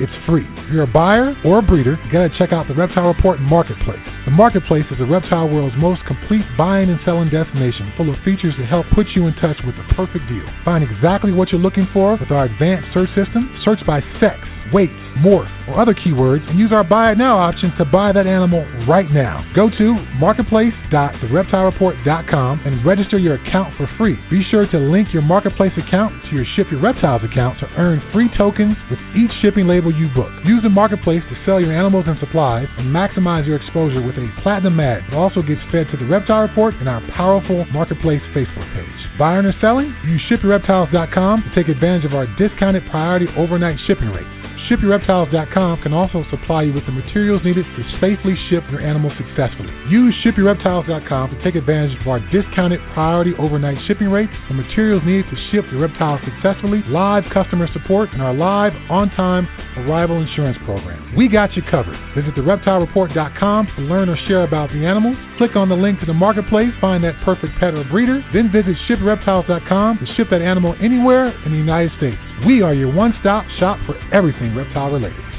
it's free. If you're a buyer or a breeder, you gotta check out the Reptile Report Marketplace. The Marketplace is the reptile world's most complete buying and selling destination, full of features that help put you in touch with the perfect deal. Find exactly what you're looking for with our advanced search system. Search by sex, weight, morph, or other keywords and use our buy it now option to buy that animal right now. Go to marketplace.thereptilereport.com and register your account for free. Be sure to link your marketplace account to your Ship Your Reptiles account to earn free tokens with each shipping label you book. Use the marketplace to sell your animals and supplies and maximize your exposure with a platinum ad. It also gets fed to the Reptile Report and our powerful marketplace Facebook page. Buying or selling? Use shipyourreptiles.com to take advantage of our discounted priority overnight shipping rates. ShipYourReptiles.com can also supply you with the materials needed to safely ship your animal successfully. Use ShipYourReptiles.com to take advantage of our discounted priority overnight shipping rates, the materials needed to ship your reptiles successfully, live customer support, and our live on-time arrival insurance program. We got you covered. Visit TheReptileReport.com to learn or share about the animals. Click on the link to the marketplace, find that perfect pet or breeder, then visit ShipYourReptiles.com to ship that animal anywhere in the United States. We are your one-stop shop for everything reptile related.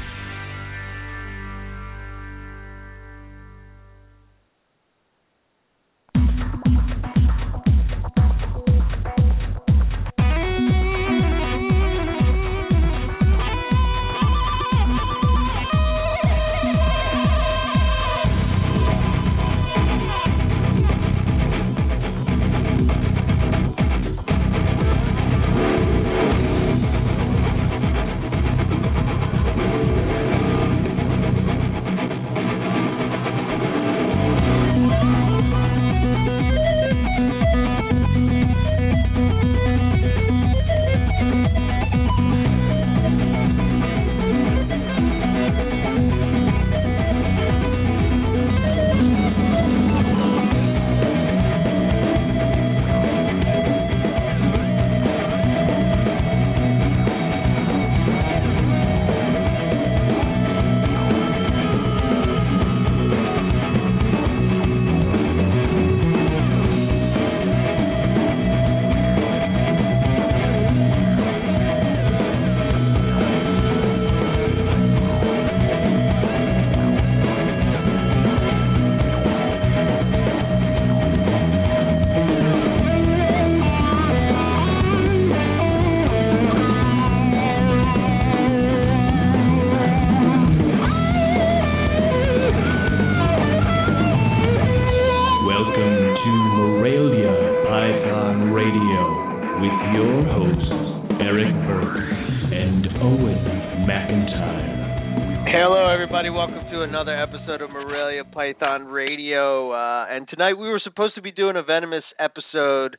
Python Radio. Uh, and tonight we were supposed to be doing a venomous episode,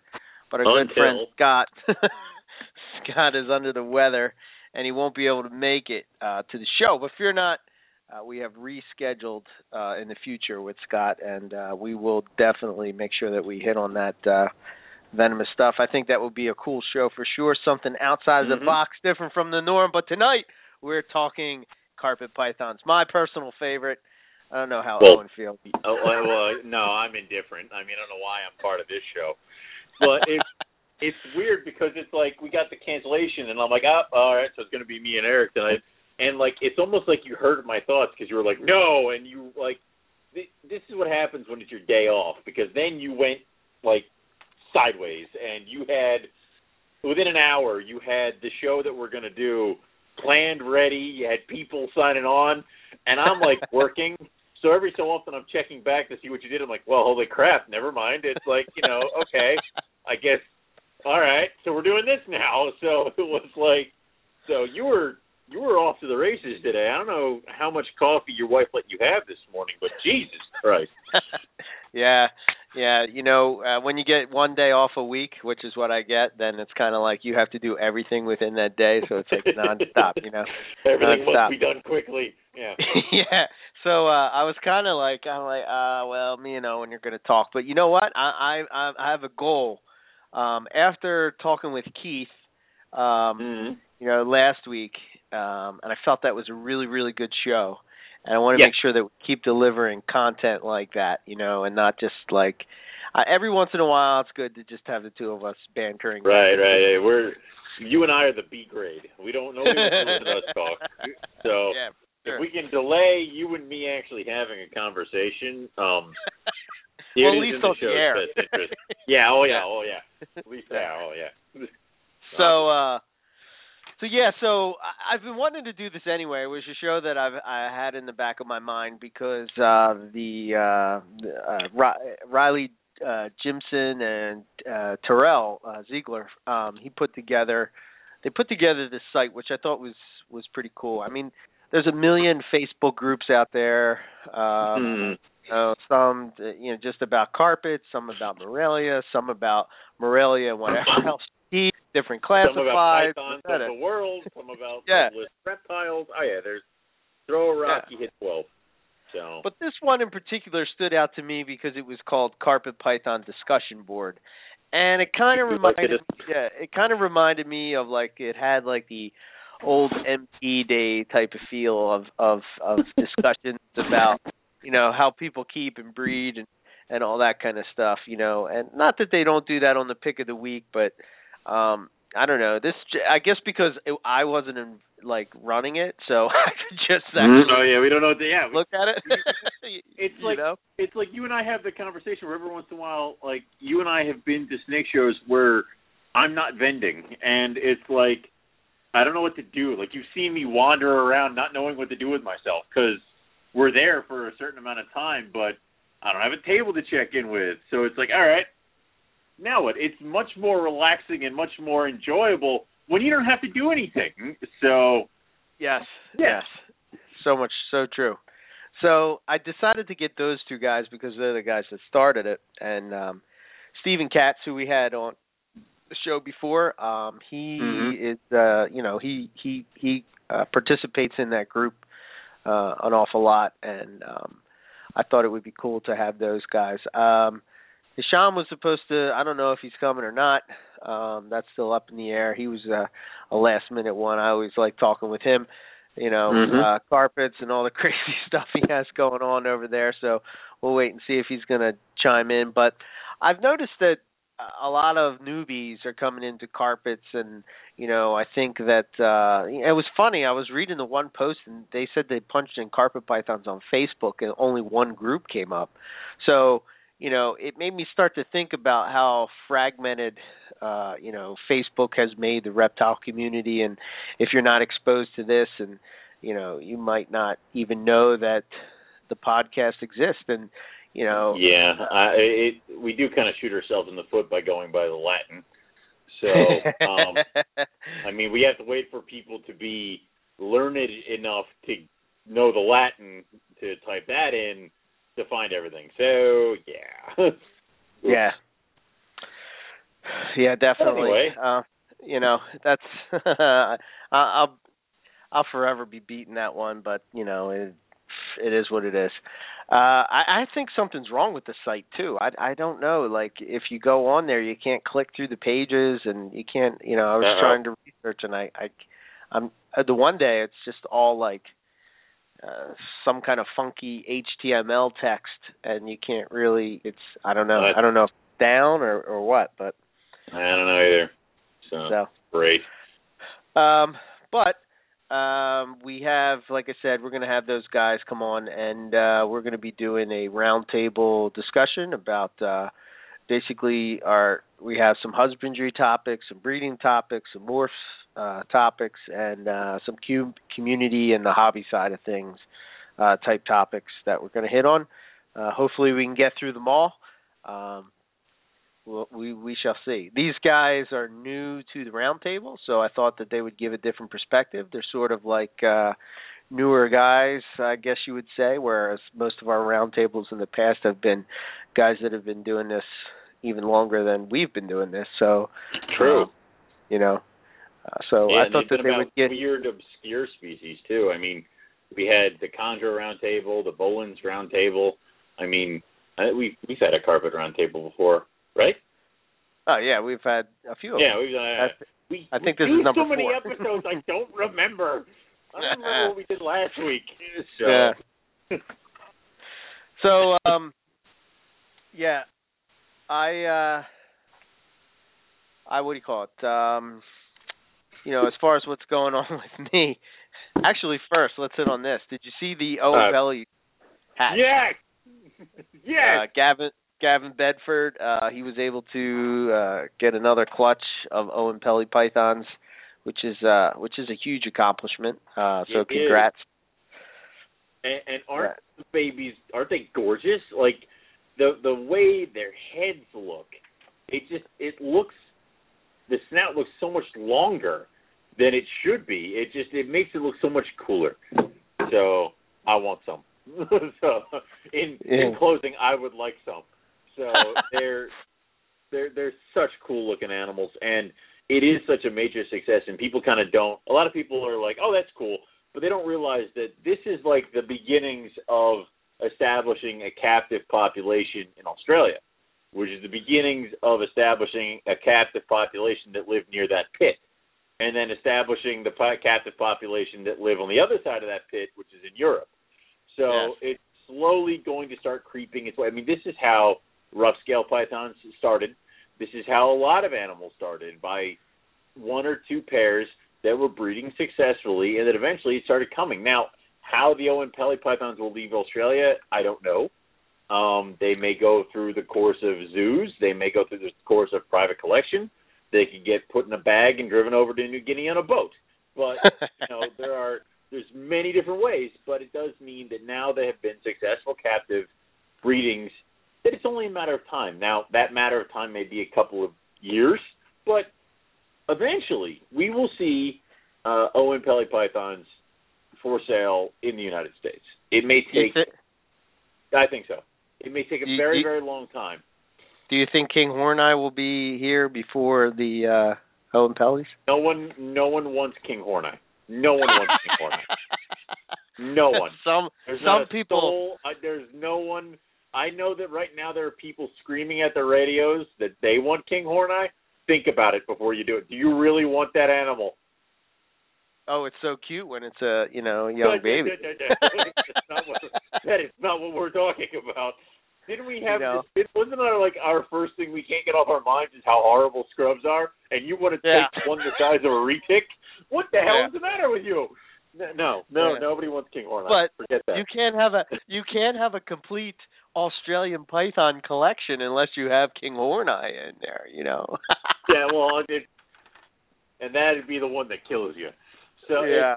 but our good friend Scott Scott is under the weather and he won't be able to make it uh, to the show. But fear not, uh, we have rescheduled uh, in the future with Scott, and uh, we will definitely make sure that we hit on that uh, venomous stuff. I think that will be a cool show for sure. Something outside of the box, different from the norm. But tonight we're talking carpet pythons, my personal favorite. I don't know how Well, Owen feels. Oh, well, well, no, I'm indifferent. I mean, I don't know why I'm part of this show, but it's it's weird because it's like we got the cancellation, and I'm like, oh, all right, so it's gonna be me and Eric tonight, and like it's almost like you heard my thoughts because you were like, no, and you like, th- this is what happens when it's your day off because then you went like sideways, and you had within an hour you had the show that we're gonna do planned, ready, you had people signing on, and I'm like working. So every so often I'm checking back to see what you did. I'm like, well, holy crap, never mind. It's like, you know, okay, I guess, all right. So we're doing this now. So it was like, so you were you were off to the races today. I don't know how much coffee your wife let you have this morning, but Jesus Christ. yeah, yeah. You know, uh, when you get one day off a week, which is what I get, then it's kind of like you have to do everything within that day, so it's like nonstop. You know, everything nonstop. must be done quickly. Yeah. yeah. So uh I was kind of like I'm like uh well me and Owen you're going to talk but you know what I I I have a goal um after talking with Keith um Mm-hmm. you know last week um and I felt that was a really really good show and I want to Yeah. make sure that we keep delivering content like that you know and not just like uh, every once in a while it's good to just have the two of us bantering Right, right. right. We're you and I are the B grade. We don't know let us talk. So yeah if we can delay you and me actually having a conversation, um well, at least in the on the air. Yeah, oh yeah, oh yeah. At least yeah, oh yeah. So uh so yeah, so I've been wanting to do this anyway. It was a show that I've I had in the back of my mind because uh the uh, uh Riley uh Jimison and uh Terrell uh Zeigler um he put together they put together this site which I thought was was pretty cool. I mean, there's a million Facebook groups out there um Mhm. you know, some you know just about carpets, some about Morelia, some about Morelia and whatever else. Different some about classifieds. pythons of the world, some about Yeah. reptiles. Oh yeah, there's throw a rock, Yeah. you hit twelve. So But this one in particular stood out to me because it was called Carpet Python Discussion Board, and it kind of reminded yeah, it kind of reminded me of like it had like the old MP day type of feel of of of discussions about you know how people keep and breed and and all that kind of stuff, you know, and not that they don't do that on the pick of the week, but um I don't know. This I guess because it, I wasn't in, like running it, so I could just actually oh yeah, we don't know. What to, yeah, look at it. It's you like- know? it's like you and I have the conversation where every once in a while, like you and I have been to snake shows where I'm not vending, and it's like I don't know what to do. Like you've seen me wander around not knowing what to do with myself because we're there for a certain amount of time, but I don't have a table to check in with. So it's like, all right, now what? It's much more relaxing and much more enjoyable when you don't have to do anything. So Yes. Yeah. Yes. So much so true. So I decided to get those two guys because they're the guys that started it and um Steven Katz who we had on the show before, um he Mhm. is uh you know, he he he uh participates in that group uh an awful lot and um I thought it would be cool to have those guys. Um Deshaun was supposed to I don't know if he's coming or not. Um that's still up in the air. He was uh, a last minute one. I always like talking with him, you know, Mhm. uh carpets and all the crazy stuff he has going on over there. So we'll wait and see if he's going to chime in, but I've noticed that a lot of newbies are coming into carpets and you know i think that uh it was funny i was reading the one post and they said they punched in carpet pythons on facebook and only one group came up. So you know it made me start to think about how fragmented uh you know facebook has made the reptile community and if you're not exposed to this and you know you might not even know that the podcast exists. And you know Yeah, I, it, we do kind of shoot ourselves in the foot by going by the Latin. So, um, I mean, we have to wait for people to be learned enough to know the Latin to type that in to find everything. So, yeah. Yeah. Yeah, definitely. anyway. Uh you know, that's I I'll I'll forever be beating that one, but you know, it it is what it is. Uh I I think something's wrong with the site too. I I don't know like if you go on there you can't click through the pages and you can't, you know, I was Uh-oh. trying to research and I I I'm uh, the one day it's just all like uh, some kind of funky HTML text, and you can't really. It's I don't know. I don't know if it's down or or what, but I don't know either. So, so. great. Um, but um, we have, like I said, we're going to have those guys come on, and uh, we're going to be doing a roundtable discussion about uh, basically our. We have some husbandry topics, some breeding topics, some morphs uh, topics, and uh, some cu- community and the hobby side of things uh, type topics that we're going to hit on. Uh, hopefully, we can get through them all. Um, Well, we we shall see. These guys are new to the roundtable, so I thought that they would give a different perspective. They're sort of like uh newer guys, I guess you would say, whereas most of our roundtables in the past have been guys that have been doing this even longer than we've been doing this. So True. um, you know, uh, so yeah, I thought that they would get weird, obscure species too. I mean, we had the Conjure roundtable, the Boelen's roundtable. I mean, I, we we've had a carpet roundtable before, right? Oh yeah, we've had a few of Yeah, them. we've uh, I, we, I think we this is number so many four. episodes I don't remember. I don't remember what we did last week. So Yeah. So um yeah. I uh I what do you call it? Um you know, as far as what's going on with me, actually first let's hit on this. Did you see the Owen Uh, Belly hat? yes, yes. Uh Gavin Gavin Bedford, uh he was able to uh get another clutch of Oenpelli pythons, which is uh which is a huge accomplishment. Uh so It is. congrats. and, and aren't the babies aren't they gorgeous? Like the the way their heads look, it just it looks the snout looks so much longer than it should be. It just it makes it look so much cooler. So I want some. so in in closing, I would like some. So they're they're they're such cool looking animals, and it is such a major success. And people kind of don't. A lot of people are like, "Oh, that's cool," but they don't realize that this is like the beginnings of establishing a captive population in Australia, which is the beginnings of establishing a captive population that lived near that pit, and then establishing the captive population that live on the other side of that pit, which is in Europe. So Yes. it's slowly going to start creeping its way. I mean, this is how rough scale pythons started. This is how a lot of animals started by one or two pairs that were breeding successfully, and that eventually it started coming. Now, how the Oenpelli pythons will leave Australia, I don't know. Um, they may go through the course of zoos. They may go through the course of private collection. They could get put in a bag and driven over to New Guinea on a boat. But you know, there are there's many different ways, but it does mean that now they have been successful captive breedings. That it's only a matter of time. Now that matter of time may be a couple of years, but eventually we will see uh, Oenpelli pythons for sale in the United States. It may take. I think so. It may take a very you- very long time. Do you think Kinghorni will be here before the uh Oenpellis? No one no one wants Kinghorni. No one wants Kinghorni. No one. Some There's some people soul, I, there's no one. I know that right now there are people screaming at their radios that they want Kinghorni. Think about it before you do it. Do you really want that animal? Oh, it's so cute when it's a you know young baby. That's not what, that is not what we're talking about. Didn't we have You know. this? It wasn't our like our first thing we can't get off our minds is how horrible scrubs are, and you want to Yeah. take one the size of a retic? What the hell Yeah. is the matter with you? No, no, Yeah. nobody wants Kinghorni. But Forget that. You can't have a you can't have a complete Australian python collection unless you have King Horneye in there, you know. yeah, well, it, and that'd be the one that kills you. So it- yeah.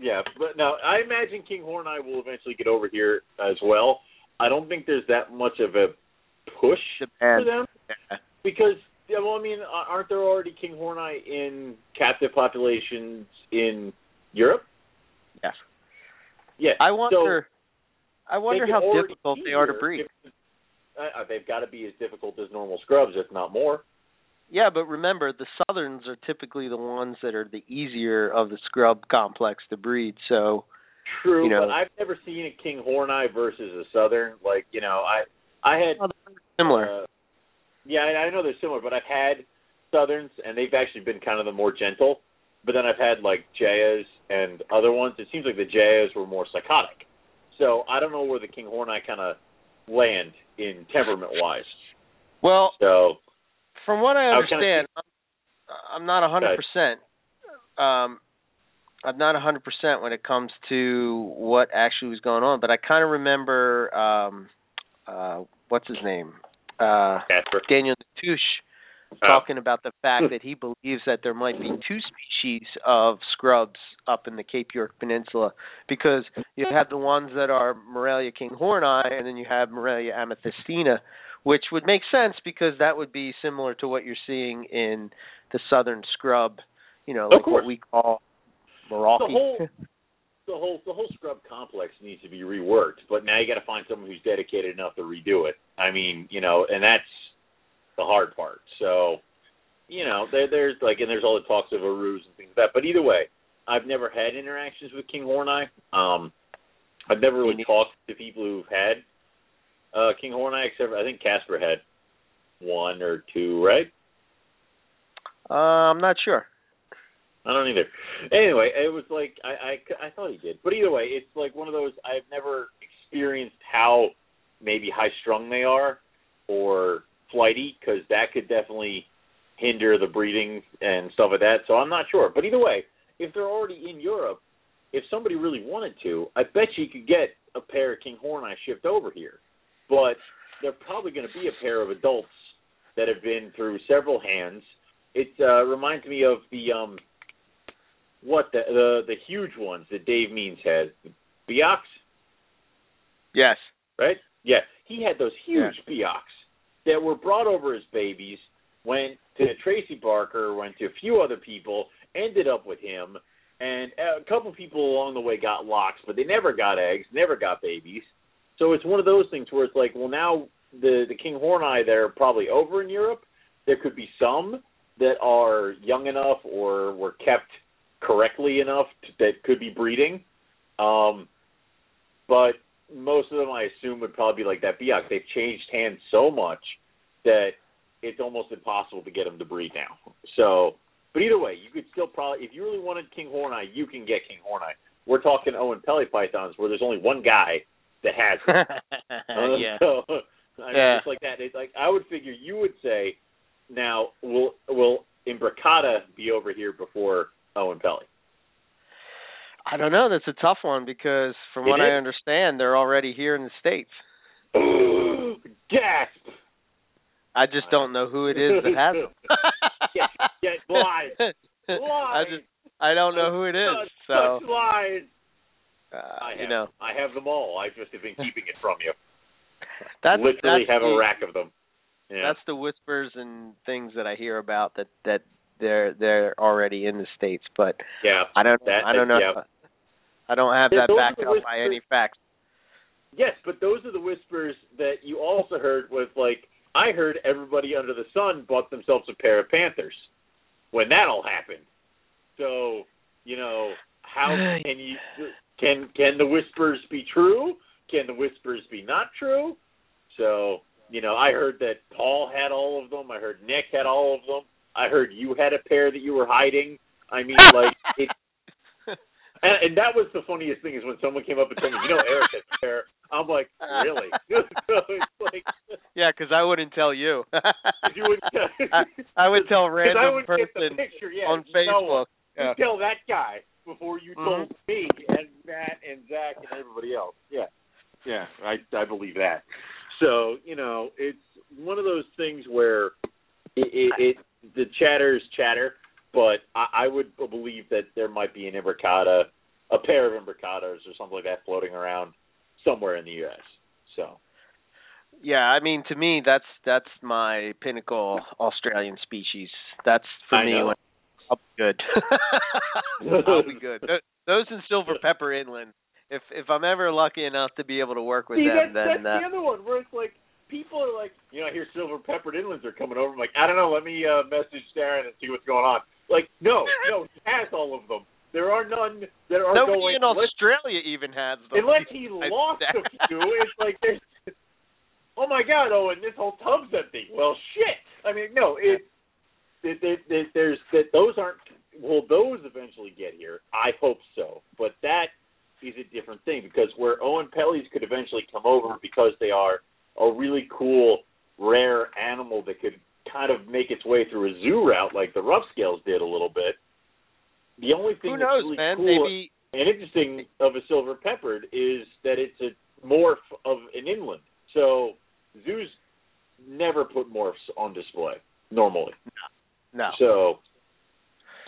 yeah, but no, I imagine Kinghorni will eventually get over here as well. I don't think there's that much of a push for them Yeah. because yeah, well, I mean, aren't there already Kinghorni in captive populations in Europe? Yes. Yeah. I wonder I wonder how difficult they are to breed. if- uh, they've got to be as difficult as normal scrubs, if not more. Yeah, but remember the southerns are typically the ones that are the easier of the scrub complex to breed. So True, You know- but I've never seen a Kinghorni versus a Southern. Like you know, I I had similar. Uh, yeah, I, I know they're similar, but I've had Southerns, and they've actually been kind of the more gentle. But then I've had like Jayas and other ones. It seems like the Jayas were more psychotic. So I don't know where the Kinghorni kind of land in temperament wise. well, So from what I I understand, I'm, I'm not a hundred percent. Um, I'm not a hundred percent when it comes to what actually was going on, but I kind of remember um, uh, what's his name, uh, Casper. Daniel Touche Uh, talking about the fact hmm. that he believes that there might be two species of scrubs up in the Cape York Peninsula because you have the ones that are Morelia kinghorni and then you have Morelia amethistina, which would make sense because that would be similar to what you're seeing in the southern scrub, you know, like what we call. The whole, the whole the whole scrub complex needs to be reworked, but now you got to find someone who's dedicated enough to redo it. I mean, you know, and that's the hard part. So, you know, there, there's like, and there's all the talks of Arus and things like that. But either way, I've never had interactions with Kinghorni. Um, I've never really talked to people who've had uh, Kinghorni, except I think Casper had one or two, right? Uh, I'm not sure. I don't either. Anyway, it was like I, I I thought he did, but either way, it's like one of those I've never experienced how maybe high strung they are or flighty because that could definitely hinder the breeding and stuff like that. So I'm not sure. But either way, if they're already in Europe, if somebody really wanted to, I bet you could get a pair of Kinghorni shipped over here. But they're probably going to be a pair of adults that have been through several hands. It uh, reminds me of the um, what the the the huge ones that Dave Means has, Biaks. Yes. Right. Yeah, he had those huge yeah. Biaks that were brought over as babies, went to Tracy Barker, went to a few other people, ended up with him, and a couple people along the way got locks, but they never got eggs, never got babies. So it's one of those things where it's like, well, now the the Kinghorni they're probably over in Europe. There could be some that are young enough or were kept correctly enough to, that could be breeding. Um, but most of them, I assume, would probably be like that Biak. They've changed hands so much that it's almost impossible to get them to breed now. So, but either way, you could still probably, if you really wanted Kinghorni, you can get Kinghorni. We're talking Oenpelli pythons, where there's only one guy that has them. uh, yeah. So, I mean, yeah. it's like that. It's like I would figure you would say, now will will Imbricata be over here before Oenpelli? I don't know. That's a tough one because, from it what is? I understand, they're already here in the states. Gasp! I just don't know who it is that has them. yeah, yeah, lies, lies. I just I don't know who it is. Such, so such lies. uh, I have, you know, I have them all. I just have been keeping it from you. that's Literally that's have the, a rack of them. Yeah. That's the whispers and things that I hear about that that they're they're already in the states, but yeah. I don't That- I don't know. yeah. I don't have that backed up by any facts. Yes, but those are the whispers that you also heard with like I heard everybody under the sun bought themselves a pair of Panthers when that all happened. So, you know, how can you can can the whispers be true? Can the whispers be not true? So, you know, I heard that Paul had all of them. I heard Nick had all of them. I heard you had a pair that you were hiding. I mean, like it and, and that was the funniest thing is when someone came up and told me, you know, Eric has a pair. I'm like, really? so it's like, Yeah, because I wouldn't tell you. you would, I, I would tell a 'cause I random would get the person picture, yeah, on Facebook. Yeah. tell that guy before you told Mhm. me and Matt and Zach and everybody else. Yeah, yeah, I I believe that. So you know, it's one of those things where it, it, it the chatters chatter, but I, I would believe that there might be an imbricata, a pair of imbricatas or something like that floating around somewhere in the U.S. So Yeah, I mean, to me, that's that's my pinnacle Australian species. That's for I me. know. When, I'll be good. I'll be good. Those in Silver Pepper Inland. If if I'm ever lucky enough to be able to work with See, them, that's, then that's uh, the other one where it's like people are like, you know, I hear silver peppered inlands are coming over. I'm like, I don't know. Let me uh, message Darren and see what's going on. Like, no, no, he has all of them. There are none that are nobody going in Australia even has them. unless he lost a few. It's like there's, oh my god, oh, Owen, this whole tub's empty. Well, shit. I mean, no, it, it, it, it there's that those aren't. Will those eventually get here? I hope so, but that is a different thing because where Oenpellis could eventually come over because they are a really cool, rare animal that could kind of make its way through a zoo route like the rough scales did a little bit. The only thing Who that's knows, really man? cool Maybe and interesting of a silver peppered is that it's a morph of an inland. So zoos never put morphs on display. normally. No. So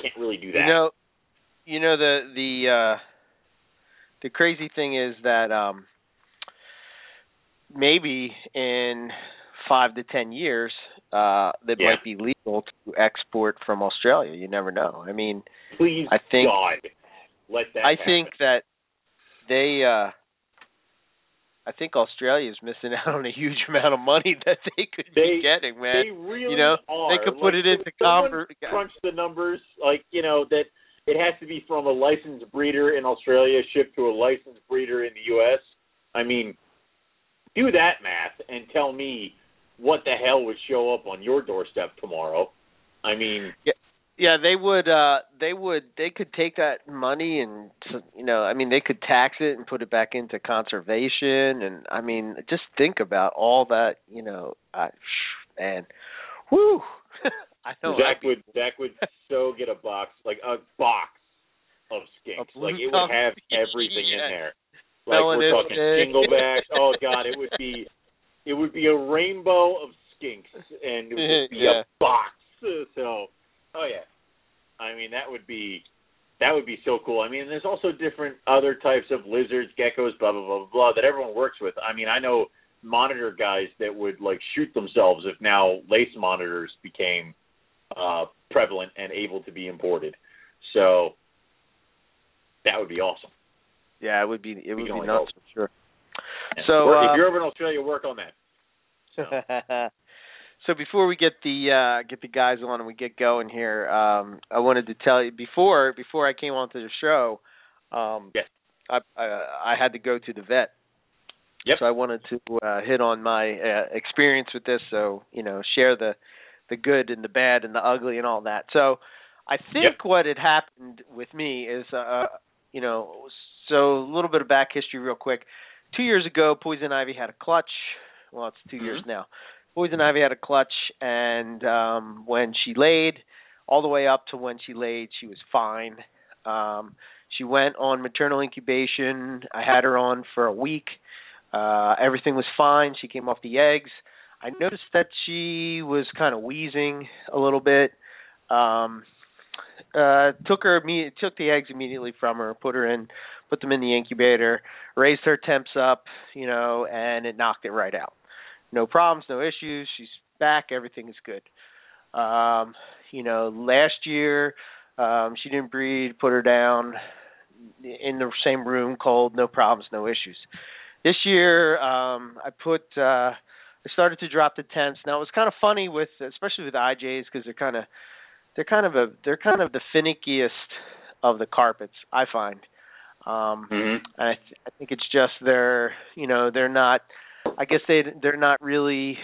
can't really do that. You know, you know the the uh the crazy thing is that um maybe in five to ten years, uh that Yeah. might be legal to export from Australia. You never know. I mean, Please, I think- God, let that. I happen. think that they uh I think Australia is missing out on a huge amount of money that they could They- be getting, man. They really You know, are. they could put Like, it into conver- crunch the numbers, like you know that it has to be from a licensed breeder in Australia shipped to a licensed breeder in the U.S. I mean, do that math and tell me what the hell would show up on your doorstep tomorrow. I mean, Yeah, they would. uh They would. They could take that money and you know, I mean, they could tax it and put it back into conservation. And I mean, just think about all that. You know, I, and whoo, I know. Zach would Zach would so get a box like a box of skinks. Like it would have everything Yeah. in there. Like we're talking shinglebacks. Oh god, it would be it would be a rainbow of skinks and it would be Yeah. a box. So oh yeah. I mean that would be that would be so cool. I mean there's also different other types of lizards, geckos, blah blah blah blah, that everyone works with. I mean I know monitor guys that would like shoot themselves if now lace monitors became uh prevalent and able to be imported. So that would be awesome. Yeah, it would be. It would be nuts hope. for sure. So, work- uh, if you're over in Australia, work on that. so before we get the uh get the guys on and we get going here, um I wanted to tell you before before I came onto the show, um Yes. I I, I had to go to the vet. Yep. So I wanted to uh hit on my uh, experience with this so, you know, share the the good and the bad and the ugly and all that. So I think what had happened with me is uh you know, so a little bit of back history real quick. 2 years ago Poison Ivy had a clutch. Well, it's 2 years now. Poison Ivy had a clutch, and um, when she laid, all the way up to when she laid, she was fine. Um, she went on maternal incubation. I had her on for a week. Uh, everything was fine. She came off the eggs. I noticed that she was kind of wheezing a little bit. Um, uh, took her took the eggs immediately from her, put her in, put them in the incubator, raised her temps up, you know, and it knocked it right out no problems, no issues. She's back. Everything is good. Um, you know, last year um, she didn't breed. Put her down in the same room, cold, no problems, no issues. This year, um, I put. Uh, I started to drop the tents. Now it was kind of funny with, especially with IJs, because they're kind of, they're kind of a, they're kind of the finickiest of the carpets. I find. Um, Mm-hmm. and I, th- I think it's just they're, you know, they're not. I guess they they're not really.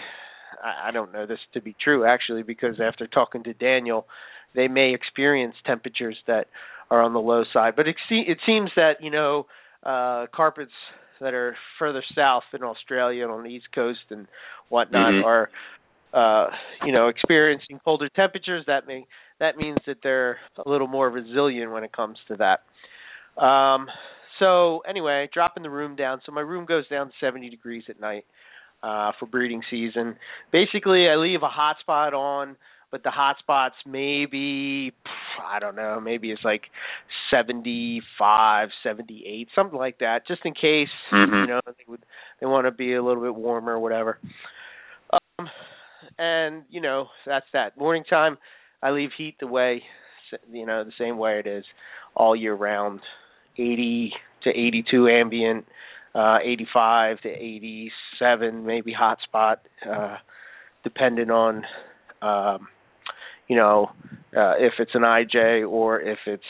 I, I don't know this to be true actually because after talking to Daniel, they may experience temperatures that are on the low side. But it, se- it seems that you know uh, carpets that are further south in Australia and on the east coast and whatnot Mhm. are uh you know experiencing colder temperatures that may that means that they're a little more resilient when it comes to that um so anyway dropping the room down. So my room goes down to 70 degrees at night uh for breeding season. Basically i leave a hotspot on but the hotspots maybe pff, i don't know maybe it's like 75 78 something like that just in case Mhm. you know they would they want to be a little bit warmer or whatever. Um and you know that's that. Morning time i leave heat the way you know the same way it is all year round 80 to 82 ambient uh 85 to 87 maybe hot spot uh depending on um you know uh if it's an IJ or if it's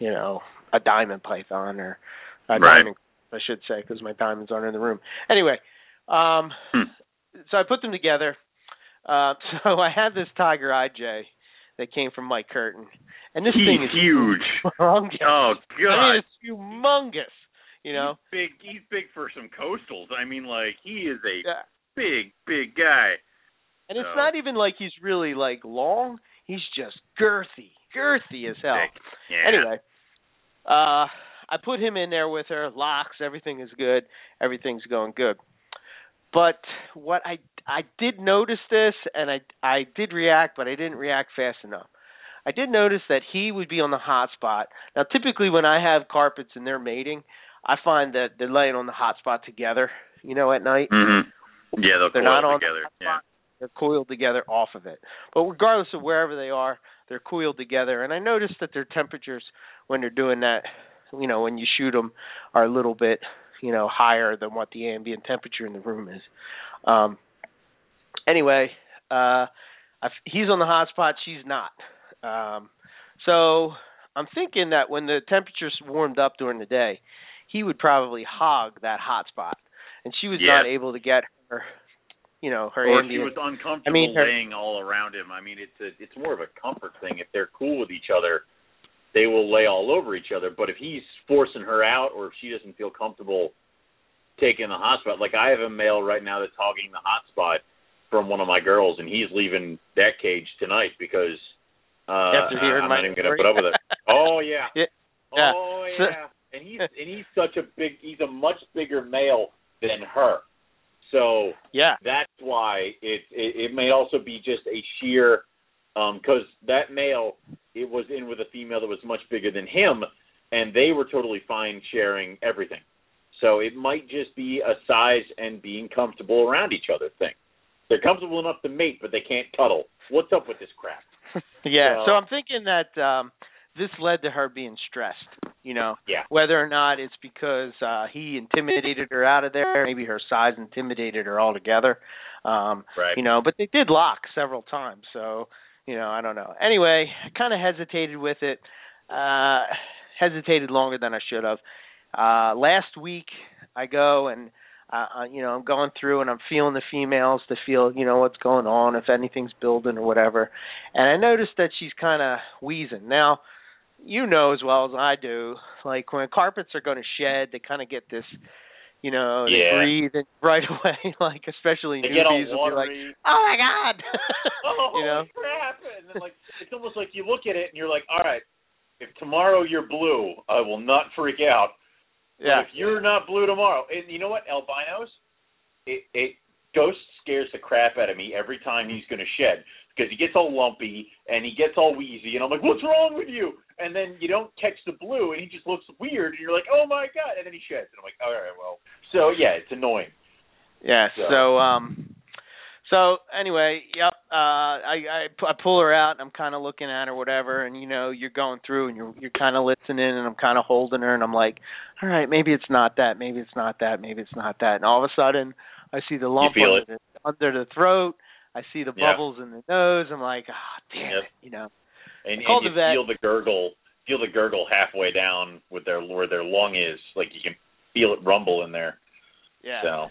you know a diamond python or a Right. diamond I should say because my diamonds aren't in the room anyway um Hmm. so I put them together uh so I had this tiger IJ that came from Mike Curtin and this He's thing is huge. humongous. Oh I god. mean, it's humongous. You know, he's big. He's big for some coastals. I mean, like he is a Yeah. big, big guy. and it's not even like he's really like long. He's just girthy, girthy as hell. Yeah. Anyway, uh, I put him in there with her. Locks. Everything is good. Everything's going good. But what I I did notice this, and I I did react, but I didn't react fast enough. I did notice that he would be on the hot spot. Now, typically when I have carpets and they're mating, I find that they're laying on the hot spot together. You know, at night. Mm-hmm. Yeah, they'll they're coil not on together. The yeah. hot spot. They're coiled together off of it. But regardless of wherever they are, they're coiled together. And I noticed that their temperatures when they're doing that, you know, when you shoot them, are a little bit, you know, higher than what the ambient temperature in the room is. Um, anyway, uh, I've, he's on the hot spot. She's not. Um, so I'm thinking that when the temperatures warmed up during the day, he would probably hog that hot spot, and she was Yeah. not able to get her, you know, her or she was uncomfortable I mean, her- laying all around him. I mean, it's a it's more of a comfort thing. If they're cool with each other, they will lay all over each other. But if he's forcing her out, or if she doesn't feel comfortable taking the hot spot, like I have a male right now that's hogging the hot spot from one of my girls, and he's leaving that cage tonight because uh, After hearing I'm not even gonna put up with it. Oh yeah. Yeah. Yeah. Oh yeah. and he's and he's such a big he's a much bigger male than her. So yeah, that's why it, it it may also be just a sheer because that male it was in with a female that was much bigger than him, and they were totally fine sharing everything. So it might just be a size and being comfortable around each other thing. They're comfortable enough to mate, but they can't cuddle. What's up with this crap? yeah. So- So I'm thinking that um this led to her being stressed. You know, Yeah. whether or not it's because uh he intimidated her out of there, maybe her size intimidated her altogether. Um, Right. you know, but they did lock several times, so you know, I don't know. Anyway, I kind of hesitated with it. Uh hesitated longer than I should have. Uh last week I go and uh, uh, you know, I'm going through and I'm feeling the females to feel, you know, what's going on, if anything's building or whatever. And I noticed that she's kind of wheezing. Now, you know as well as I do, like when carpets are going to shed, they kind of get this, you know, they Yeah. breathe and right away, like especially They newbies will be like, oh my god, oh, you know, crap! And then like it's almost like you look at it and you're like, all right, if tomorrow you're blue, I will not freak out. yeah, But if you're not blue tomorrow, and you know what, albinos, it it ghost scares the crap out of me every time he's going to shed because he gets all lumpy and he gets all wheezy, and I'm like, what's wrong with you? And then you don't catch the blue, and he just looks weird, and you're like, oh my god, and then he sheds, and I'm like, all right, well, so yeah, it's annoying. Yeah. So- So um so anyway, yep, uh I I, I pull her out, and I'm kind of looking at her whatever and you know, you're going through and you're you're kind of listening and I'm kind of holding her and I'm like, "All right, maybe it's not that, maybe it's not that, maybe it's not that." And all of a sudden, I see the lump under the, under the throat. I see the Yeah. bubbles in the nose. I'm like, "Ah, damn Yep. it," you know. And, and you the vet. feel the gurgle, feel the gurgle halfway down with their where their lung is, like you can feel it rumble in there. Yeah. So,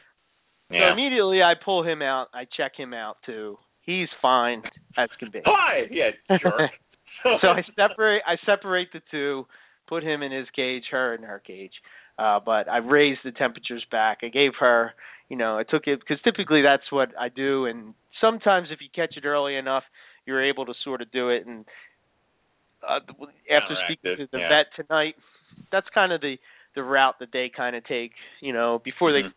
So immediately I pull him out. I check him out too. He's fine as can be. Hi, yeah, jerk. so I separate I separate the two, put him in his cage, her in her cage. Uh but I raised the temperatures back. I gave her, you know, I took it because typically that's what I do and sometimes if you catch it early enough, you're able to sort of do it and uh after speaking to the yeah. vet tonight, that's kind of the the route that they kind of take, you know, before Mhm. they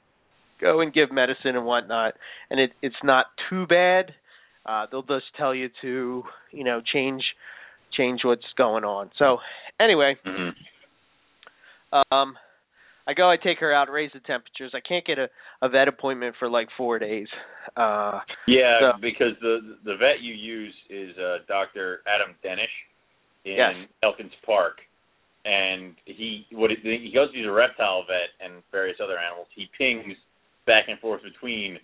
go and give medicine and whatnot and it it's not too bad. Uh they'll just tell you to, you know, change change what's going on. So anyway, hmm um I go, I take her out, raise the temperatures. I can't get a, a vet appointment for like four days. Uh Yeah, So- because the the vet you use is uh, Dr. Adam Denish in Yes. Elkins Park, and he what it, he goes. He's a reptile vet and various other animals. He pings back and forth between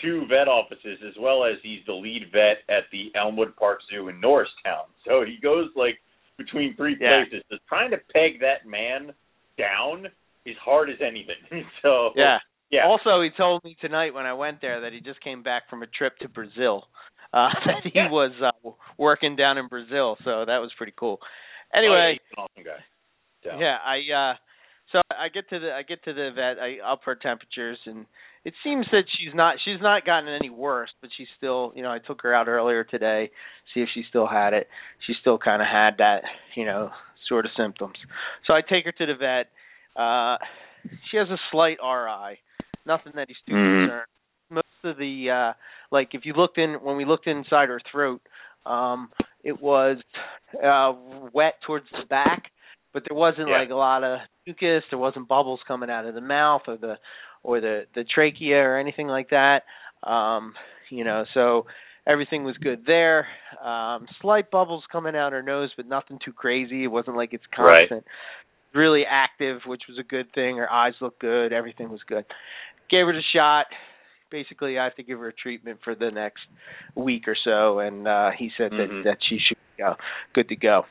two vet offices as well as he's the lead vet at the Elmwood Park Zoo in Norristown. So he goes like between three Yeah. places. Just trying to peg that man down is hard as anything. so yeah. yeah. Also he told me tonight when I went there that he just came back from a trip to Brazil. Uh that he Yeah. was uh working down in Brazil, so that was pretty cool. Oh, yeah, Anyway, he's an awesome guy. So. Yeah, I uh so I get to the I get to the vet, I up her temperatures and it seems that she's not she's not gotten any worse, but she's still you know, I took her out earlier today, see if she still had it. She still kinda had that, you know, sort of symptoms. So I take her to the vet. Uh she has a slight RI. Nothing that he's too Mhm. concerned. Most of the uh like if you looked in when we looked inside her throat, um it was uh wet towards the back, but there wasn't Yeah. like a lot of mucus, there wasn't bubbles coming out of the mouth or the or the the trachea or anything like that. Um you know, so everything was good there. Um slight bubbles coming out her nose but nothing too crazy. It wasn't like it's Right. Really active, which was a good thing. Her eyes looked good, everything was good. Gave her the shot. Basically I have to give her a treatment for the next week or so and uh he said Mhm. that that she should be uh, good to go.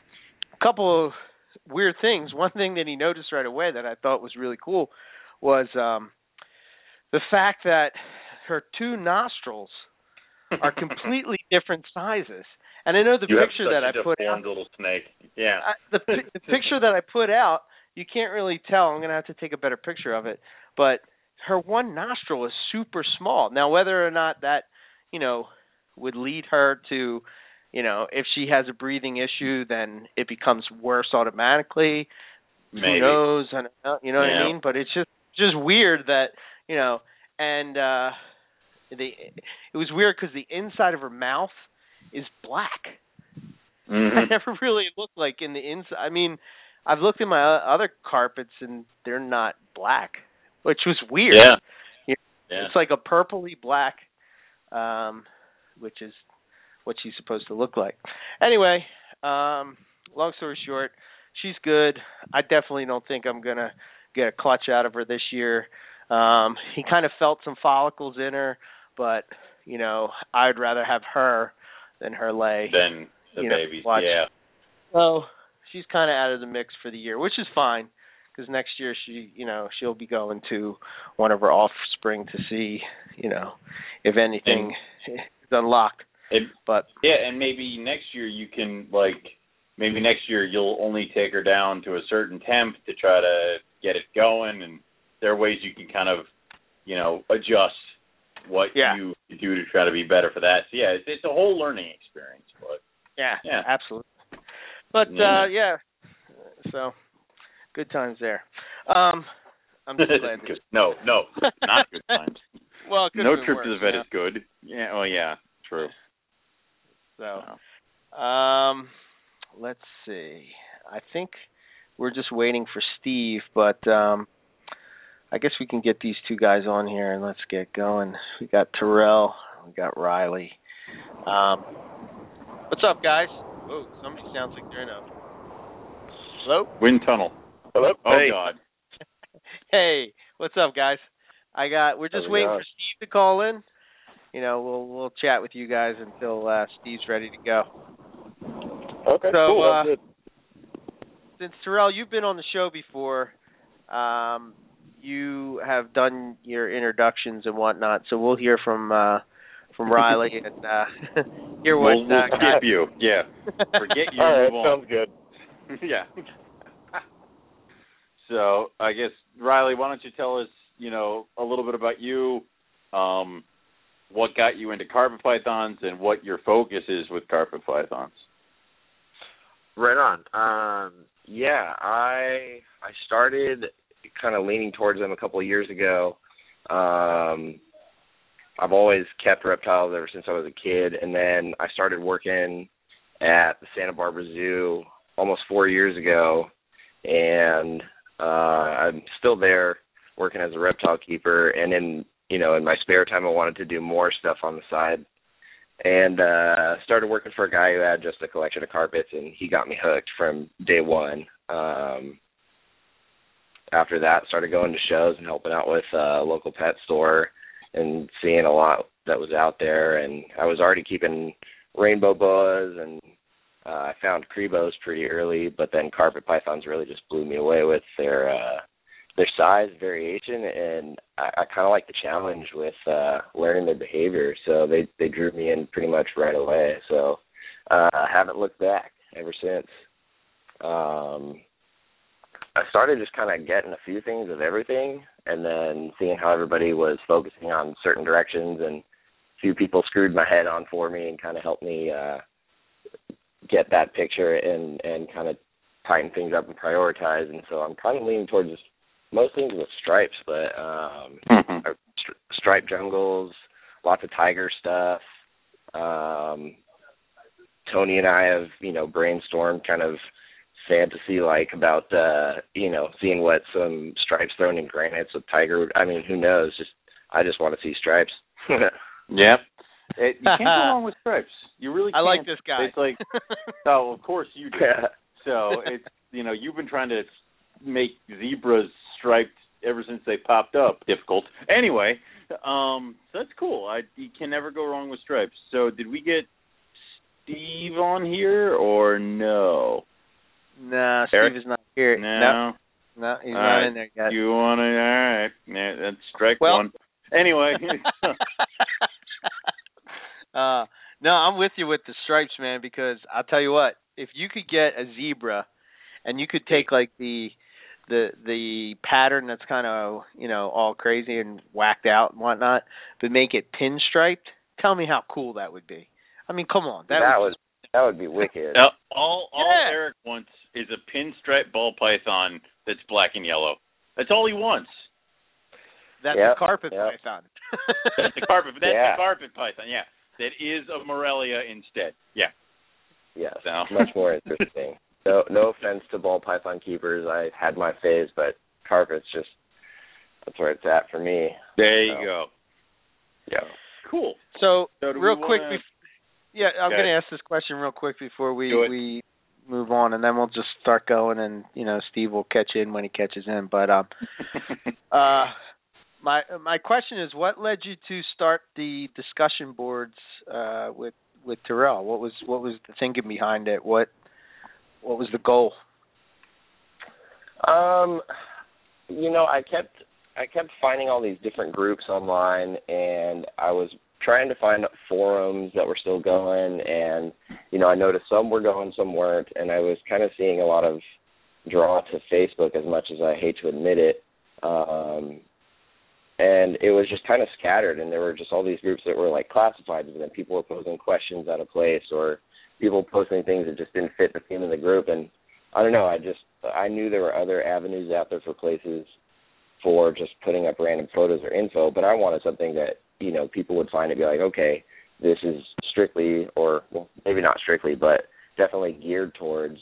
A couple of weird things. One thing that he noticed right away that I thought was really cool was um the fact that her two nostrils are completely different sizes. And I know the you picture that I put out, little snake. Yeah. I, the, the picture that I put out, you can't really tell. I'm going to have to take a better picture of it. But her one nostril is super small. Now, whether or not that, you know, would lead her to, you know, if she has a breathing issue, then it becomes worse automatically. Maybe. Who knows? I know, you know what Yeah. I mean? But it's just just weird that you know, and uh the it was weird because the inside of her mouth is black. I Mhm. never really looked like in the inside. I mean, I've looked at my other carpets and they're not black, which was weird. Yeah. Yeah. Yeah. It's like a purpley black, um, which is what she's supposed to look like. Anyway, um, long story short, she's good. I definitely don't think I'm gonna get a clutch out of her this year. Um, he kind of felt some follicles in her, but you know, I'd rather have her than her lay. Then the you know, babies. watch. Yeah. So she's kind of out of the mix for the year, which is fine because next year she, you know, she'll be going to one of her offspring to see, you know, if anything is unlocked. And But yeah, and maybe next year you can like maybe next year you'll only take her down to a certain temp to try to get it going and there are ways you can kind of, you know, adjust what Yeah. you do to try to be better for that. So yeah, it's, it's a whole learning experience, but yeah, Yeah. absolutely. But Yeah. uh yeah, so good times there. Um I'm just glad. That, no, no, not good times. well, no trip worse, to the vet know? is good. Yeah, oh yeah, true. So, um, let's see. I think we're just waiting for Steve, but um, I guess we can get these two guys on here and let's get going. We got Terrell, we got Riley. Um, what's up, guys? Oh, somebody sounds like they're in a. Hello. Wind tunnel. Hello. Oh hey. God. Hey, what's up, guys? I got. We're just waiting going? for Steve to call in. You know, we'll we'll chat with you guys until uh, Steve's ready to go. Okay. So, cool. uh, good. since Terrell, you've been on the show before, um, you have done your introductions and whatnot. So we'll hear from uh, from Riley and uh, hear what. we'll, we'll uh, skip you. Yeah. Forget you. All right. Sounds good. yeah. so I guess Riley, why don't you tell us, you know, a little bit about you, um, what got you into carpet pythons, and what your focus is with carpet pythons. Right on. Um, yeah, I I started kind of leaning towards them a couple of years ago. Um, I've always kept reptiles ever since I was a kid, and then I started working at the Santa Barbara Zoo almost four years ago, and uh, I'm still there working as a reptile keeper. And in you know in my spare time, I wanted to do more stuff on the side and uh started working for a guy who had just a collection of carpets and he got me hooked from day one um after that started going to shows and helping out with uh, a local pet store and seeing a lot that was out there. And i was already keeping rainbow boas and uh, i found cribos pretty early but then carpet pythons really just blew me away with their uh their size variation. And I, I kind of like the challenge with uh learning their behavior. So they they drew me in pretty much right away. So uh I haven't looked back ever since. Um I started just kind of getting a few things of everything and then seeing how everybody was focusing on certain directions and a few people screwed my head on for me and kind of helped me uh get that picture and and kind of tighten things up and prioritize and so I'm kind of leaning towards most things with stripes, but um, uh, stri- striped jungles, lots of tiger stuff. Um, Tony and I have, you know, brainstormed kind of fantasy like about uh, you know, seeing what some stripes thrown in granites with tiger I mean, who knows? Just I just want to see stripes. yep. It, you can't go wrong with stripes. You really can't. I like this guy. It's like, oh, of course you do. Yeah. So it's you know you've been trying to make zebras striped ever since they popped up. Difficult. Anyway, um, so that's cool. I you can never go wrong with stripes. So did we get Steve on here or no? Nah, Eric? Steve is not here. No. no, he's All not right. in there yet. You want to? All right. Yeah, that's strike Well- one. Anyway. uh, no, I'm with you with the stripes, man. Because I'll tell you what, if you could get a zebra, and you could take like the the the pattern that's kind of you know all crazy and whacked out and whatnot, but make it pinstriped. Tell me how cool that would be. I mean, come on, that, that would, was that would be wicked. Now, all all Yeah. Eric wants is a pinstripe ball python that's black and yellow. That's all he wants. that's Yep, a carpet yep. python. That's a carpet. That's Yeah. the carpet python. Yeah, that is a Morelia instead. Yeah. Yes, So. much more interesting. No, no offense to ball python keepers. I had my phase, but carpets just that's where it's at for me. There you go. Yeah. Cool. So, So real quick, wanna- bef- yeah, I'm Go going to ask this question real quick before we we move on, and then we'll just start going, and you know, Steve will catch in when he catches in. But um, uh, my my question is, what led you to start the discussion boards uh, with with Terrell? What was what was the thinking behind it? What what was the goal? Um, you know, I kept I kept finding all these different groups online, and I was trying to find forums that were still going, and you know, I noticed some were going, some weren't, and I was kind of seeing a lot of draw to Facebook as much as I hate to admit it. Um, and it was just kind of scattered, and there were just all these groups that were like classified, and then people were posing questions out of place, or people posting things that just didn't fit the theme of the group, and I don't know. I just I knew there were other avenues out there for places for just putting up random photos or info, but I wanted something that you know people would find and be like, okay, this is strictly, or well, maybe not strictly, but definitely geared towards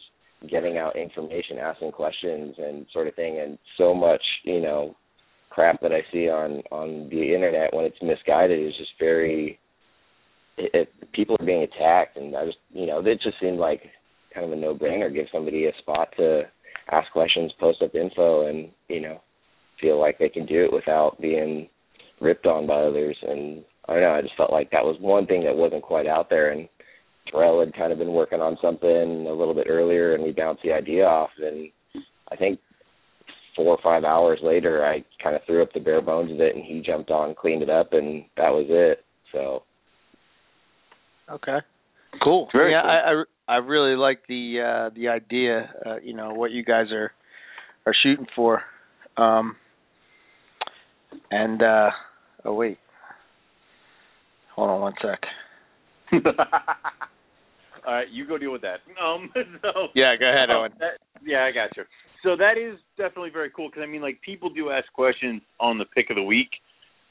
getting out information, asking questions, and sort of thing. And so much, you know, crap that I see on on the internet when it's misguided is just very. It, it, people are being attacked, and I just, you know, it just seemed like kind of a no-brainer. Give somebody a spot to ask questions, post up info, and you know, feel like they can do it without being ripped on by others. And I don't know. I just felt like that was one thing that wasn't quite out there. And Terrell had kind of been working on something a little bit earlier, and we bounced the idea off. And I think four or five hours later, I kind of threw up the bare bones of it, and he jumped on, cleaned it up, and that was it. So Okay. Cool. Very yeah, cool. I, I I really like the uh the idea, uh, you know, what you guys are are shooting for. Um and uh oh wait. Hold on one sec. All right, you go deal with that. Um, so Yeah, go ahead, Oh, Owen. that- yeah, I got you. So that is definitely very cool because I mean, like people do ask questions on the pick of the week,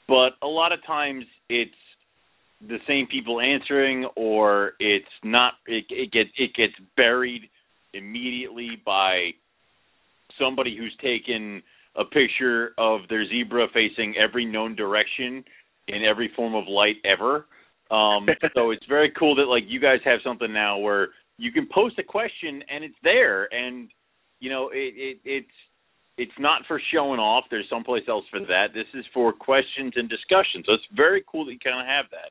but a lot of times it's the same people answering, or it's not. It, it gets it gets buried immediately by somebody who's taken a picture of their zebra facing every known direction in every form of light ever. Um, so it's very cool that like you guys have something now where you can post a question and it's there, and you know it, it it's it's not for showing off. There's someplace else for that. This is for questions and discussion. So it's very cool that you kind of have that.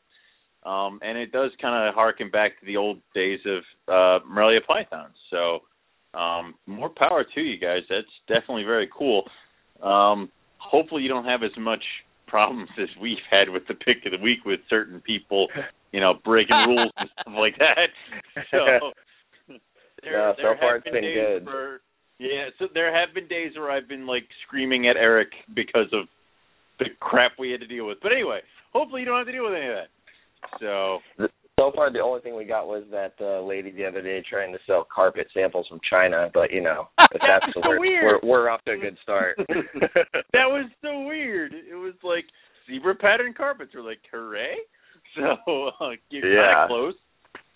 Um, and it does kind of harken back to the old days of uh, Morelia Pythons. So um, more power to you guys. That's definitely very cool. Um, hopefully you don't have as much problems as we've had with the pick of the week with certain people, you know, breaking rules and stuff like that. So there, No, so far it's been been good. Where, yeah, so there have been days where I've been like screaming at Eric because of the crap we had to deal with. But anyway, hopefully you don't have to deal with any of that. So so far the only thing we got was that uh, lady the other day trying to sell carpet samples from China, but you know, if that's was so we're, weird. we're we're off to a good start. that was so weird. It was like zebra pattern carpets. We're like, hooray! So uh, you're Yeah. kind of close.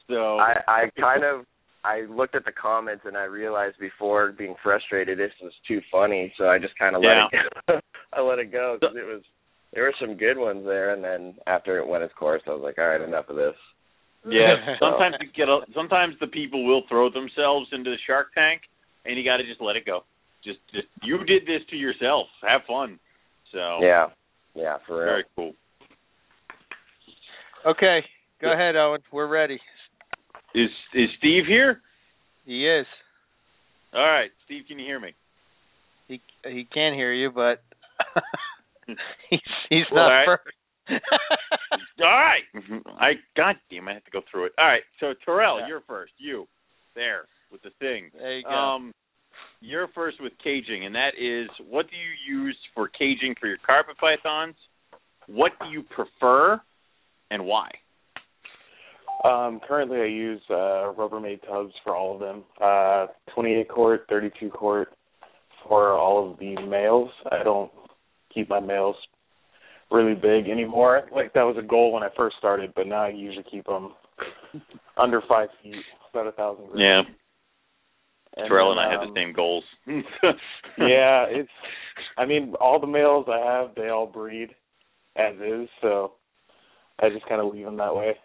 So I I kind of I looked at the comments and I realized before being frustrated this was too funny, so I just kind of let it go. I let it go because it was there were some good ones there, and then after it went its course, I was like, all right, enough of this. Yeah, sometimes you get a, sometimes the people will throw themselves into the shark tank, and you got to just let it go. Just, just you did this to yourself. Have fun. So Yeah, yeah, for real. very cool. Okay, go ahead, Owen. We're ready. Is is Steve here? He is. All right, Steve, can you hear me? He he can hear you, but he's he's Well, not all right. first. All right. I God damn, I have to go through it. All right, so Terrell, Yeah. you're first. You there with the thing. there you go. Um, you're first with caging, and that is what do you use for caging for your carpet pythons? What do you prefer, and why? Um, currently, I use uh, Rubbermaid tubs for all of them. Uh, 28 quart, 32 quart for all of the males. I don't keep my males really big anymore. Like that was a goal when I first started, but now I usually keep them under five feet, about a thousand. grams. Yeah, And Terrell then, and I um, the same goals. yeah, it's. I mean, all the males I have, they all breed as is, so I just kind of leave them that way.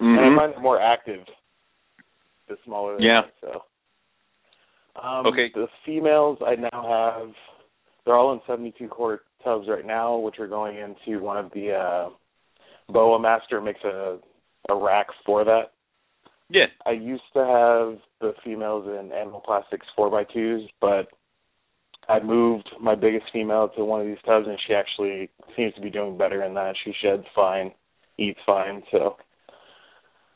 and I Mhm. find it more active the smaller they Yeah. are. So, um, Okay. The females I now have, they're all in 72 quart tubs right now, which are going into one of the uh, Boa Master makes a a rack for that. yeah. I used to have the females in animal plastics four by twos, but I moved my biggest female to one of these tubs, and she actually seems to be doing better in that. She sheds fine, eats fine, so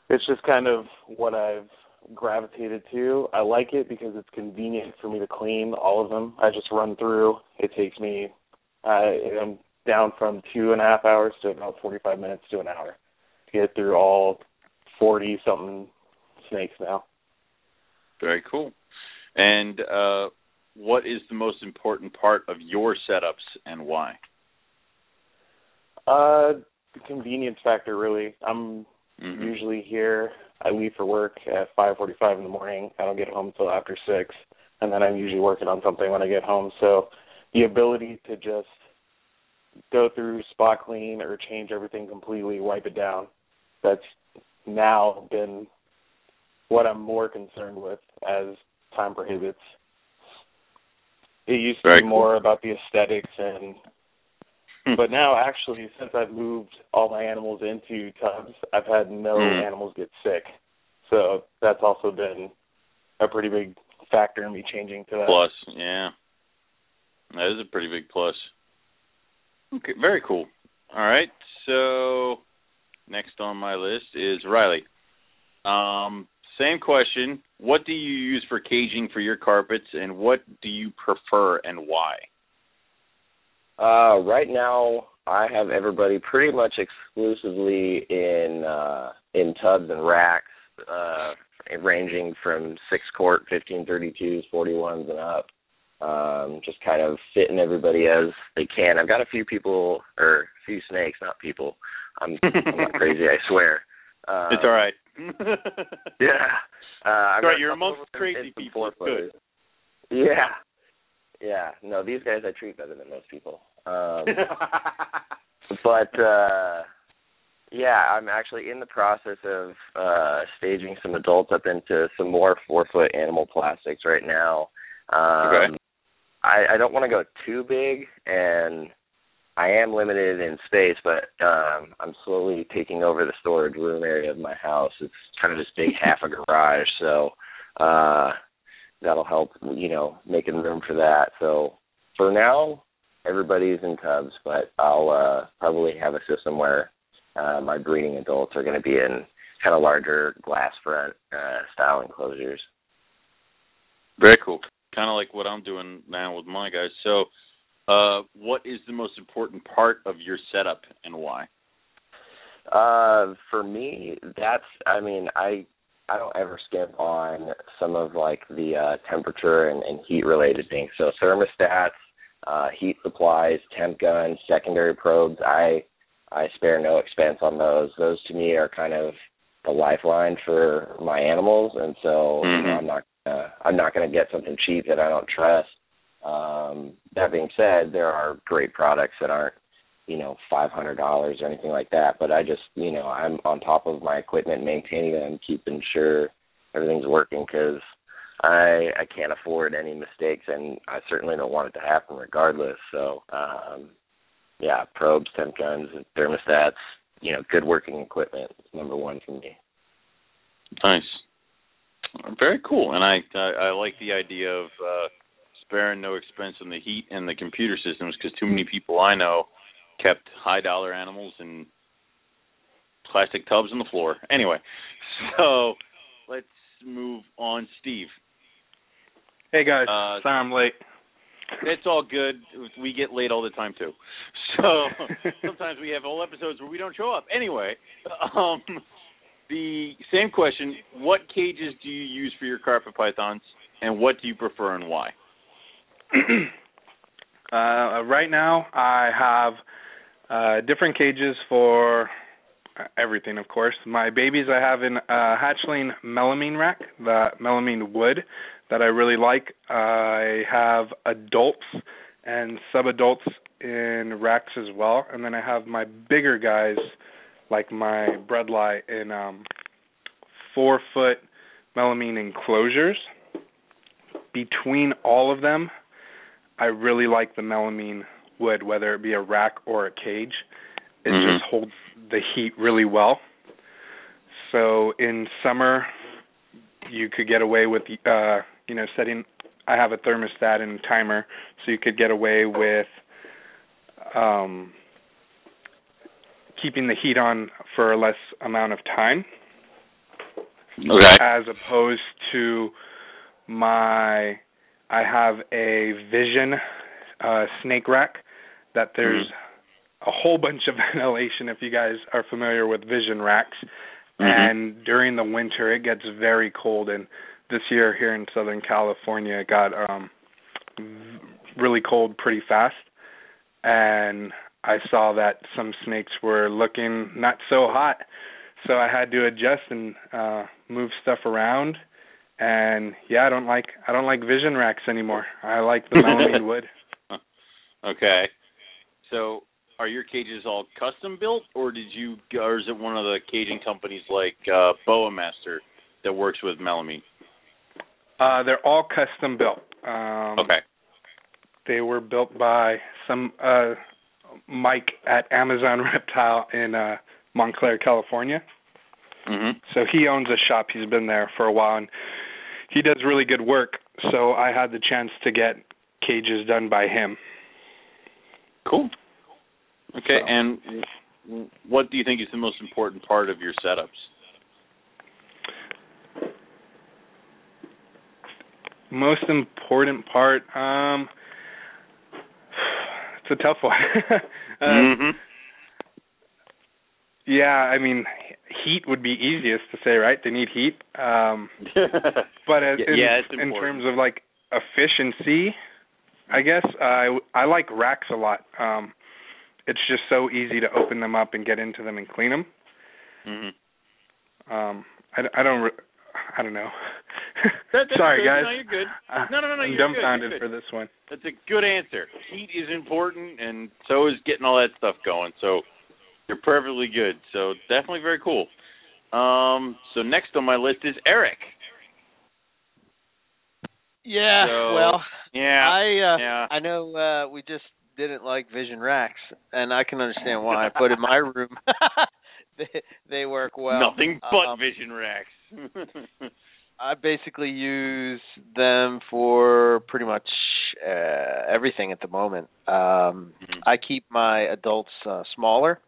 it's just kind of what I've gravitated to. I like it because it's convenient for me to clean all of them. I just run through. It takes me. I I'm down from two and a half hours to about 45 minutes to an hour to get through all 40 something snakes now. Very cool. And uh, what is the most important part of your setups and why? Uh, the convenience factor, really. I'm Mhm. usually here. I leave for work at 5:45 in the morning. I don't get home until after six, and then I'm usually working on something when I get home. So, the ability to just go through spot clean or change everything completely, wipe it down. That's now been what I'm more concerned with as time prohibits. It used to Very be cool. more about the aesthetics and Hmm. but now actually since I've moved all my animals into tubs, I've had no Hmm. animals get sick. So that's also been a pretty big factor in me changing to that. plus, yeah, that is a pretty big plus. Okay, very cool. All right, so next on my list is Riley. Um, same question. What do you use for caging for your carpets, and what do you prefer and why? Uh, right now, I have everybody pretty much exclusively in uh, in tubs and racks, uh, ranging from six quart, fifteen thirty twos, forty ones, and up. Um, just kind of fitting everybody as they can. I've got a few people or a few snakes, not people. I'm, I'm not crazy, I swear. Uh, it's all right. Yeah. Uh, I've Right, got a you're amongst crazy people. It's four-footers. Yeah. Yeah. No, these guys I treat better than most people. Um, but uh yeah, I'm actually in the process of uh staging some adults up into some more four foot animal plastics right now. Um Okay. I, I don't want to go too big and I am limited in space, but um I'm slowly taking over the storage room area of my house. It's kind of this big half a garage, so uh that'll help, you know, making room for that. So for now, everybody's in tubs, but I'll uh probably have a system where uh my breeding adults are going to be in kind of larger glass front uh style enclosures. Very cool. Kind of like what I'm doing now with my guys. So, uh, what is the most important part of your setup and why? Uh for me, that's I mean, I I don't ever skip on some of like the uh temperature and, and heat related things. So thermostats, uh, heat supplies, temp guns, secondary probes. I I spare no expense on those. Those to me are kind of the lifeline for my animals, and so mm-hmm. you know, I'm not uh, I'm not going to get something cheap that I don't trust. Um, that being said, there are great products that aren't you know five hundred dollars or anything like that. But I just you know I'm on top of my equipment, maintaining them, keeping sure everything's working because I I can't afford any mistakes, and I certainly don't want it to happen regardless. So um, yeah, probes, temp guns, thermostats, you know, good working equipment number one for me. Nice, very cool, and I I, I like the idea of uh, sparing no expense on the heat and the computer systems because too many people I know kept high dollar animals in plastic tubs on the floor. Anyway, so let's move on, Steve. Hey guys, Uh, sorry I'm late. It's all good. We get late all the time too. So sometimes we have whole episodes where we don't show up. Anyway, um, the same question: What cages do you use for your carpet pythons, and what do you prefer and why? uh, right now, I have uh, different cages for everything, of course. My babies, I have in a hatchling melamine rack, the melamine wood that I really like. I have adults and sub-adults in racks as well, and then I have my bigger guys, like my bredli, in um, four-foot melamine enclosures. Between all of them, I really like the melamine wood, whether it be a rack or a cage. It Mhm. just holds the heat really well. So in summer, you could get away with uh, you know setting. I have a thermostat and timer, so you could get away with um, keeping the heat on for a less amount of time. Okay. as opposed to my I have a Vision uh snake rack that there's a whole bunch of ventilation if you guys are familiar with Vision racks. Mhm. and during the winter it gets very cold. And this year here in southern California it got um really cold pretty fast. And I saw that some snakes were looking not so hot so I had to adjust and uh move stuff around and yeah, I don't like I don't like vision racks anymore. I like the melamine wood. Okay. So, are your cages all custom built, or did you, or is it one of the caging companies like uh, Boa Master that works with melamine? Uh they're all custom built. Um Okay. they were built by some uh Mike at Amazon Reptile in uh Montclair, California. Mhm. So he owns a shop. He's been there for a while and he does really good work. So I had the chance to get cages done by him. Cool. Okay. So- And what do you think is the most important part of your setups? Most important part, um it's a tough one. uh, mhm. Yeah, I mean, heat would be easiest to say, right? They need heat. Um but as, in, yeah, in terms of like efficiency, I guess I I like racks a lot. Um it's just so easy to open them up and get into them and clean them. mhm. Um I, I don't I don't know. That- that's Sorry, good. guys. No, you're good. No, no, no, no, I'm you're good, dumbfounded you're good. for this one. That's a good answer. Heat is important, and so is getting all that stuff going. So you're perfectly good. So definitely very cool. Um, so next on my list is Eric. Yeah, So, well, Yeah. I uh, yeah. I know uh we just didn't like Vision racks, and I can understand why. but in my room, they they work well. Nothing but Um, vision racks. I basically use them for pretty much uh, everything at the moment. Um, Mhm. I keep my adults uh, smaller,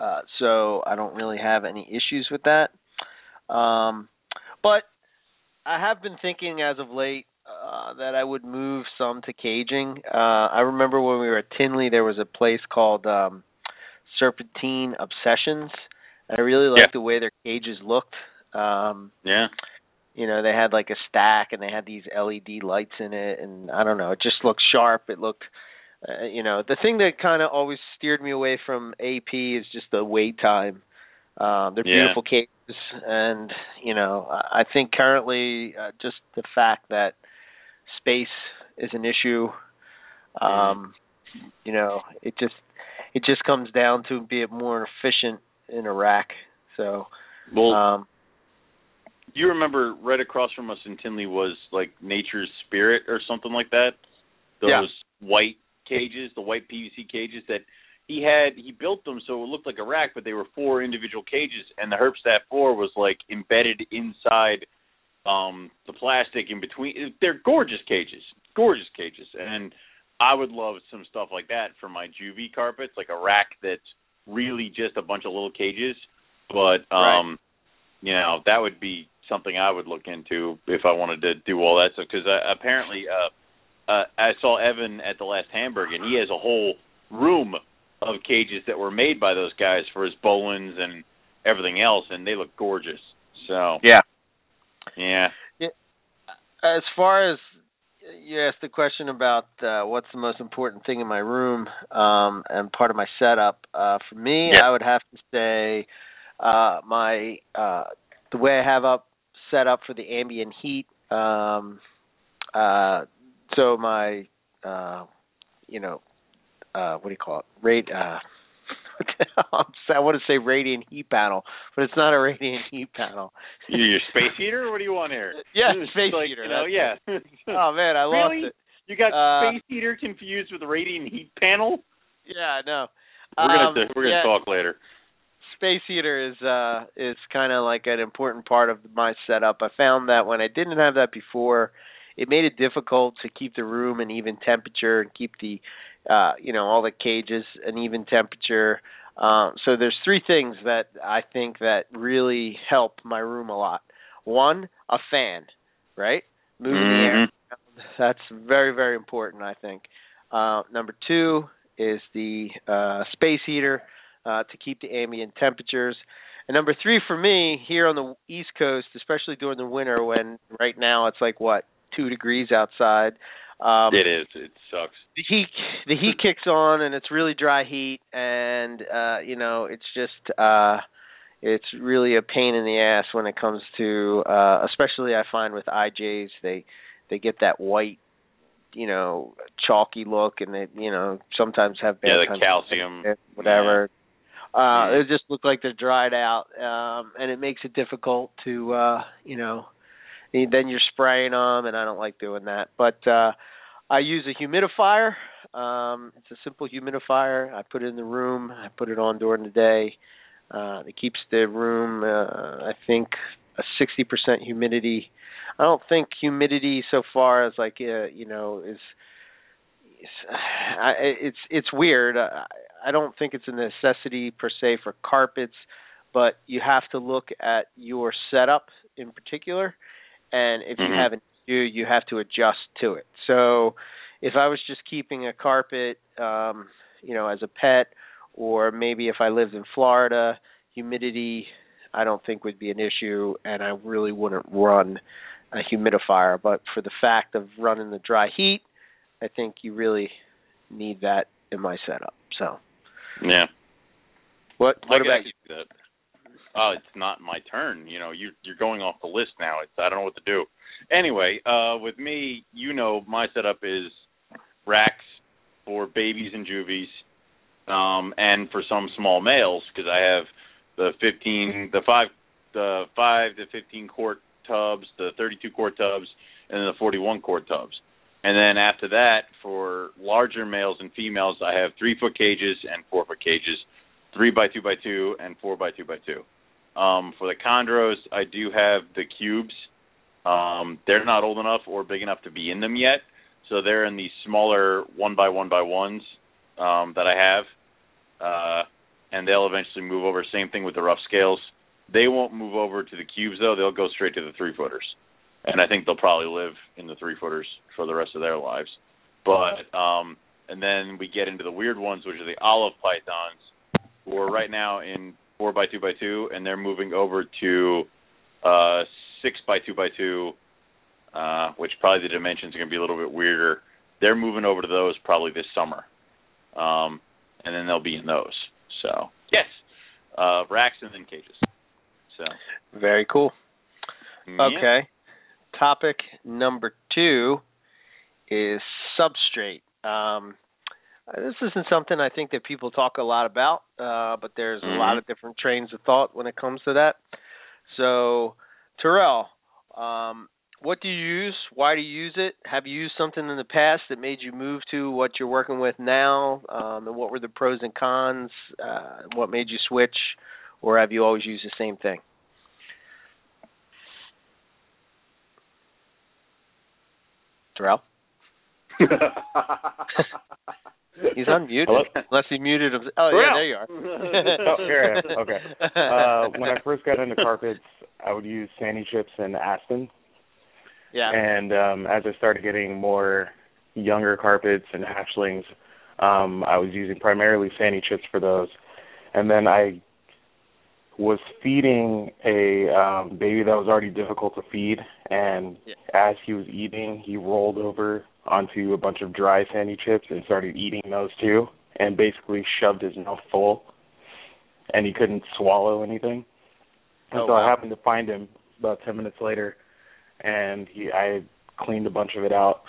uh, so I don't really have any issues with that. Um, but I have been thinking as of late uh, that I would move some to caging. Uh, I remember when we were at Tinley, there was a place called um, Serpentine Obsessions, and I really liked Yeah. the way their cages looked. Um, yeah. You know they had like a stack and they had these led lights in it and i don't know it just looked sharp it looked uh, you know, the thing that kind of always steered me away from AP is just the wait time. Um, they're Yeah. beautiful cases and you know, I I think currently uh, just the fact that space is an issue. Um, you know, it just it just comes down to being more efficient in a rack. So, Well, um, you remember right across from us in Tinley was like Nature's Spirit or something like that. Those Yeah. white cages, the white PVC cages that he had. He built them so it looked like a rack, but they were four individual cages, and the Herpstat four was like embedded inside um the plastic in between. They're gorgeous cages, gorgeous cages, and I would love some stuff like that for my juvie carpets, like a rack that's really just a bunch of little cages. But um, you know, that would be something I would look into if I wanted to do all that stuff. Because uh, apparently, uh, uh, I saw Evan at the last Hamburg, and he has a whole room of cages that were made by those guys for his Boelen's and everything else, and they look gorgeous. So Yeah. yeah, as far as you asked the question about uh, what's the most important thing in my room um, and part of my setup, uh, for me, Yeah. I would have to say uh, my uh, the way I have up set up for the ambient heat. Um, uh, so my uh, you know uh, what do you call it? Rate. Uh, I want to say radiant heat panel, but it's not a radiant heat panel. you your space heater. What do you want here? Yeah, space like, heater. You know, yeah. it. Oh man, I lost really? it. You got Uh, space heater confused with radiant heat panel? Yeah, I know. We're gonna Um, we're gonna yeah, talk later. Space heater is uh is kind of like an important part of my setup. I found that when I didn't have that before, it made it difficult to keep the room an even temperature and keep the uh you know all the cages an even temperature. Um, so there's three things that I think that really help my room a lot. One, a fan, right? Moving the air Mhm. that's very very important i think uh number two is the uh space heater uh to keep the ambient temperatures and number three for me here on the east coast especially during the winter when right now it's like what two degrees outside um it is. It sucks. the heat the heat kicks on and it's really dry heat and uh you know it's just uh it's really a pain in the ass when it comes to uh especially I find with IJs they they get that white you know chalky look and they you know sometimes have bad Yeah, the calcium. whatever uh they just look like they're dried out um and it makes it difficult to uh you know then you're spraying them and I don't like doing that. But uh I use a humidifier. Um it's a simple humidifier. I put it in the room. I put it on during the day. Uh it keeps the room uh I think a 60% humidity. I don't think humidity so far as like uh, you know is is- I, it's it's weird. I, I don't think it's a necessity per se for carpets, but you have to look at your setup in particular, and if you Mhm. have an issue, you have to adjust to it. So, if I was just keeping a carpet, um, you know, as a pet, or maybe if I lived in Florida, humidity I don't think would be an issue, and I really wouldn't run a humidifier. But for the fact of running the dry heat, I think you really need that in my setup. So, Yeah. what I what could about that. Oh, it's not my turn. You know, you're you're going off the list now. It's I don't know what to do. Anyway, uh with me, you know, my setup is racks for babies and juvies, um, and for some small males because I have the 15, the five, the five to 15 quart tubs, the 32 quart tubs, and then the 41 quart tubs. And then after that, for larger males and females, I have three foot cages and four foot cages, three by two by two, and four by two by two. Um, for the chondros, I do have the cubes. Um, they're not old enough or big enough to be in them yet, so they're in the smaller one by one by ones um, that I have, uh, and they'll eventually move over. Same thing with the rough scales. They won't move over to the cubes though; they'll go straight to the three footers, and I think they'll probably live in the three footers for the rest of their lives. But um, and then we get into the weird ones, which are the olive pythons, who are right now in four by two by two, and they're moving over to uh, six by two by two, uh, which probably the dimensions are going to be a little bit weirder they're moving over to those probably this summer, um, and then they'll be in those. So yes, uh, racks and then cages. So very cool. yeah. Okay. Topic number two is substrate. Um, this isn't something I think that people talk a lot about, uh, but there's Mhm. a lot of different trains of thought when it comes to that. So, Terrell, um, what do you use? Why do you use it? Have you used something in the past that made you move to what you're working with now? Um, and what were the pros and cons? Uh, what made you switch? Or have you always used the same thing? Terrell? He's unmuted. Hello? Unless he muted him. Oh, yeah, there you are. Oh, here I am. Okay. Uh, when I first got into carpets, I would use Sani chips and Aspen. yeah. And um, as I started getting more younger carpets and hatchlings, um, I was using primarily Sani chips for those. And then I was feeding a um, baby that was already difficult to feed, and Yeah. as he was eating, he rolled over onto a bunch of dry Sani chips and started eating those too, and basically shoved his mouth full, and he couldn't swallow anything. And Oh, so wow. I happened to find him about ten minutes later, and he I cleaned a bunch of it out,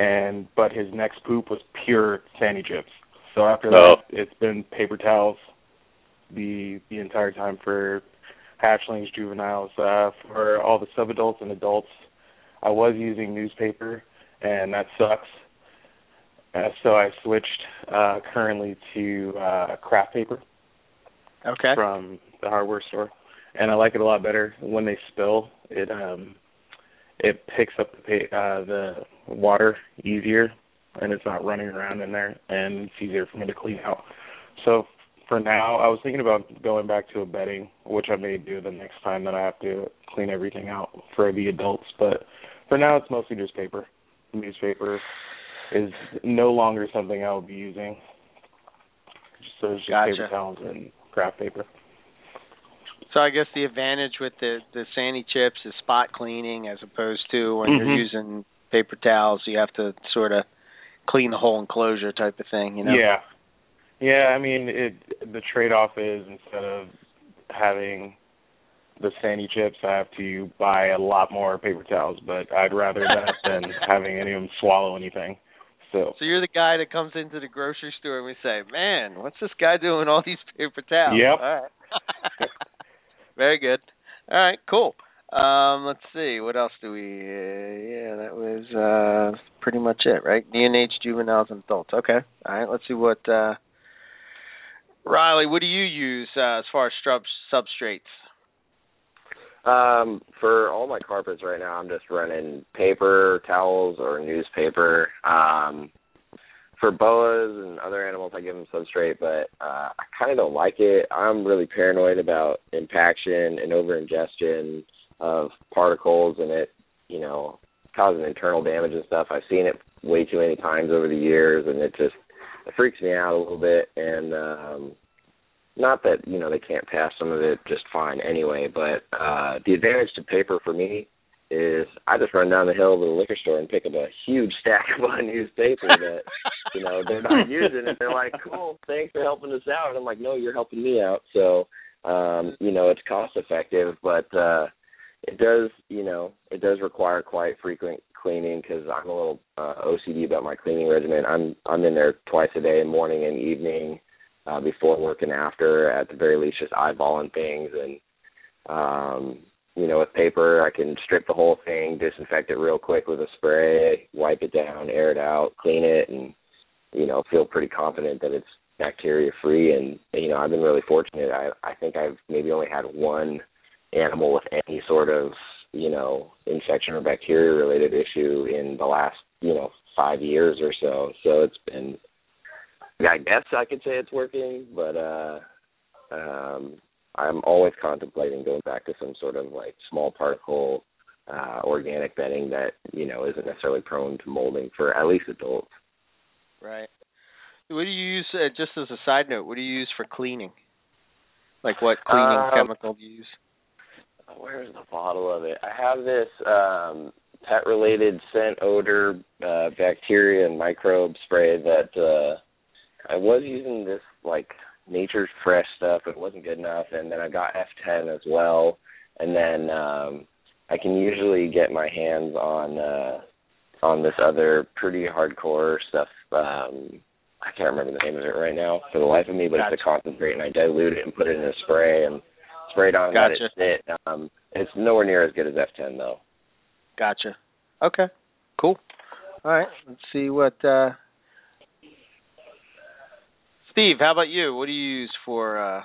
and but his next poop was pure Sani chips. So after that, Oh. it's been paper towels the the entire time for hatchlings, juveniles, uh, for all the subadults and adults. I was using newspaper, and that sucks. Uh, so I switched uh, currently to uh, kraft paper Okay. from the hardware store, and I like it a lot better. When they spill, it um it picks up the pa- uh, the water easier, and it's not running around in there, and it's easier for me to clean out. So for now, I was thinking about going back to a bedding, which I may do the next time that I have to clean everything out for the adults. But for now, it's mostly just paper. Newspaper is no longer something I will be using. So it's just Gotcha. paper towels and kraft paper. So I guess the advantage with the the Sani chips is spot cleaning as opposed to when you're Mhm. using paper towels, you have to sort of clean the whole enclosure type of thing, you know. Yeah. Yeah, I mean it the trade off is instead of having the Sani chips I have to buy a lot more paper towels, but I'd rather that than having any of them swallow anything. So So you're the guy that comes into the grocery store and we say, "Man, what's this guy doing with all these paper towels?" Yep. All right. Very good. All right, cool. Um, let's see. What else do we? Uh, yeah, that was uh, pretty much it, right? DNH, juveniles, and adults. Okay. All right. Let's see what. Uh, Riley, what do you use uh, as far as strub substrates? Um, for all my carpets right now, I'm just running paper towels or newspaper. Um, for boas and other animals, I give them substrate, but uh, I kind of don't like it. I'm really paranoid about impaction and over ingestion of particles, and it, you know, causing internal damage and stuff. I've seen it way too many times over the years, and it just it freaks me out a little bit. And um, not that you know they can't pass some of it just fine anyway, but uh the advantage to paper for me is I just run down the hill to the liquor store and pick up a huge stack of unused paper that you know they're not using, and they're like, "Cool, thanks for helping us out." And I'm like, "No, you're helping me out." So um, you know it's cost effective, but uh it does you know it does require quite frequent cleaning because I'm a little uh, OCD about my cleaning regimen. I'm I'm in there twice a day, morning and evening uh, before work and after, at the very least, just eyeballing things. And um, you know, with paper, I can strip the whole thing, disinfect it real quick with a spray, wipe it down, air it out, clean it, and you know, feel pretty confident that it's bacteria free. And you know, I've been really fortunate. I I think I've maybe only had one animal with any sort of you know infection or bacteria related issue in the last you know five years or so. So it's been I guess I could say it's working, but uh um I'm always contemplating going back to some sort of like small particle uh organic bedding that, you know, isn't necessarily prone to molding for at least adults. Right. What do you use? Uh, just as a side note, what do you use for cleaning? Like what cleaning Um, chemical do you use? Where's the bottle of it? I have this um pet related scent, odor, uh, bacteria, and microbe spray that uh, I was using this like Nature's Fresh stuff. It wasn't good enough, and then I got F10 as well, and then um, I can usually get my hands on uh, on this other pretty hardcore stuff. Um, I can't remember the name of it right now for the life of me, but Gotcha. it's a concentrate, and I dilute it and put it in a spray and spray it on and let Gotcha. it sit. Um, it's nowhere near as good as F10 though. Gotcha. Okay. Cool. All right. Let's see what uh Steve, how about you? What do you use for uh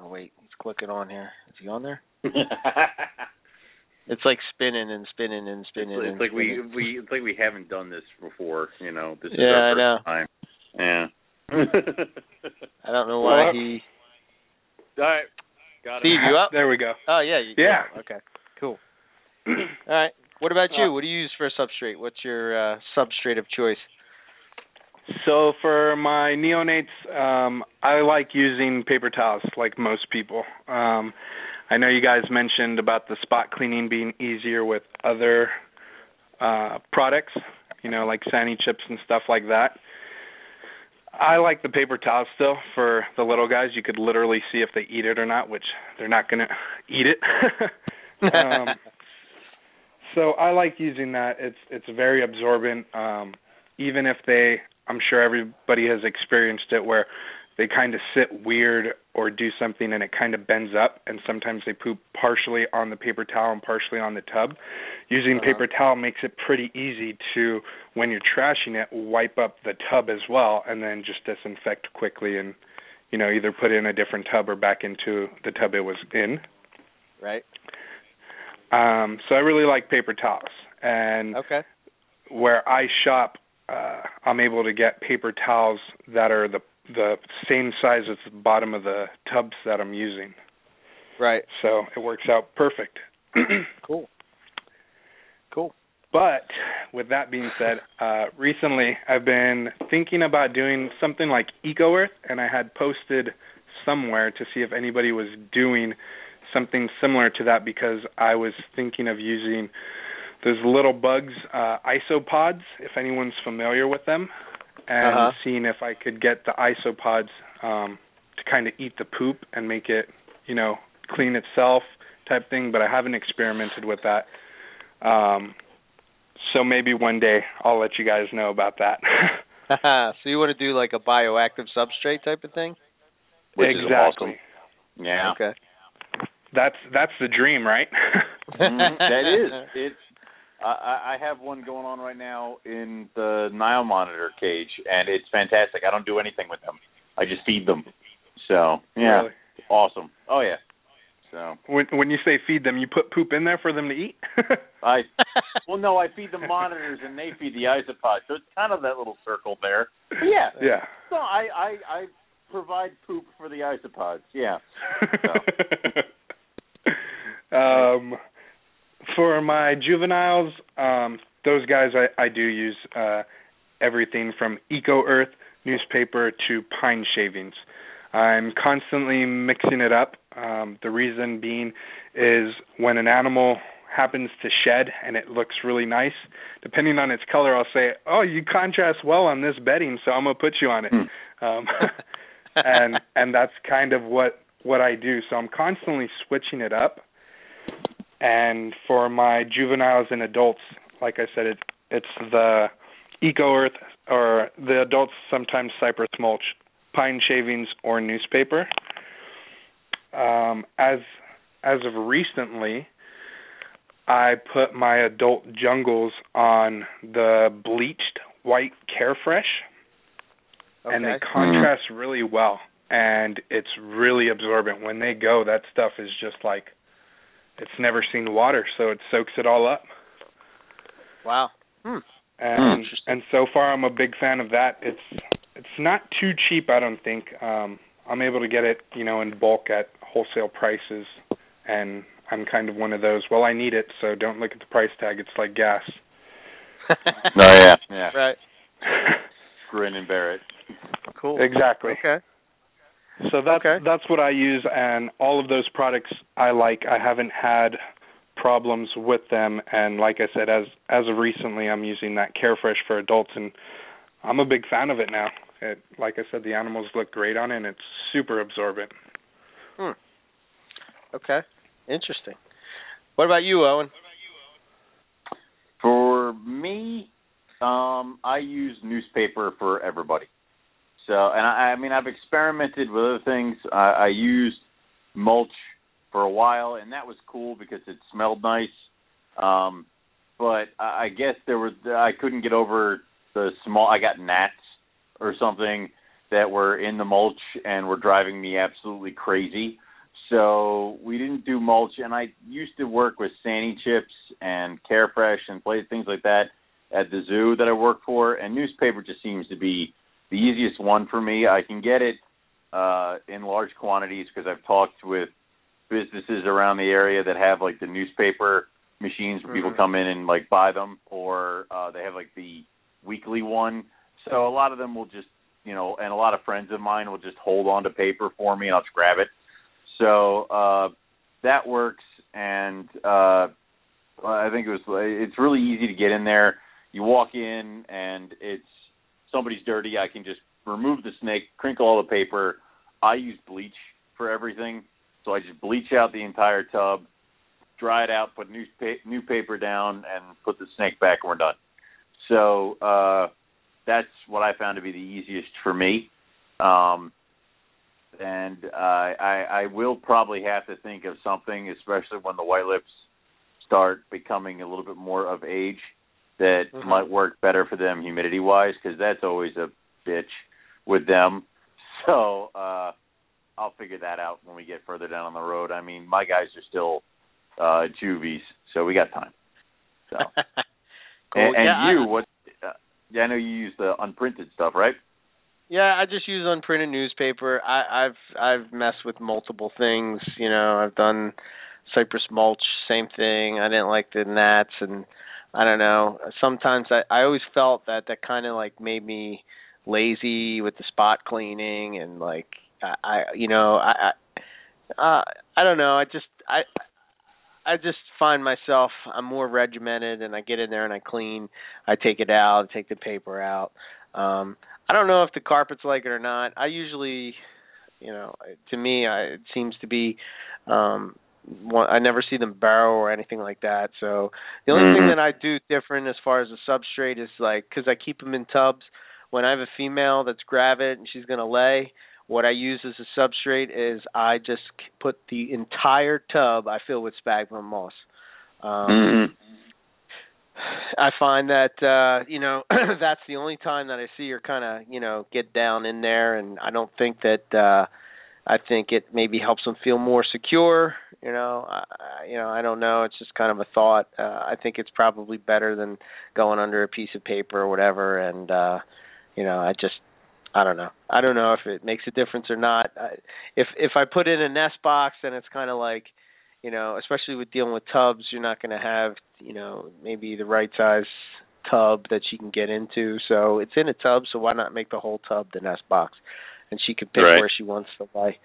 oh wait, he's clicking on here. Is he on there? It's like spinning and spinning and spinning. it's and like we spinning. we it's like we haven't done this before. You know, this is Yeah, I our know. first time. Yeah. I don't know why Well, he All right, got Steve, it. you up? There we go. Oh yeah, you Yeah. Okay. Cool. All right. What about you? Uh, what do you use for a substrate? What's your uh substrate of choice? So for my neonates, um, I like using paper towels like most people. Um, I know you guys mentioned about the spot cleaning being easier with other uh, products, you know, like Sani chips and stuff like that. I like the paper towel still for the little guys. You could literally see if they eat it or not, which they're not going to eat it. um, so I like using that. It's it's very absorbent. Um, even if they, I'm sure everybody has experienced it where they kind of sit weird or do something and it kind of bends up, and sometimes they poop partially on the paper towel and partially on the tub. Using Uh-huh. paper towel makes it pretty easy to, when you're trashing it, wipe up the tub as well, and then just disinfect quickly and, you know, either put in a different tub or back into the tub it was in. right. Um, so I really like paper towels, and Okay. where I shop, uh, I'm able to get paper towels that are the the same size as the bottom of the tubs that I'm using. Right. So it works out perfect. Cool. Cool. But with that being said, uh, recently I've been thinking about doing something like Eco Earth, and I had posted somewhere to see if anybody was doing something similar to that because I was thinking of using those little bugs, uh, isopods, if anyone's familiar with them, and Uh-huh. seeing if I could get the isopods um, to kind of eat the poop and make it, you know, clean itself type thing. But I haven't experimented with that. Um, so maybe one day I'll let you guys know about that. so you want to do like a bioactive substrate type of thing? Which exactly. awesome. Yeah. Okay. That's that's the dream, right? Mhm, that is. It's. I, I I have one going on right now in the Nile monitor cage, and it's fantastic. I don't do anything with them. I just feed them. So yeah, Really? awesome. Oh yeah. So When when you say feed them, you put poop in there for them to eat? I well no, I feed the monitors and they feed the isopods. So it's kind of that little circle there. But yeah. yeah. So I I I provide poop for the isopods. Yeah. um for my juveniles, um those guys I I do use uh everything from Eco Earth newspaper to pine shavings. I'm constantly mixing it up. Um the reason being is when an animal happens to shed and it looks really nice, depending on its color I'll say, "Oh, you contrast well on this bedding, so I'm going to put you on it." Hmm. Um and and that's kind of what what I do. So I'm constantly switching it up. And for my juveniles and adults, like I said, it it's the Eco Earth or the adults sometimes cypress mulch, pine shavings or newspaper. Um, as as of recently, I put my adult jungles on the bleached white Carefresh okay. and they contrast really well and it's really absorbent when they go that stuff is just like it's never seen water so it soaks it all up wow. Hmm. and Interesting. and so far I'm a big fan of that it's it's not too cheap I don't think um I'm able to get it you know in bulk at wholesale prices and I'm kind of one of those well I need it so don't look at the price tag it's like gas No, yeah, yeah. Right. Grin and bear it. Cool. exactly Okay. So that's Okay. that's what I use, and all of those products I like. I haven't had problems with them. And like I said, as as of recently, I'm using that Carefresh for adults, and I'm a big fan of it now. It, like I said, the animals look great on it, and it's super absorbent. Hmm. Okay, interesting. What about you, Owen? For me, um, I use newspaper for everybody. So, and I, I mean, I've experimented with other things. I, I used mulch for a while, and that was cool because it smelled nice. Um, but I, I guess there was I couldn't get over the small. I got gnats or something that were in the mulch and were driving me absolutely crazy. So we didn't do mulch, and I used to work with Sani chips and Carefresh and play things like that at the zoo that I work for. And newspaper just seems to be the easiest one for me. I can get it uh, in large quantities because I've talked with businesses around the area that have like the newspaper machines where mm-hmm. people come in and like buy them, or uh, they have like the weekly one. So a lot of them will just, you know, and a lot of friends of mine will just hold on to paper for me, and I'll just grab it. So uh, that works, and uh, I think it was. It's really easy to get in there. You walk in, and it's somebody's dirty. I can just remove the snake, crinkle all the paper. I use bleach for everything, so I just bleach out the entire tub, dry it out, put new new paper down, and put the snake back, and we're done. So uh, that's what I found to be the easiest for me. Um, and uh, I, I will probably have to think of something, especially when the white lips start becoming a little bit more of age, that mm-hmm. might work better for them humidity wise, because that's always a bitch with them. So uh, I'll figure that out when we get further down on the road. I mean, my guys are still uh, juvies, so we got time. So, cool. and, and yeah, you, I, what? Uh, yeah, I know you use the unprinted stuff, right? Yeah, I just use unprinted newspaper. I, I've I've messed with multiple things. You know, I've done cypress mulch, same thing. I didn't like the gnats, and I don't know. Sometimes I I always felt that that kind of like made me lazy with the spot cleaning and like I, I you know I I uh, I don't know. I just I I just find myself I'm more regimented and I get in there and I clean. I take it out, take the paper out. Um I don't know if the carpets like it or not. I usually, you know, to me, I, it seems to be. um one, I never see them burrow or anything like that. So the only mm-hmm. thing that I do different as far as the substrate is like because I keep them in tubs. When I have a female that's gravid and she's going to lay, what I use as a substrate is I just put the entire tub I fill with sphagnum moss. Um, mm-hmm. I find that uh, you know that's the only time that I see her kind of you know get down in there, and I don't think that uh, I think it maybe helps them feel more secure. You know, I, you know I don't know. It's just kind of a thought. Uh, I think it's probably better than going under a piece of paper or whatever. And uh, you know, I just I don't know. I don't know if it makes a difference or not. I, if if I put in a nest box, then it's kind of like you know, especially with dealing with tubs, you're not going to have, you know, maybe the right size tub that she can get into. So it's in a tub, so why not make the whole tub the nest box? And she can pick right. where she wants to lay.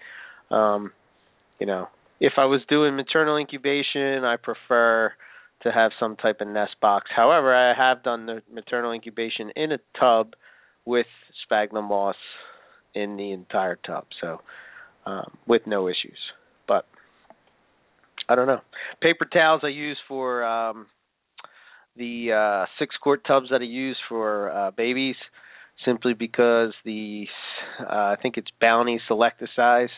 Um, you know, if I was doing maternal incubation, I prefer to have some type of nest box. However, I have done the maternal incubation in a tub with sphagnum moss in the entire tub, so um, with no issues. But I don't know. Paper towels I use for um the uh six quart tubs that I use for uh babies simply because the uh I think it's Bounty Select-A-Size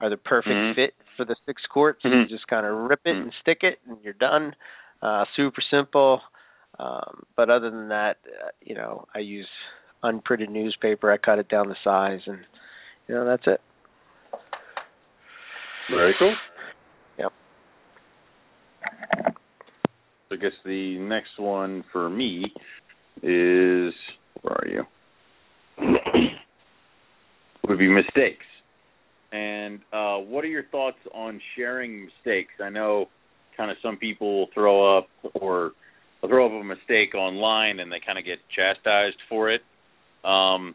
are the perfect mm-hmm. fit for the six quarts. Mm-hmm. You just kind of rip it mm-hmm. and stick it and you're done. Uh super simple. Um but other than that, uh, you know, I use unprinted newspaper. I cut it down to size and you know, that's it. Very cool. Yep. I guess the next one for me is where are you? Would be mistakes. And uh, what are your thoughts on sharing mistakes? I know kind of some people will throw up or throw up a mistake online and they kind of get chastised for it. Um,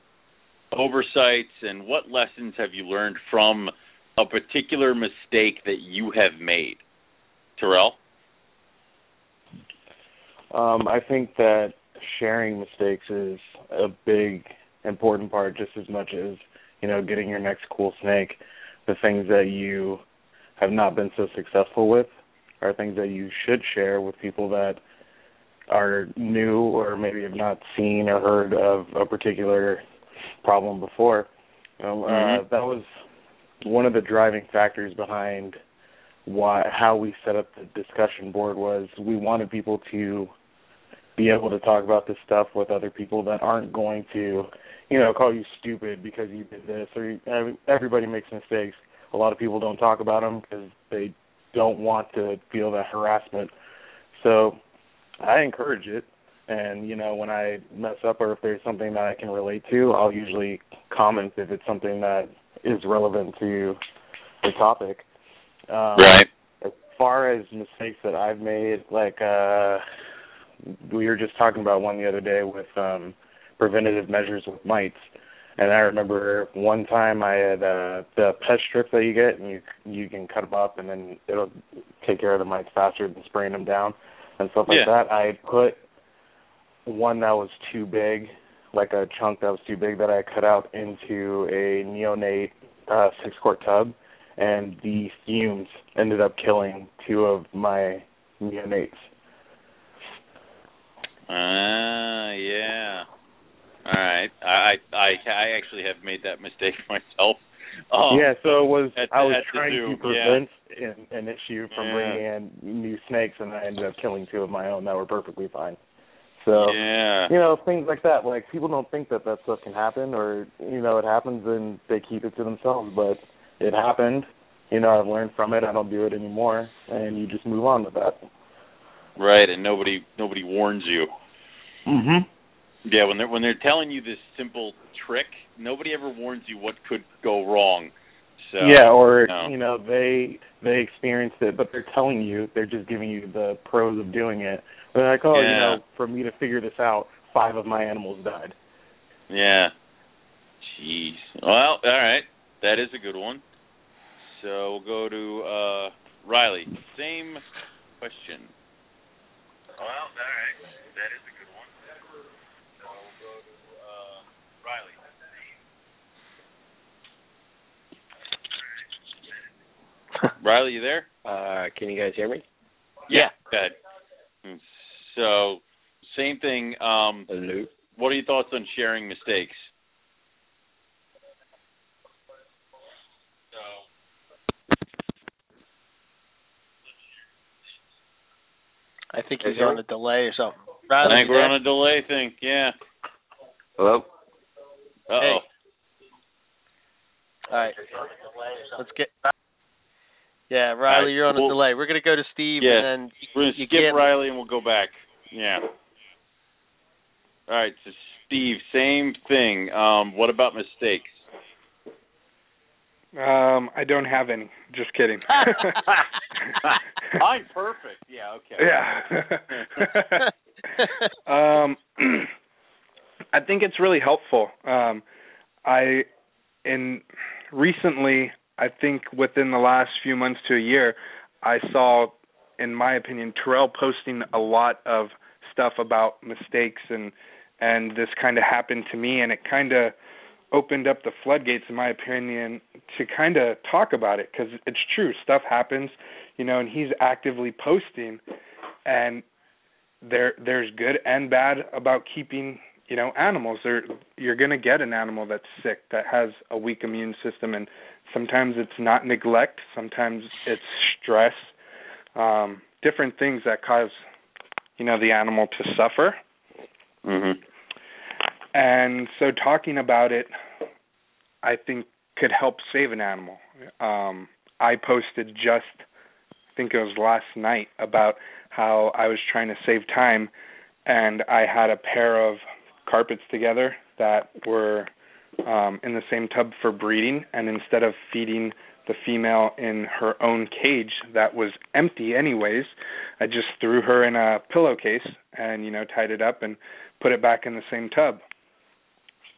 oversights and what lessons have you learned from a particular mistake that you have made? Terrell? Um, I think that sharing mistakes is a big important part just as much as, you know, getting your next cool snake. The things that you have not been so successful with are things that you should share with people that are new or maybe have not seen or heard of a particular problem before. You know, Mhm. uh, that was one of the driving factors behind why how we set up the discussion board was we wanted people to be able to talk about this stuff with other people that aren't going to, you know, call you stupid because you did this or you, everybody makes mistakes. A lot of people don't talk about them because they don't want to feel that harassment. So I encourage it. And you know, when I mess up or if there's something that I can relate to, I'll usually comment if it's something that is relevant to the topic. Um, right. As far as mistakes that I've made, like uh we were just talking about one the other day with um preventative measures with mites. And I remember one time I had uh the pest strip that you get and you you can cut them up and then it'll take care of the mites faster than spraying them down and stuff like Yeah. that. I put one that was too big, like a chunk that was too big that I cut out into a neonate uh six quart tub and the fumes ended up killing two of my neonates. Ah, yeah. All right. I I I actually have made that mistake myself. Um, yeah, so it was at I was trying to yeah. prevent an, an issue from Yeah. bringing in new snakes, and I ended up killing two of my own that were perfectly fine. So Yeah. you know things like that. Like people don't think that that stuff can happen, or you know it happens and they keep it to themselves, but it happened. You know I've learned from it. I don't do it anymore, and you just move on with that. Right, and nobody nobody warns you. Mhm. Yeah, when they're when they're telling you this simple trick, nobody ever warns you what could go wrong. So yeah, or no. you know they they experienced it, but they're telling you they're just giving you the pros of doing it. They're like, oh, you know, for me to figure this out, five of my animals died. Yeah. Jeez. Well, all right. That is a good one. So we'll go to uh Riley. Same question. Well, all right. That is a good one. So we'll go to uh Riley. Riley, you there? Uh, can you guys hear me? Yeah. Go ahead. So, same thing. Um, Hello. what are your thoughts on sharing mistakes? I think he's on a delay or something. I think we're there? on a delay thing. Yeah. Hello. Uh oh. All right. Let's get. Yeah, Riley, right, you're on a well- delay. We're gonna go to Steve, Yeah. and then We're gonna skip can't- Riley and we'll go back. Yeah. All right. So Steve, same thing. Um, what about mistakes? Um, I don't have any. Just kidding. I'm perfect. Yeah. Okay. yeah. um I think it's really helpful. Um I in recently I think within the last few months to a year I saw in my opinion Terrell posting a lot of stuff about mistakes and and this kind of happened to me and it kind of opened up the floodgates in my opinion to kind of talk about it cuz it's true stuff happens you know and he's actively posting and there there's good and bad about keeping you know animals there you're going to get an animal that's sick that has a weak immune system and sometimes it's not neglect sometimes it's stress um different things that cause you know the animal to suffer Mhm. And so talking about it i think could help save an animal. Um i posted just i think it was last night about how i was trying to save time and i had a pair of carpets together that were um in the same tub for breeding and instead of feeding the female in her own cage that was empty anyways i just threw her in a pillowcase and you know tied it up and put it back in the same tub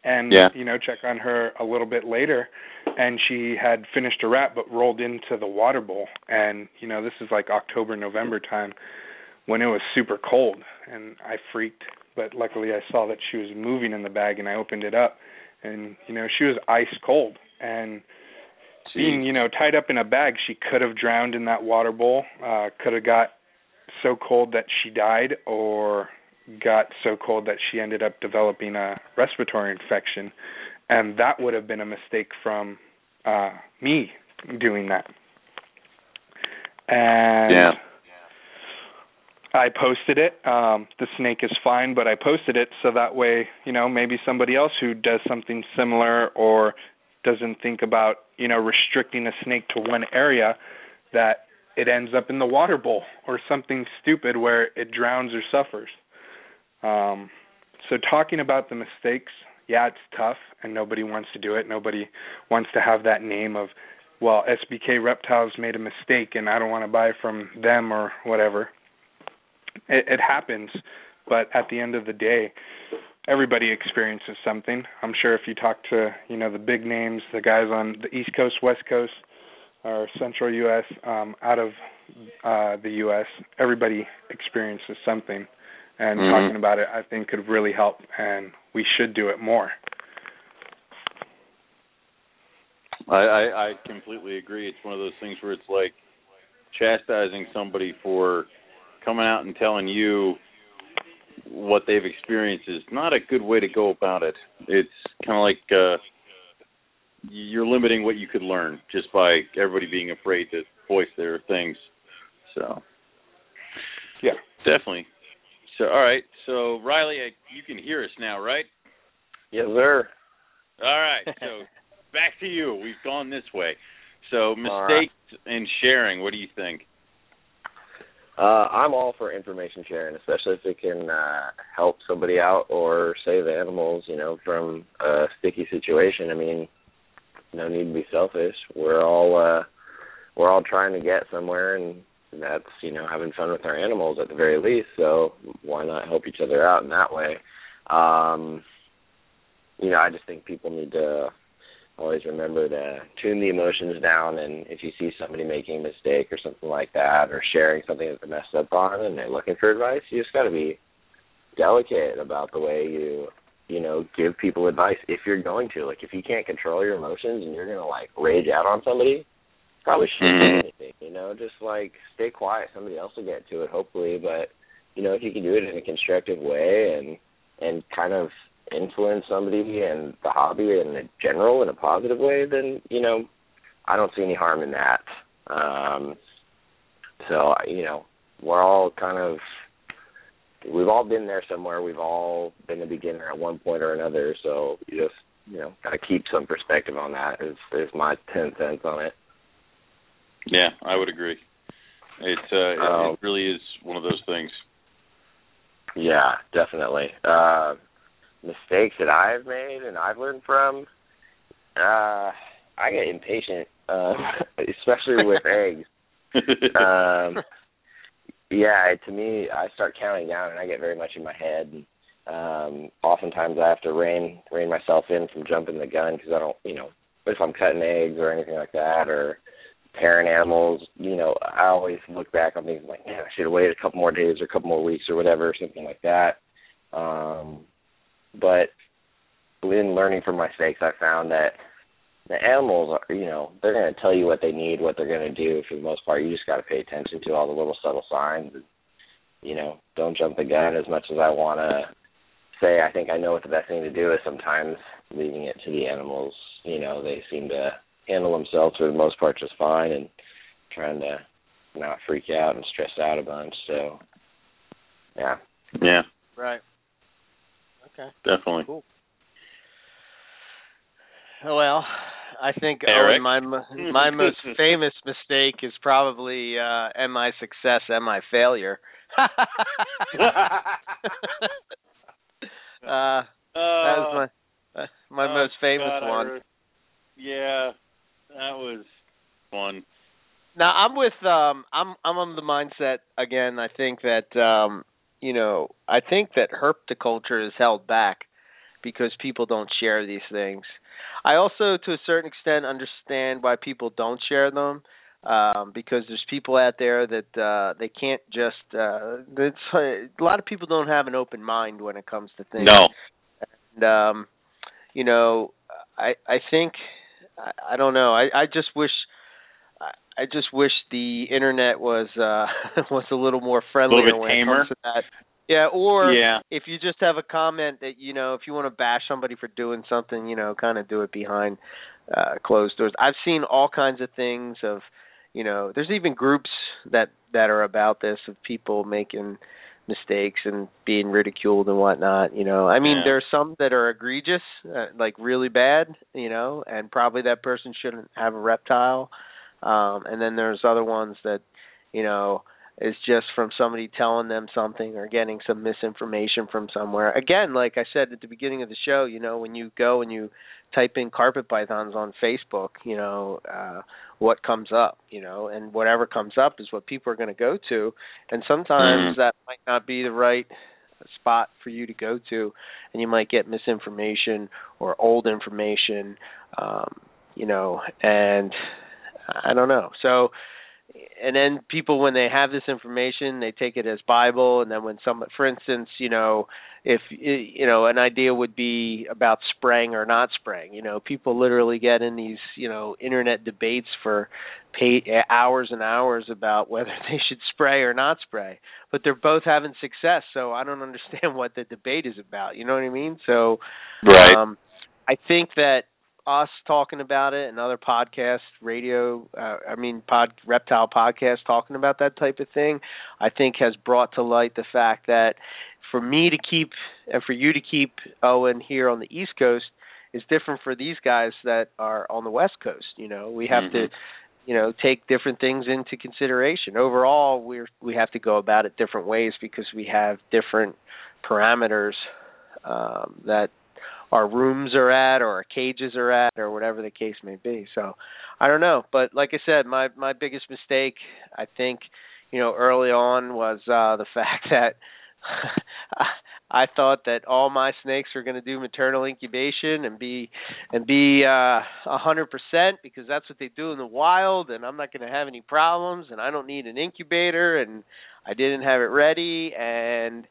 and Yeah. you know check on her a little bit later and she had finished a wrap but rolled into the water bowl and you know this is like October November time when it was super cold, and I freaked. But luckily, I saw that she was moving in the bag, and I opened it up, and you know she was ice cold, and being you know tied up in a bag, she could have drowned in that water bowl. Uh, could have got so cold that she died, or got so cold that she ended up developing a respiratory infection, and that would have been a mistake from uh, me doing that. And Yeah. I posted it. Um, the snake is fine, but I posted it so that way, you know, maybe somebody else who does something similar or doesn't think about, you know, restricting a snake to one area that it ends up in the water bowl or something stupid where it drowns or suffers. Um, so talking about the mistakes, yeah, it's tough and nobody wants to do it. Nobody wants to have that name of, well, SBK Reptiles made a mistake and I don't want to buy from them or whatever. It, it happens, but at the end of the day, everybody experiences something. I'm sure if you talk to, you know, the big names, the guys on the East Coast, West Coast, or Central U.S., um, out of uh, the U.S., everybody experiences something. And Mhm. talking about it, I think, could really help, and we should do it more. I, I I completely agree. It's one of those things where it's like chastising somebody for coming out and telling you what they've experienced is not a good way to go about it. It's kind of like uh you're limiting what you could learn just by everybody being afraid to voice their things. So Yeah. definitely. So all right. So Riley, I, you can hear us now, right? Yes, sir. All right. So back to you. We've gone this way. So All right. mistakes and sharing. What do you think? Uh, I'm all for information sharing, especially if it can uh, help somebody out or save animals, you know, from a sticky situation. I mean, no need to be selfish. We're all uh, we're all trying to get somewhere, and that's you know having fun with our animals at the very least. So why not help each other out in that way? Um, you know, I just think people need to always remember to tune the emotions down and if you see somebody making a mistake or something like that or sharing something that they're messed up on and they're looking for advice you just got to be delicate about the way you you know give people advice if you're going to like if you can't control your emotions and you're going to like rage out on somebody probably shouldn't Mhm. do anything you know just like stay quiet somebody else will get to it hopefully but you know if you can do it in a constructive way and and kind of influence somebody and the hobby in a general in a positive way, then you know I don't see any harm in that. Um, so you know we're all kind of we've all been there somewhere. We've all been a beginner at one point or another. So you just you know got to keep some perspective on that. Is is my ten cents on it. Yeah, I would agree. It's uh, it, Um, it really is one of those things. Yeah, definitely. Uh, mistakes that I've made and I've learned from. Uh, I get impatient, uh, especially with eggs. um, yeah, to me, I start counting down and I get very much in my head. And, um, oftentimes, I have to rein rein myself in from jumping the gun because I don't, you know, if I'm cutting eggs or anything like that, or pairing animals, you know, I always look back on things like, man, I should have waited a couple more days or a couple more weeks or whatever, something like that. Um, but in learning from my mistakes, I found that the animals are, you know, they're going to tell you what they need, what they're going to do for the most part. You just got to pay attention to all the little subtle signs. And, you know, don't jump the gun as much as I want to say I think I know what the best thing to do is sometimes leaving it to the animals. You know, they seem to handle themselves for the most part just fine and trying to not freak out and stress out a bunch. So, yeah. Yeah, Right. Okay. definitely. Cool. Well, I think Eric? Owen, my my most famous mistake is probably uh am I success, am I failure? uh that was my uh, my oh, most famous God, one. re- Yeah, that was fun. Now I'm with um I'm I'm on the mindset again. I think that um you know I think that herpetoculture is held back because people don't share these things. I also to a certain extent understand why people don't share them. um, because there's people out there that uh, they can't just. Uh, it's, a lot of people don't have an open mind when it comes to things. No. And um, you know, I I think I, I don't know. I I just wish. I just wish the internet was uh was a little more friendly A little bit when it comes to that. Yeah, or Yeah. if you just have a comment that you know, if you want to bash somebody for doing something, you know, kind of do it behind uh closed doors. I've seen all kinds of things of, you know, there's even groups that that are about this of people making mistakes and being ridiculed and whatnot. You know, I mean, Yeah. are some that are egregious, uh, like really bad. You know, and probably that person shouldn't have a reptile. Um, and then there's other ones that, you know, is just from somebody telling them something or getting some misinformation from somewhere. Again, like I said at the beginning of the show, you know, when you go and you type in carpet pythons on Facebook, you know, uh what comes up, you know, and whatever comes up is what people are going to go to. And sometimes Mhm. that might not be the right spot for you to go to and you might get misinformation or old information um you know and I don't know. So and then people when they have this information they take it as bible. And then when some for instance you know if you know an idea would be about spraying or not spraying you know people literally get in these you know internet debates for pay, hours and hours about whether they should spray or not spray. But they're both having success. So i don't understand what the debate is about. You know what i mean? So Right. um i think that us talking about it and other podcasts, radio, uh, I mean, pod reptile podcast talking about that type of thing, I think has brought to light the fact that for me to keep and for you to keep Owen here on the East Coast is different for these guys that are on the West Coast. You know, we have to Mhm. you know take different things into consideration overall we're we have to go about it different ways because we have different parameters um that our rooms are at or our cages are at or whatever the case may be. So i don't know. But like i said my my biggest mistake i think you know early on was uh the fact that I thought that all my snakes were going to do maternal incubation and be and be uh a hundred percent because that's what they do in the wild, and I'm not going to have any problems, and I don't need an incubator, and I didn't have it ready, and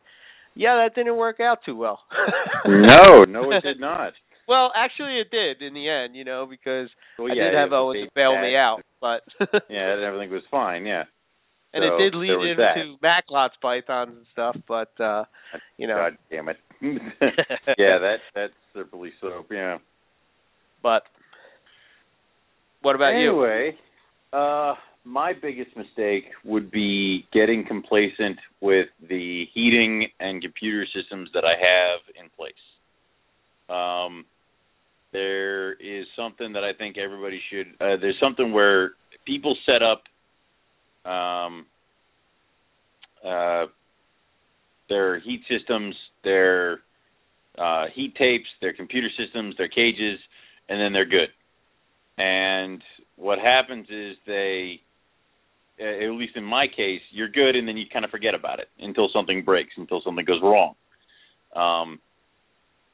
yeah, that didn't work out too well. no, no, it did not. Well, actually, it did in the end, you know, because Well, I did have it was Owen to bail me out, but Yeah, and everything was fine. Yeah. and So, it did lead there that. into Macklot's pythons and stuff, but uh you know, God damn it. yeah, that that's simply so. Yeah. but what about you? anyway, uh, my biggest mistake would be getting complacent with the heating and computer systems that I have in place. Um, there is something that I think everybody should. Uh, there's something where people set up um, uh, their heat systems, their uh, heat tapes, their computer systems, their cages, and then they're good. And what happens is they, at least in my case, you're good, and then you kind of forget about it until something breaks, until something goes wrong. Um,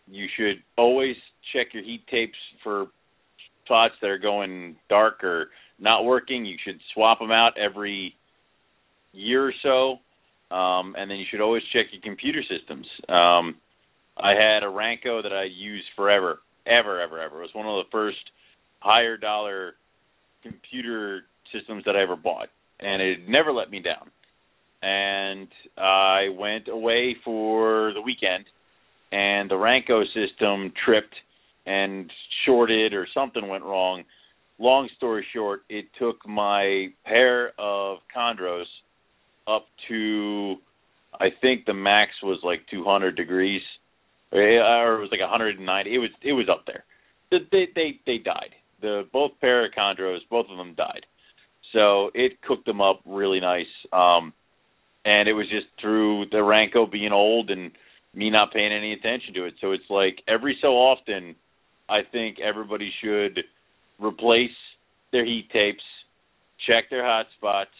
you should always check your heat tapes for spots that are going dark or not working. You should swap them out every year or so, um, and then you should always check your computer systems. Um, I had a Ranco that I used forever, ever, ever, ever. It was one of the first higher dollar computer systems that I ever bought, and it never let me down. And I went away for the weekend, and the Ranco system tripped and shorted or something went wrong. Long story short, it took my pair of chondros up to I think the max was like 200 degrees, eh, or it was like 190. It was it was up there. They they they died. The both pair of chondros, both of them died. So it cooked them up really nice. Um, and it was just through the Ranco being old and me not paying any attention to it. So it's like every so often, I think everybody should replace their heat tapes, check their hot spots.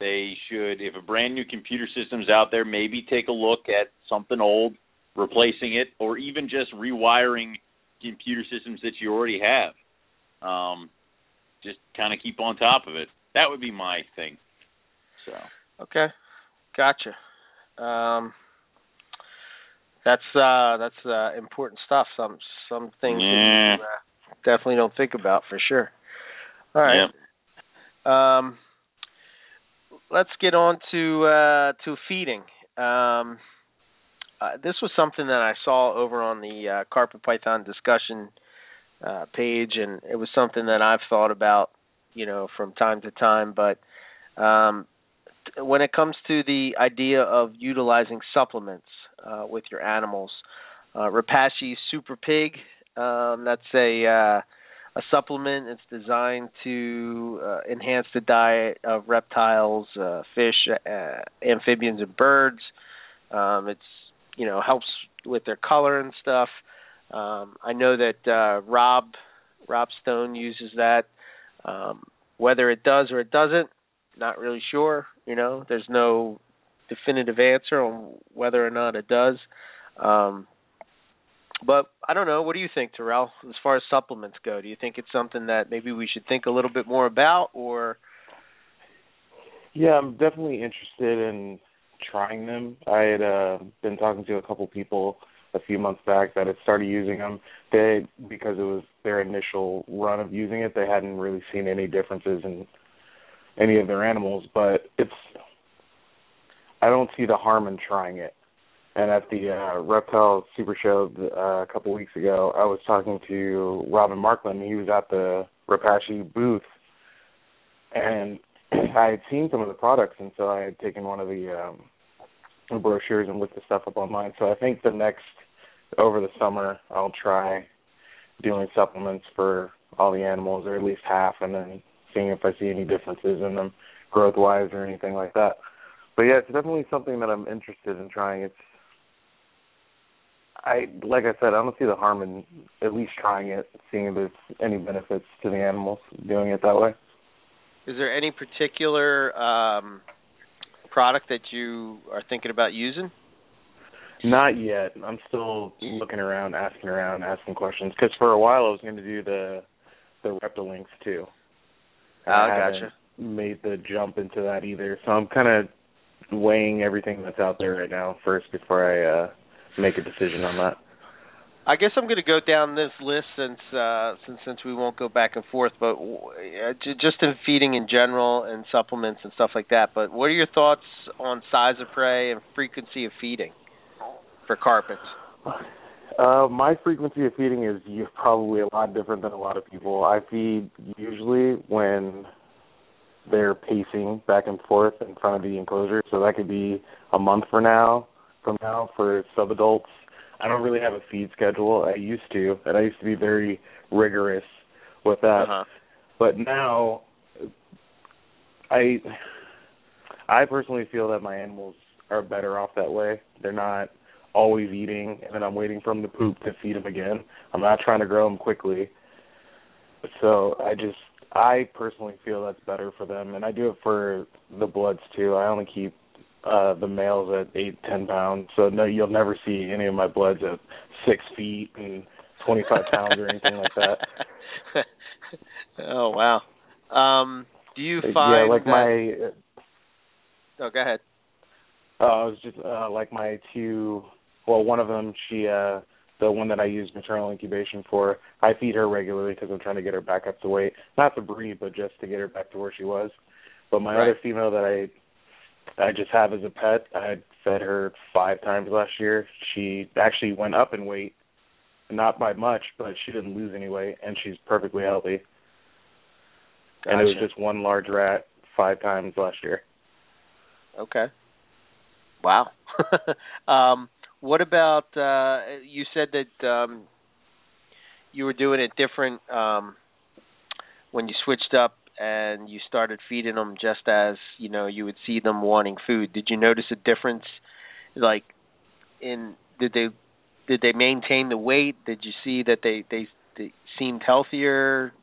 They should, if a brand new computer system's out there, maybe take a look at something old, replacing it, or even just rewiring computer systems that you already have. Um, just kind of keep on top of it. that would be my thing. So okay, gotcha. Um, that's uh that's uh important stuff. Some some things yeah. that you, uh, definitely don't think about for sure. All right. Yeah. Um, let's get on to uh, to feeding. Um, uh, this was something that I saw over on the uh, carpet python discussion uh, page, and it was something that I've thought about, you know, from time to time. But um, when it comes to the idea of utilizing supplements uh, with your animals, uh, Super Pig, um, that's a uh, a supplement. It's designed to uh, enhance the diet of reptiles, uh, fish, uh, amphibians, and birds. Um, it's you know helps with their color and stuff. Um, I know that uh, Rob Rob Stone uses that. Um, whether it does or it doesn't, not really sure. You know, there's no definitive answer on whether or not it does. Um, but I don't know. What do you think, Terrell? As far as supplements go, do you think it's something that maybe we should think a little bit more about, or? Yeah, I'm definitely interested in trying them. I had uh, been talking to a couple people a few months back that had started using them. They because it was their initial run of using it, they hadn't really seen any differences in any of their animals. But it's I don't see the harm in trying it. And at the uh, Reptile Super Show uh, a couple weeks ago, I was talking to Robin Markland. He was at the Repashy booth, and I had seen some of the products, and so I had taken one of the um, brochures and looked the stuff up online. So I think the next over the summer, I'll try doing supplements for all the animals, or at least half, and then seeing if I see any differences in them growth wise or anything like that. But yeah, it's definitely something that I'm interested in trying. It's I like I said, I don't see the harm in at least trying it, seeing if there's any benefits to the animals doing it that way. Is there any particular um, product that you are thinking about using? Not yet. I'm still looking around, asking around, asking questions. Because for a while I was going to do the the Reptilinks too. Oh, I gotcha. made the jump into that either. So I'm kind of weighing everything that's out there right now first before I uh make a decision on that. I guess I'm going to go down this list since uh, since since we won't go back and forth, but uh, just in feeding in general and supplements and stuff like that. But what are your thoughts on size of prey and frequency of feeding for carpets? Uh, my frequency of feeding is probably a lot different than a lot of people. I feed usually when they're pacing back and forth in front of the enclosure, so that could be a month from now, from now for subadults. I don't really have a feed schedule. I used to, and I used to be very rigorous with that. Uh-huh. But now, I I personally feel that my animals are better off that way. They're not always eating, and then I'm waiting for them to poop to feed them again. I'm not trying to grow them quickly. So I just I personally feel that's better for them, and I do it for the bloods too. I only keep uh the males at eight ten pounds. So no you'll never see any of my bloods at six feet and twenty five pounds or anything like that. Oh wow. Um do you find yeah like that... my oh go ahead. Uh i was just uh like my two well one of them she uh the one that i use maternal incubation for i feed her regularly because i'm trying to get her back up to weight. Not to breed but just to get her back to where she was. But my Right. other female that i I just have as a pet. I fed her five times last year. She actually went up in weight, not by much, but she didn't lose any weight, and she's perfectly healthy. And it was just one large rat five times last year. Okay. Wow. um, what about uh, you said that um, you were doing it different um, when you switched up and you started feeding them just as you know you would see them wanting food. Did you notice a difference, like in did they did they maintain the weight? Did you see that they they, they seemed healthier?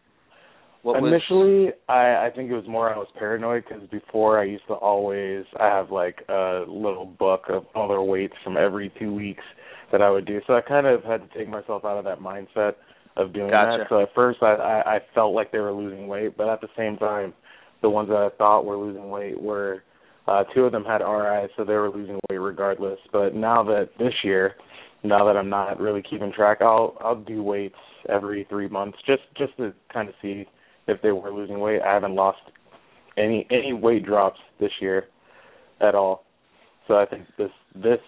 What was Initially, I I think it was more I was paranoid because before I used to always I have like a little book of all their weights from every two weeks that I would do. So I kind of had to take myself out of that mindset of doing Gotcha. that. So at first I, I I felt like they were losing weight, but at the same time, the ones that I thought were losing weight were uh two of them had RI, so they were losing weight regardless. But now that this year, now that I'm not really keeping track, I'll I'll do weights every three months just just to kind of see if they were losing weight. I haven't lost any any weight drops this year at all. So I think this this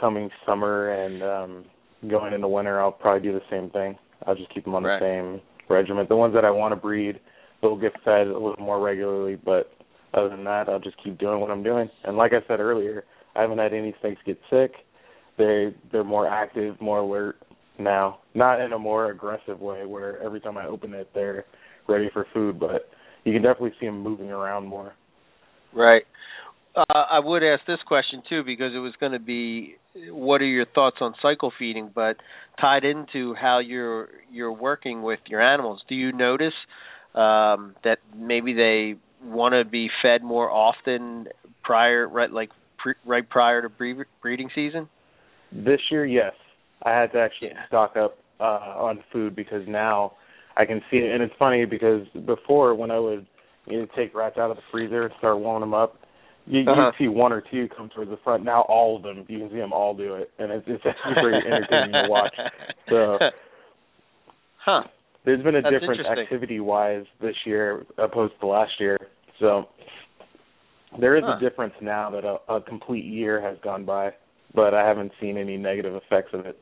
coming summer and um going into winter, I'll probably do the same thing. I'll just keep them on Right. the same regiment. The ones that I want to breed, they'll get fed a little more regularly, but other than that, I'll just keep doing what I'm doing. And like I said earlier, I haven't had any snakes get sick. They they're more active, more alert now. Not in a more aggressive way where every time I open it, they're ready for food, but you can definitely see them moving around more. Right. Uh, I would ask this question too because it was going to be what are your thoughts on cycle feeding, but tied into how you're you're working with your animals. Do you notice um, that maybe they want to be fed more often prior, right, like pre, right prior to bre- breeding season? This year, yes, I had to actually Yeah. stock up uh on food because now I can see it. And it's funny because before, when I would you know, take rats out of the freezer and start warming them up, you Uh-huh. you see one or two come towards the front. Now all of them, you can see them all do it, and it's it's actually pretty entertaining to watch. So huh. there's been a That's difference activity wise this year opposed to last year. So there is Huh. a difference now that a, a complete year has gone by, but I haven't seen any negative effects of it.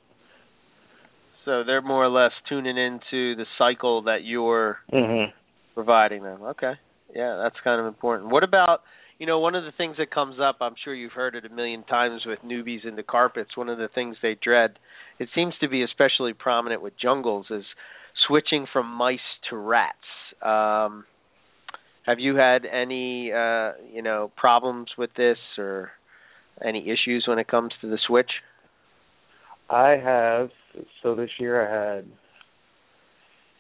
So they're more or less tuning into the cycle that you're Mhm. providing them. Okay. Yeah, that's kind of important. What about, you know, one of the things that comes up, I'm sure you've heard it a million times with newbies into carpets, one of the things they dread, it seems to be especially prominent with jungles is switching from mice to rats. Um have you had any uh, you know, problems with this or any issues when it comes to the switch? I have so this year I had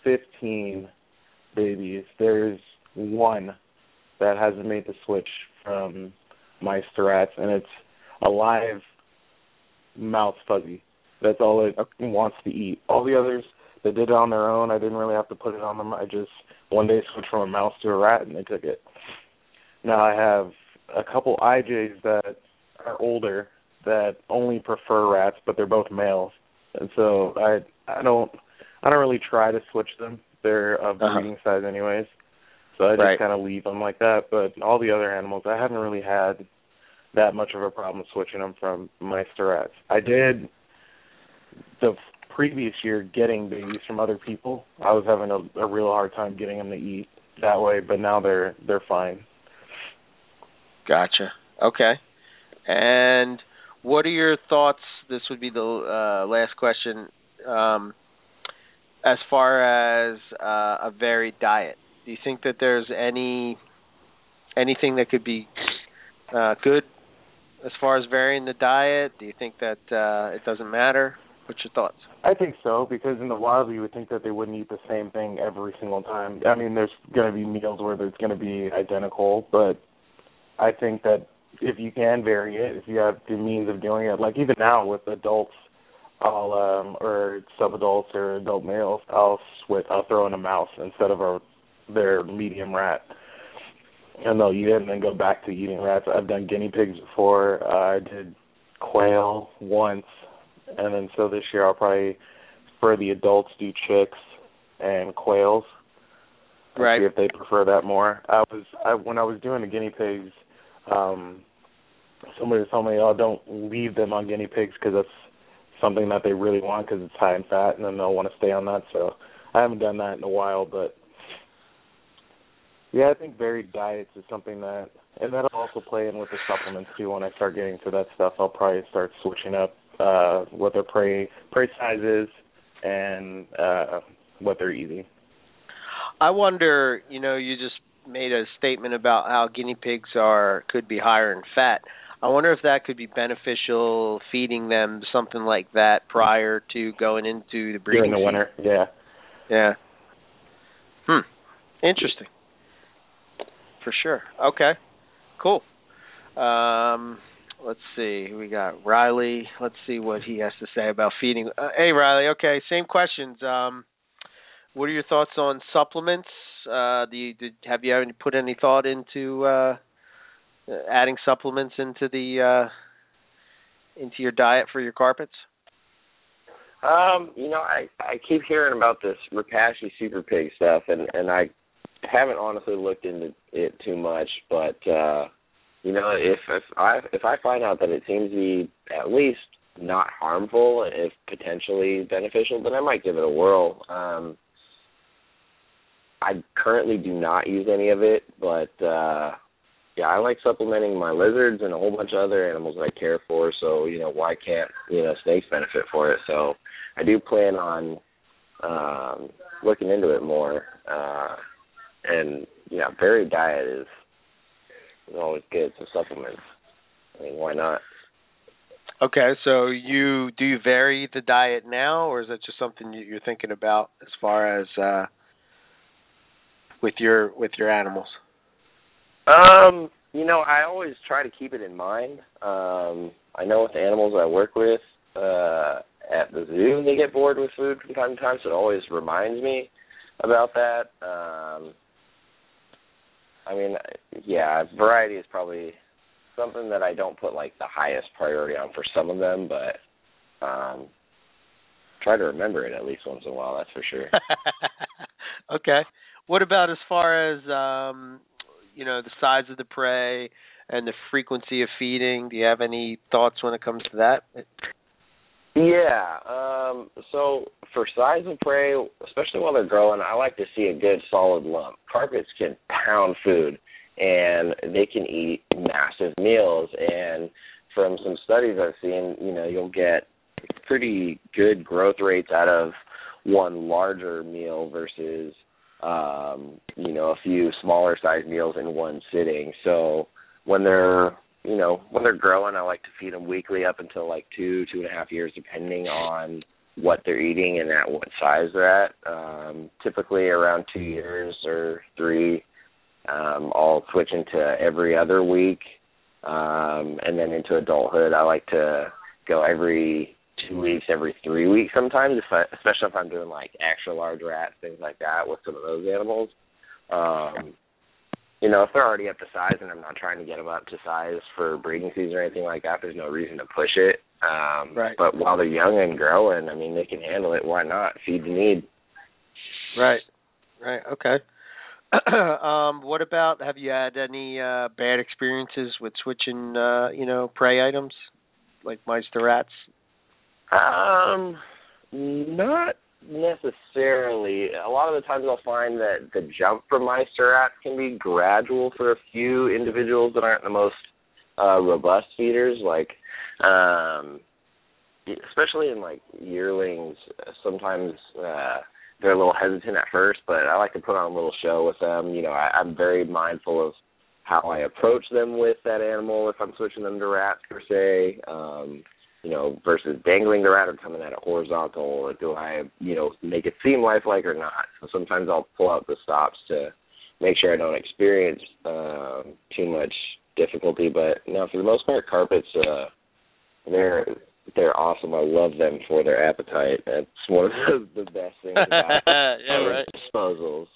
fifteen babies. There's one that hasn't made the switch from mice to rats and it's a live mouse fuzzy. That's all it wants to eat. All the others they did it on their own. I didn't really have to put it on them. I just one day switched from a mouse to a rat and they took it. Now I have a couple IJs that are older that only prefer rats, but they're both males, and so I I don't I don't really try to switch them. They're of Uh-huh. breeding size anyways, so I just Right. kind of leave them like that. But all the other animals, I haven't really had that much of a problem switching them from mice to rats. I did the previous year getting babies from other people. I was having a, a real hard time getting them to eat that way, but now they're they're fine. Gotcha. Okay. And what are your thoughts? This would be the uh, last question. Um, as far as uh, a varied diet, do you think that there's any anything that could be uh, good as far as varying the diet? Do you think that uh, it doesn't matter? What's your thoughts? I think so because in the wild you would think that they wouldn't eat the same thing every single time. I mean, there's going to be meals where it's going to be identical, but I think that if you can vary it, if you have the means of doing it, like even now with adults, I'll um or subadults or adult males, I'll switch. I'll throw in a mouse instead of a their medium rat, and they'll eat it and then go back to eating rats. I've done guinea pigs before. Uh, I did quail once, and then so this year I'll probably for the adults do chicks and quails. Right. See if they prefer that more. I was I when I was doing the guinea pigs, um somebody told me, "Oh, don't leave them on guinea pigs because that's something that they really want because it's high in fat, and then they'll want to stay on that." So I haven't done that in a while, but yeah, I think varied diets is something that, and that'll also play in with the supplements too. When I start getting to that stuff, I'll probably start switching up uh what their prey prey size is and uh what they're eating. I wonder, you know, you just made a statement about how guinea pigs are could be higher in fat. I wonder if that could be beneficial feeding them something like that prior to going into the breeding during the season. winter. Yeah. Yeah. Hmm. Interesting. For sure. Okay. Cool. Um let's see. We got Riley. Let's see what he has to say about feeding. Uh, hey Riley, okay, same questions. Um what are your thoughts on supplements Uh, do you did, have you put any thought into uh, adding supplements into the uh, into your diet for your carpets? Um, you know, I I keep hearing about this Repashy Super Pig stuff, and and I haven't honestly looked into it too much, but uh, you know, if if I if I find out that it seems to be at least not harmful, if potentially beneficial, then I might give it a whirl. Um, I currently do not use any of it, but uh yeah, I like supplementing my lizards and a whole bunch of other animals that I care for. So you know, why can't you know snakes benefit for it? So I do plan on um, looking into it more. Uh, and yeah, varied diet is is always good. Some supplements. I mean, why not? Okay, so you do you vary the diet now, or is that just something you're thinking about as far as uh, with your with your animals? Um, you know, I always try to keep it in mind. Um, I know with the animals I work with uh, at the zoo, they get bored with food from time to time, so it always reminds me about that. Um, I mean, yeah, variety is probably something that I don't put like the highest priority on for some of them, but um try to remember it at least once in a while, that's for sure. okay. What about as far as um you know the size of the prey and the frequency of feeding. Do you have any thoughts when it comes to that? Yeah. Um, so for size of prey, especially while they're growing, I like to see a good solid lump. Carpets can pound food and they can eat massive meals. And from some studies I've seen, you know, you'll get pretty good growth rates out of one larger meal versus um, you know, a few smaller size meals in one sitting. So when they're you know when they're growing, I like to feed them weekly up until like two two and a half years, depending on what they're eating and at what size they're at. Um, typically around two years or three, um, I'll switch into every other week, um, and then into adulthood, I like to go every two weeks, every three weeks sometimes, if I, especially if I'm doing like extra large rats, things like that with some of those animals. Um, you know, if they're already up to size and I'm not trying to get them up to size for breeding season or anything like that, there's no reason to push it. Um, right. But while they're young and growing, I mean, they can handle it. Why not? Feed the need. Right. Right. Okay. um, what about have you had any uh, bad experiences with switching, uh, you know, prey items like mice to rats? Um, not necessarily. A lot of the times I'll find that the jump from mice to rats can be gradual for a few individuals that aren't the most uh robust feeders like um especially in like yearlings sometimes uh they're a little hesitant at first but I like to put on a little show with them you know I, I'm very mindful of how I approach them with that animal if I'm switching them to rats per se um you know, versus dangling the rat or coming at it horizontal, or do I, you know, make it seem lifelike or not? So sometimes I'll pull out the stops to make sure I don't experience um, too much difficulty. But no, for the most part, carpets uh, they're they're awesome. I love them for their appetite. That's one of the, the best things about yeah, right. disposals.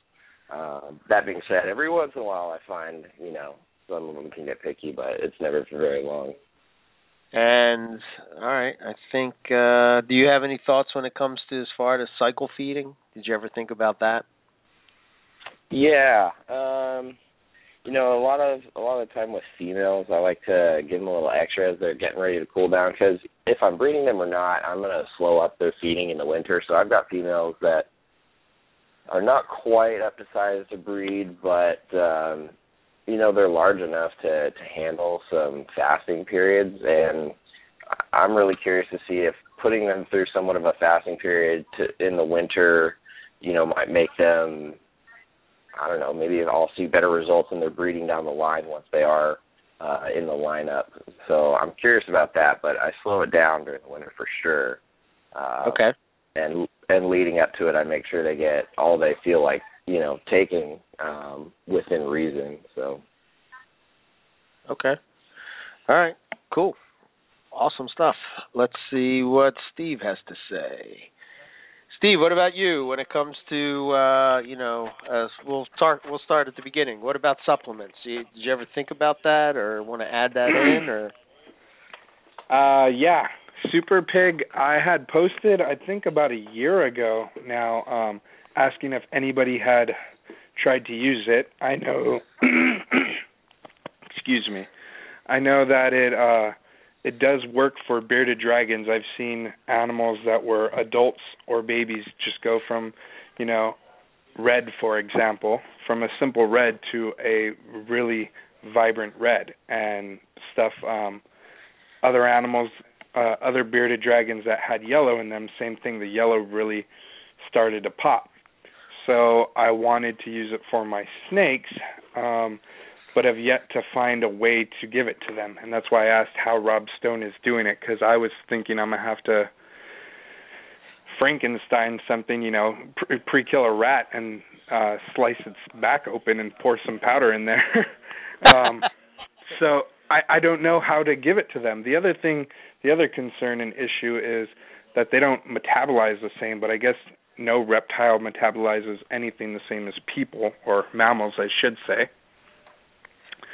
Um, that being said, every once in a while I find, you know, some of them can get picky, but it's never for very long. And all right, I think. Uh, do you have any thoughts when it comes to as far as cycle feeding? Did you ever think about that? Yeah, um, you know, a lot of a lot of time with females, I like to give them a little extra as they're getting ready to cool down. Because if I'm breeding them or not, I'm gonna slow up their feeding in the winter. So I've got females that are not quite up to size to breed, but um, you know they're large enough to to handle some fasting periods and I'm really curious to see if putting them through somewhat of a fasting period to in the winter, you know, might make them I don't know, maybe I'll see better results in their breeding down the line once they are uh in the lineup. So I'm curious about that, but I slow it down during the winter for sure. Uh okay. And and leading up to it I make sure they get all they feel like you know taking um within reason so. Okay. All right. Cool. Awesome stuff. Let's see what steve has to say. Steve, what about you when it comes to uh, you know, uh, we'll start we'll start at the beginning. What about supplements? Did you, did you ever think about that or want to add that in or? Uh yeah, Super Pig I had posted I think about a year ago now um asking if anybody had tried to use it. I know excuse me. I know that it uh it does work for bearded dragons. I've seen animals that were adults or babies just go from, you know, red for example, from a simple red to a really vibrant red and stuff um other animals uh other bearded dragons that had yellow in them, same thing, the yellow really started to pop. So I wanted to use it for my snakes. Um but have yet to find a way to give it to them. And that's why I asked how Rob Stone is doing it because I was thinking I'm gonna have to Frankenstein something, you know, pre kill a rat and uh slice its back open and pour some powder in there. um so I I don't know how to give it to them. The other thing, the other concern and issue is that they don't metabolize the same, but I guess no reptile metabolizes anything the same as people or mammals, I should say.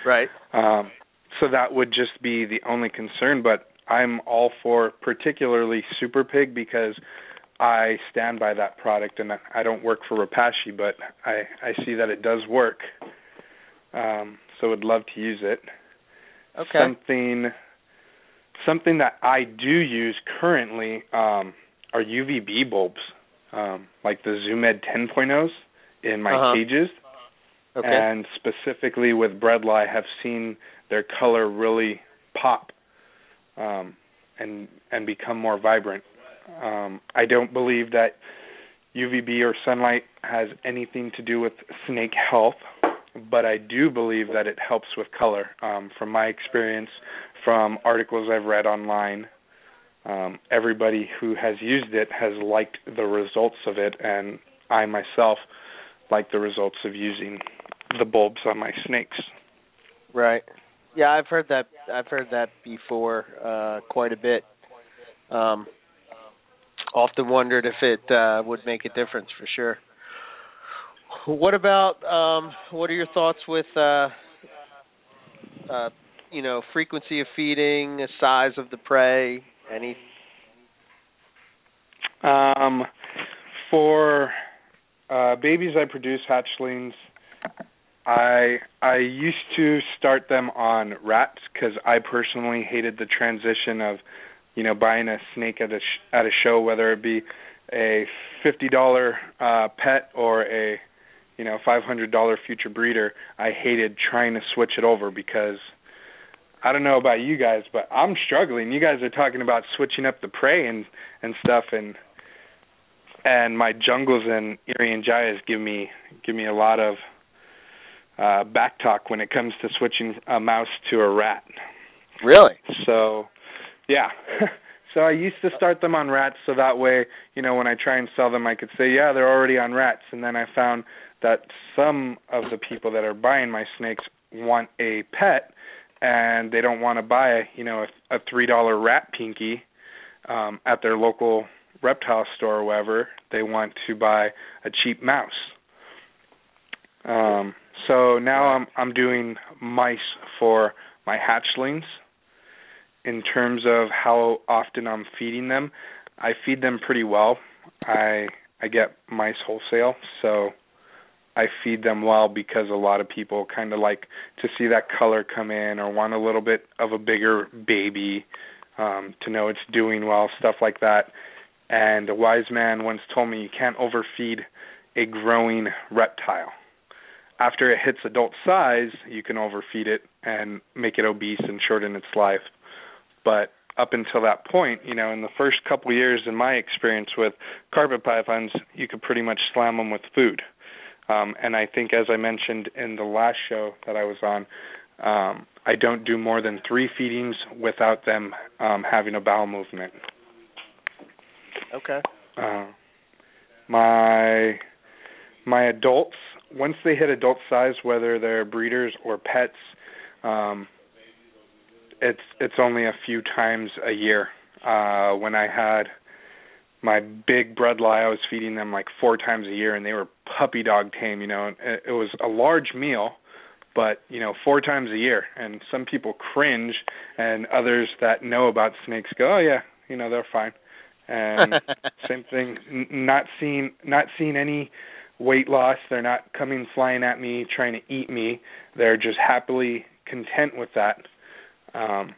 Right. Um, so that would just be the only concern, but I'm all for particularly Super Pig because I stand by that product and I don't work for Repashy, but I I see that it does work. Um, so would love to use it. Okay. Something something that I do use currently um are UVB bulbs. Um like the Zoo Med 10.0s in my Uh-huh. cages Okay. and specifically with Bredli, have seen their color really pop um, and and become more vibrant. Um, I don't believe that UVB or sunlight has anything to do with snake health, but I do believe that it helps with color. Um, from my experience, from articles I've read online, um, everybody who has used it has liked the results of it, and I myself like the results of using the bulbs on my snakes. Right. Yeah, I've heard that. I've heard that before uh, quite a bit. Um, often wondered if it uh, would make a difference for sure. What about um, what are your thoughts with uh, uh, you know frequency of feeding, size of the prey, any? Um, for uh, babies I produce hatchlings, I I used to start them on rats because I personally hated the transition of, you know, buying a snake at a sh- at a show, whether it be a fifty dollar uh, pet or a, you know, five hundred dollar future breeder. I hated trying to switch it over because. I don't know about you guys, but I'm struggling. You guys are talking about switching up the prey and and stuff, and and my jungles and Irian Jayas give me give me a lot of uh back talk when it comes to switching a mouse to a rat. Really? So, yeah. so I used to start them on rats so that way, you know, when I try and sell them I could say, yeah, they're already on rats and then I found that some of the people that are buying my snakes want a pet and they don't want to buy, you know, a, a $3 rat pinky um at their local reptile store or wherever. They want to buy a cheap mouse. Um so now I'm I'm doing mice for my hatchlings in terms of how often I'm feeding them. I feed them pretty well. I I get mice wholesale, so I feed them well because a lot of people kind of like to see that color come in or want a little bit of a bigger baby um to know it's doing well, stuff like that. And a wise man once told me you can't overfeed a growing reptile after it hits adult size, you can overfeed it and make it obese and shorten its life. But up until that point, you know, in the first couple years, in my experience with carpet pythons, you could pretty much slam them with food. Um, and I think, as I mentioned in the last show that I was on, um, I don't do more than three feedings without them um, having a bowel movement. Okay. Uh, my my adults once they hit adult size, whether they're breeders or pets, um, it's it's only a few times a year. Uh, when I had my big bredli, I was feeding them like four times a year, and they were puppy dog tame. You know, it, was a large meal, but you know, four times a year. And some people cringe, and others that know about snakes go, "Oh yeah, you know, they're fine." And same thing, n- not seeing not seeing any weight loss. They're not coming flying at me trying to eat me. They're just happily content with that. Um,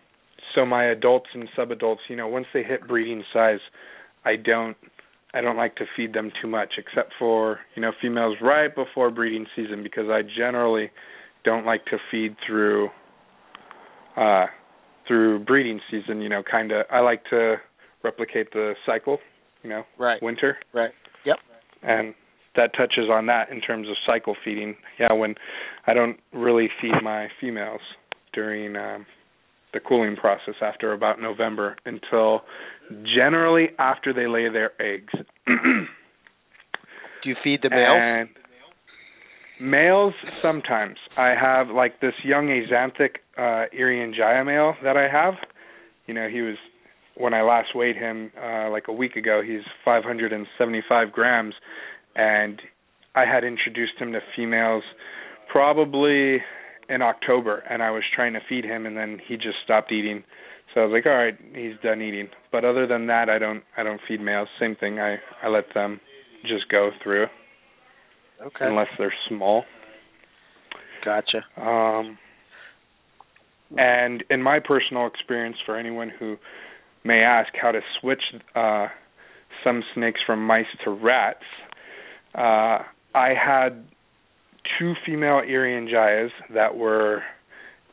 so my adults and subadults, you know, once they hit breeding size, I don't I don't like to feed them too much except for, you know, females right before breeding season because I generally don't like to feed through uh through breeding season, you know, kind of I like to replicate the cycle, you know, right. winter. Right. Yep. And that touches on that in terms of cycle feeding. Yeah, when I don't really feed my females during um the cooling process after about November until generally after they lay their eggs. Do you feed the males? And males sometimes. I have like this young axanthic uh Irian male that I have. You know, he was when I last weighed him uh like a week ago, he's 575 grams and I had introduced him to females probably in October and I was trying to feed him and then he just stopped eating. So I was like, all right, he's done eating. But other than that, I don't I don't feed males. Same thing. I I let them just go through. Okay. Unless they're small. Gotcha. Um and in my personal experience for anyone who may ask how to switch uh some snakes from mice to rats, uh I had two female Irian that were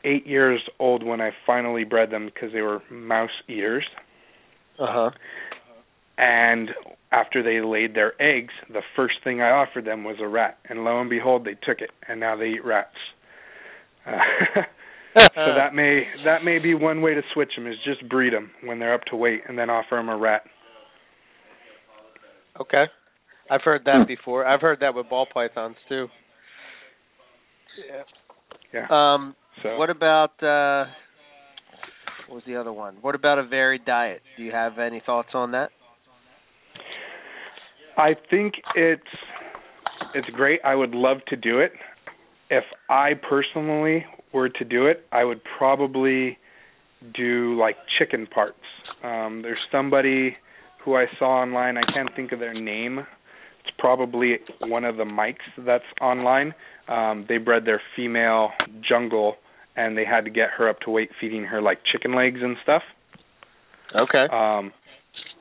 eight years old when I finally bred them because they were mouse eaters. Uh huh. And after they laid their eggs, the first thing I offered them was a rat, and lo and behold, they took it, and now they eat rats. Uh, so that may that may be one way to switch them is just breed them when they're up to weight, and then offer them a rat. Okay, I've heard that before. I've heard that with ball pythons too. Yeah. Yeah. Um, so what about uh what was the other one? What about a varied diet? Do you have any thoughts on that? I think it's it's great. I would love to do it. If I personally were to do it, I would probably do like chicken parts. Um there's somebody who I saw online, I can't think of their name. Probably one of the mics that's online. Um they bred their female jungle and they had to get her up to weight feeding her like chicken legs and stuff. Okay. Um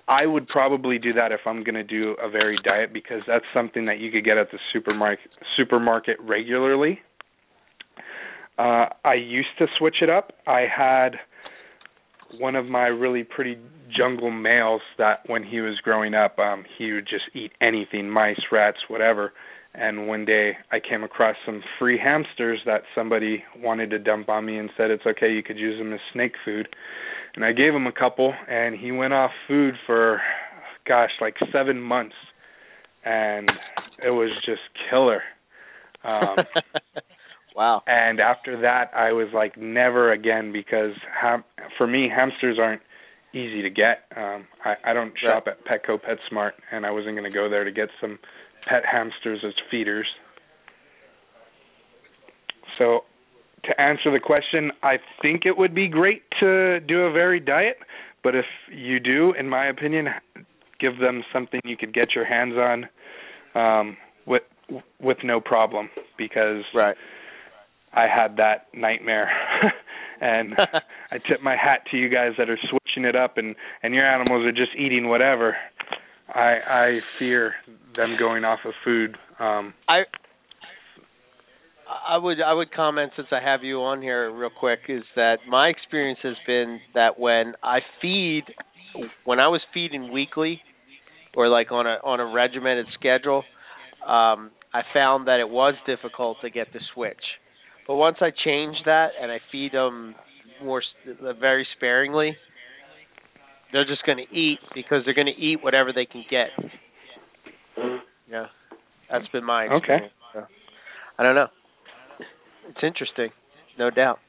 I would probably do that if I'm going to do a varied diet because that's something that you could get at the supermarket supermarket regularly. Uh I used to switch it up. I had one of my really pretty jungle males that when he was growing up, um he would just eat anything, mice, rats, whatever. And one day I came across some free hamsters that somebody wanted to dump on me and said it's okay, you could use them as snake food. And I gave him a couple and he went off food for gosh, like 7 months. And it was just killer. Um wow. And after that, I was like never again because ham- for me hamsters aren't easy to get. Um I I don't shop at Petco PetSmart and I wasn't going to go there to get some pet hamsters as feeders. So to answer the question, I think it would be great to do a varied diet, but if you do, in my opinion, give them something you could get your hands on um with with no problem because right. I had that nightmare. and I tip my hat to you guys that are switching it up and and your animals are just eating whatever. I I fear them going off of food. Um I I would I would comment since I have you on here real quick is that my experience has been that when I feed when I was feeding weekly or like on a on a regimented schedule, um I found that it was difficult to get the switch. But once I change that and I feed them more very sparingly, they're just going to eat because they're going to eat whatever they can get. Yeah, that's been my experience. Okay. So, I don't know. It's interesting, no doubt.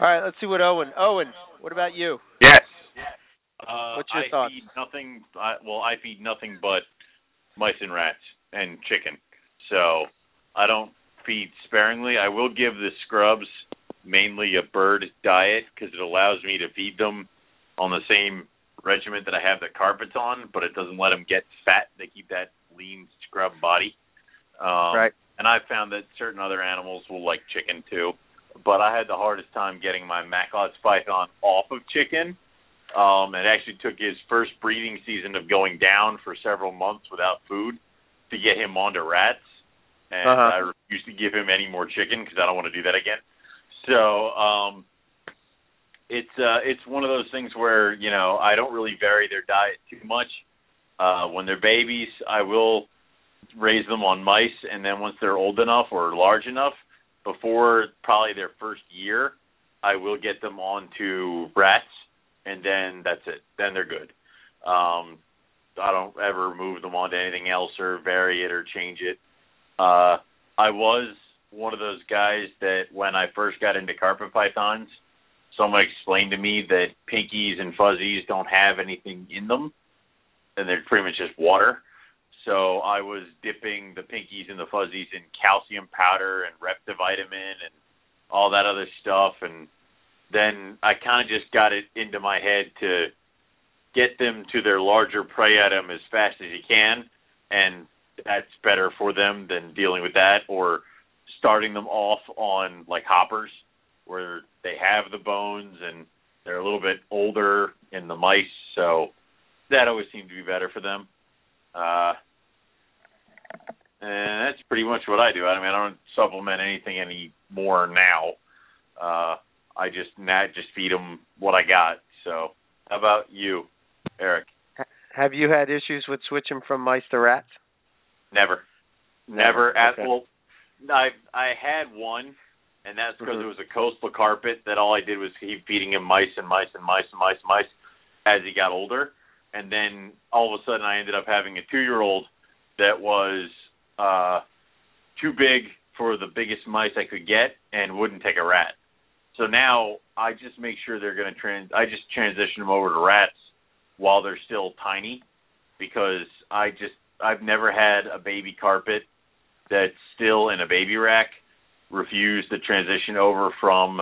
All right, let's see what Owen. Owen, what about you? Yes. Uh, What's your I thoughts? feed nothing. I, well, I feed nothing but mice and rats and chicken. So I don't feed sparingly. I will give the scrubs mainly a bird diet because it allows me to feed them on the same regiment that I have the carpets on, but it doesn't let them get fat. They keep that lean scrub body. Um, Right. And I've found that certain other animals will like chicken too. But I had the hardest time getting my Macklot's python off of chicken. Um, it actually took his first breeding season of going down for several months without food to get him onto rats. And Uh-huh. I refused to give him any more chicken because I don't want to do that again. So um, it's uh, it's one of those things where you know I don't really vary their diet too much. Uh, when they're babies, I will raise them on mice, and then once they're old enough or large enough, before probably their first year, I will get them onto rats, and then that's it. Then they're good. Um, I don't ever move them onto anything else or vary it or change it. Uh, I was one of those guys that when I first got into carpet pythons, someone explained to me that pinkies and fuzzies don't have anything in them, and they're pretty much just water. So I was dipping the pinkies and the fuzzies in calcium powder and Reptivitamin and all that other stuff, and then I kind of just got it into my head to get them to their larger prey item as fast as you can, and that's better for them than dealing with that or starting them off on like hoppers where they have the bones and they're a little bit older in the mice, so that always seemed to be better for them. Uh, and that's pretty much what I do. I mean, I don't supplement anything anymore now. Uh, I just nat just feed them what I got. So, how about you, Eric? Have you had issues with switching from mice to rats? Never, never. At Okay. well, I I had one, and that's because Mhm. it was a coastal carpet that all I did was keep feeding him mice and mice and mice and mice and mice as he got older, and then all of a sudden I ended up having a two-year-old that was uh too big for the biggest mice I could get and wouldn't take a rat. So now I just make sure they're going to trans. I just transition them over to rats while they're still tiny, because I just I've never had a baby carpet that's still in a baby rack refuse to transition over from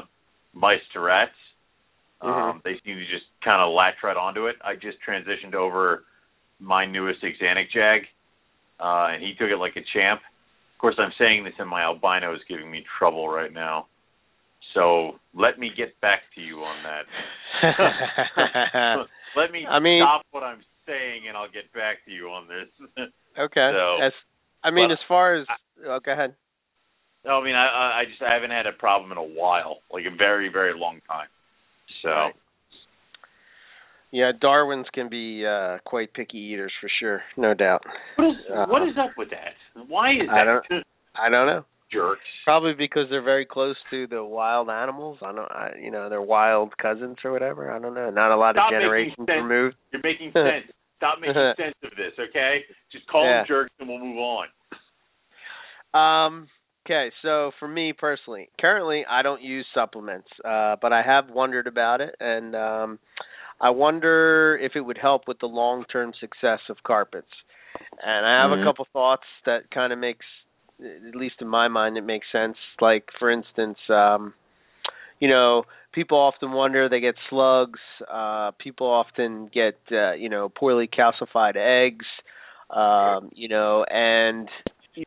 mice to rats. Um, they seem to just kind of latch right onto it. I just transitioned over my newest Xanic Jag, uh, and he took it like a champ. Of course, I'm saying this, and my albino is giving me trouble right now. So let me get back to you on that. let me I mean- stop what I'm saying, and I'll get back to you on this. okay. So- as I mean, as far as oh, go ahead. No, I mean, I, I I just I haven't had a problem in a while, like a very very long time. So Right. Yeah, Darwins can be uh quite picky eaters for sure, no doubt. what is Uh, what is up with that? Why is I that? I don't know. Jerks. Probably because they're very close to the wild animals. I don't, I, you know, they're wild cousins or whatever. I don't know. Not a lot Stop of generations removed. You're making sense. Stop making sense of this, okay? Just call Yeah. them jerks, and we'll move on. Um. Okay, so for me personally, currently I don't use supplements, uh, but I have wondered about it, and um, I wonder if it would help with the long-term success of carpets. And I have Mhm. a couple thoughts that kind of makes, at least in my mind, it makes sense. Like for instance, um, you know, people often wonder they get slugs. Uh, people often get, uh, you know, poorly calcified eggs. Um, you know, and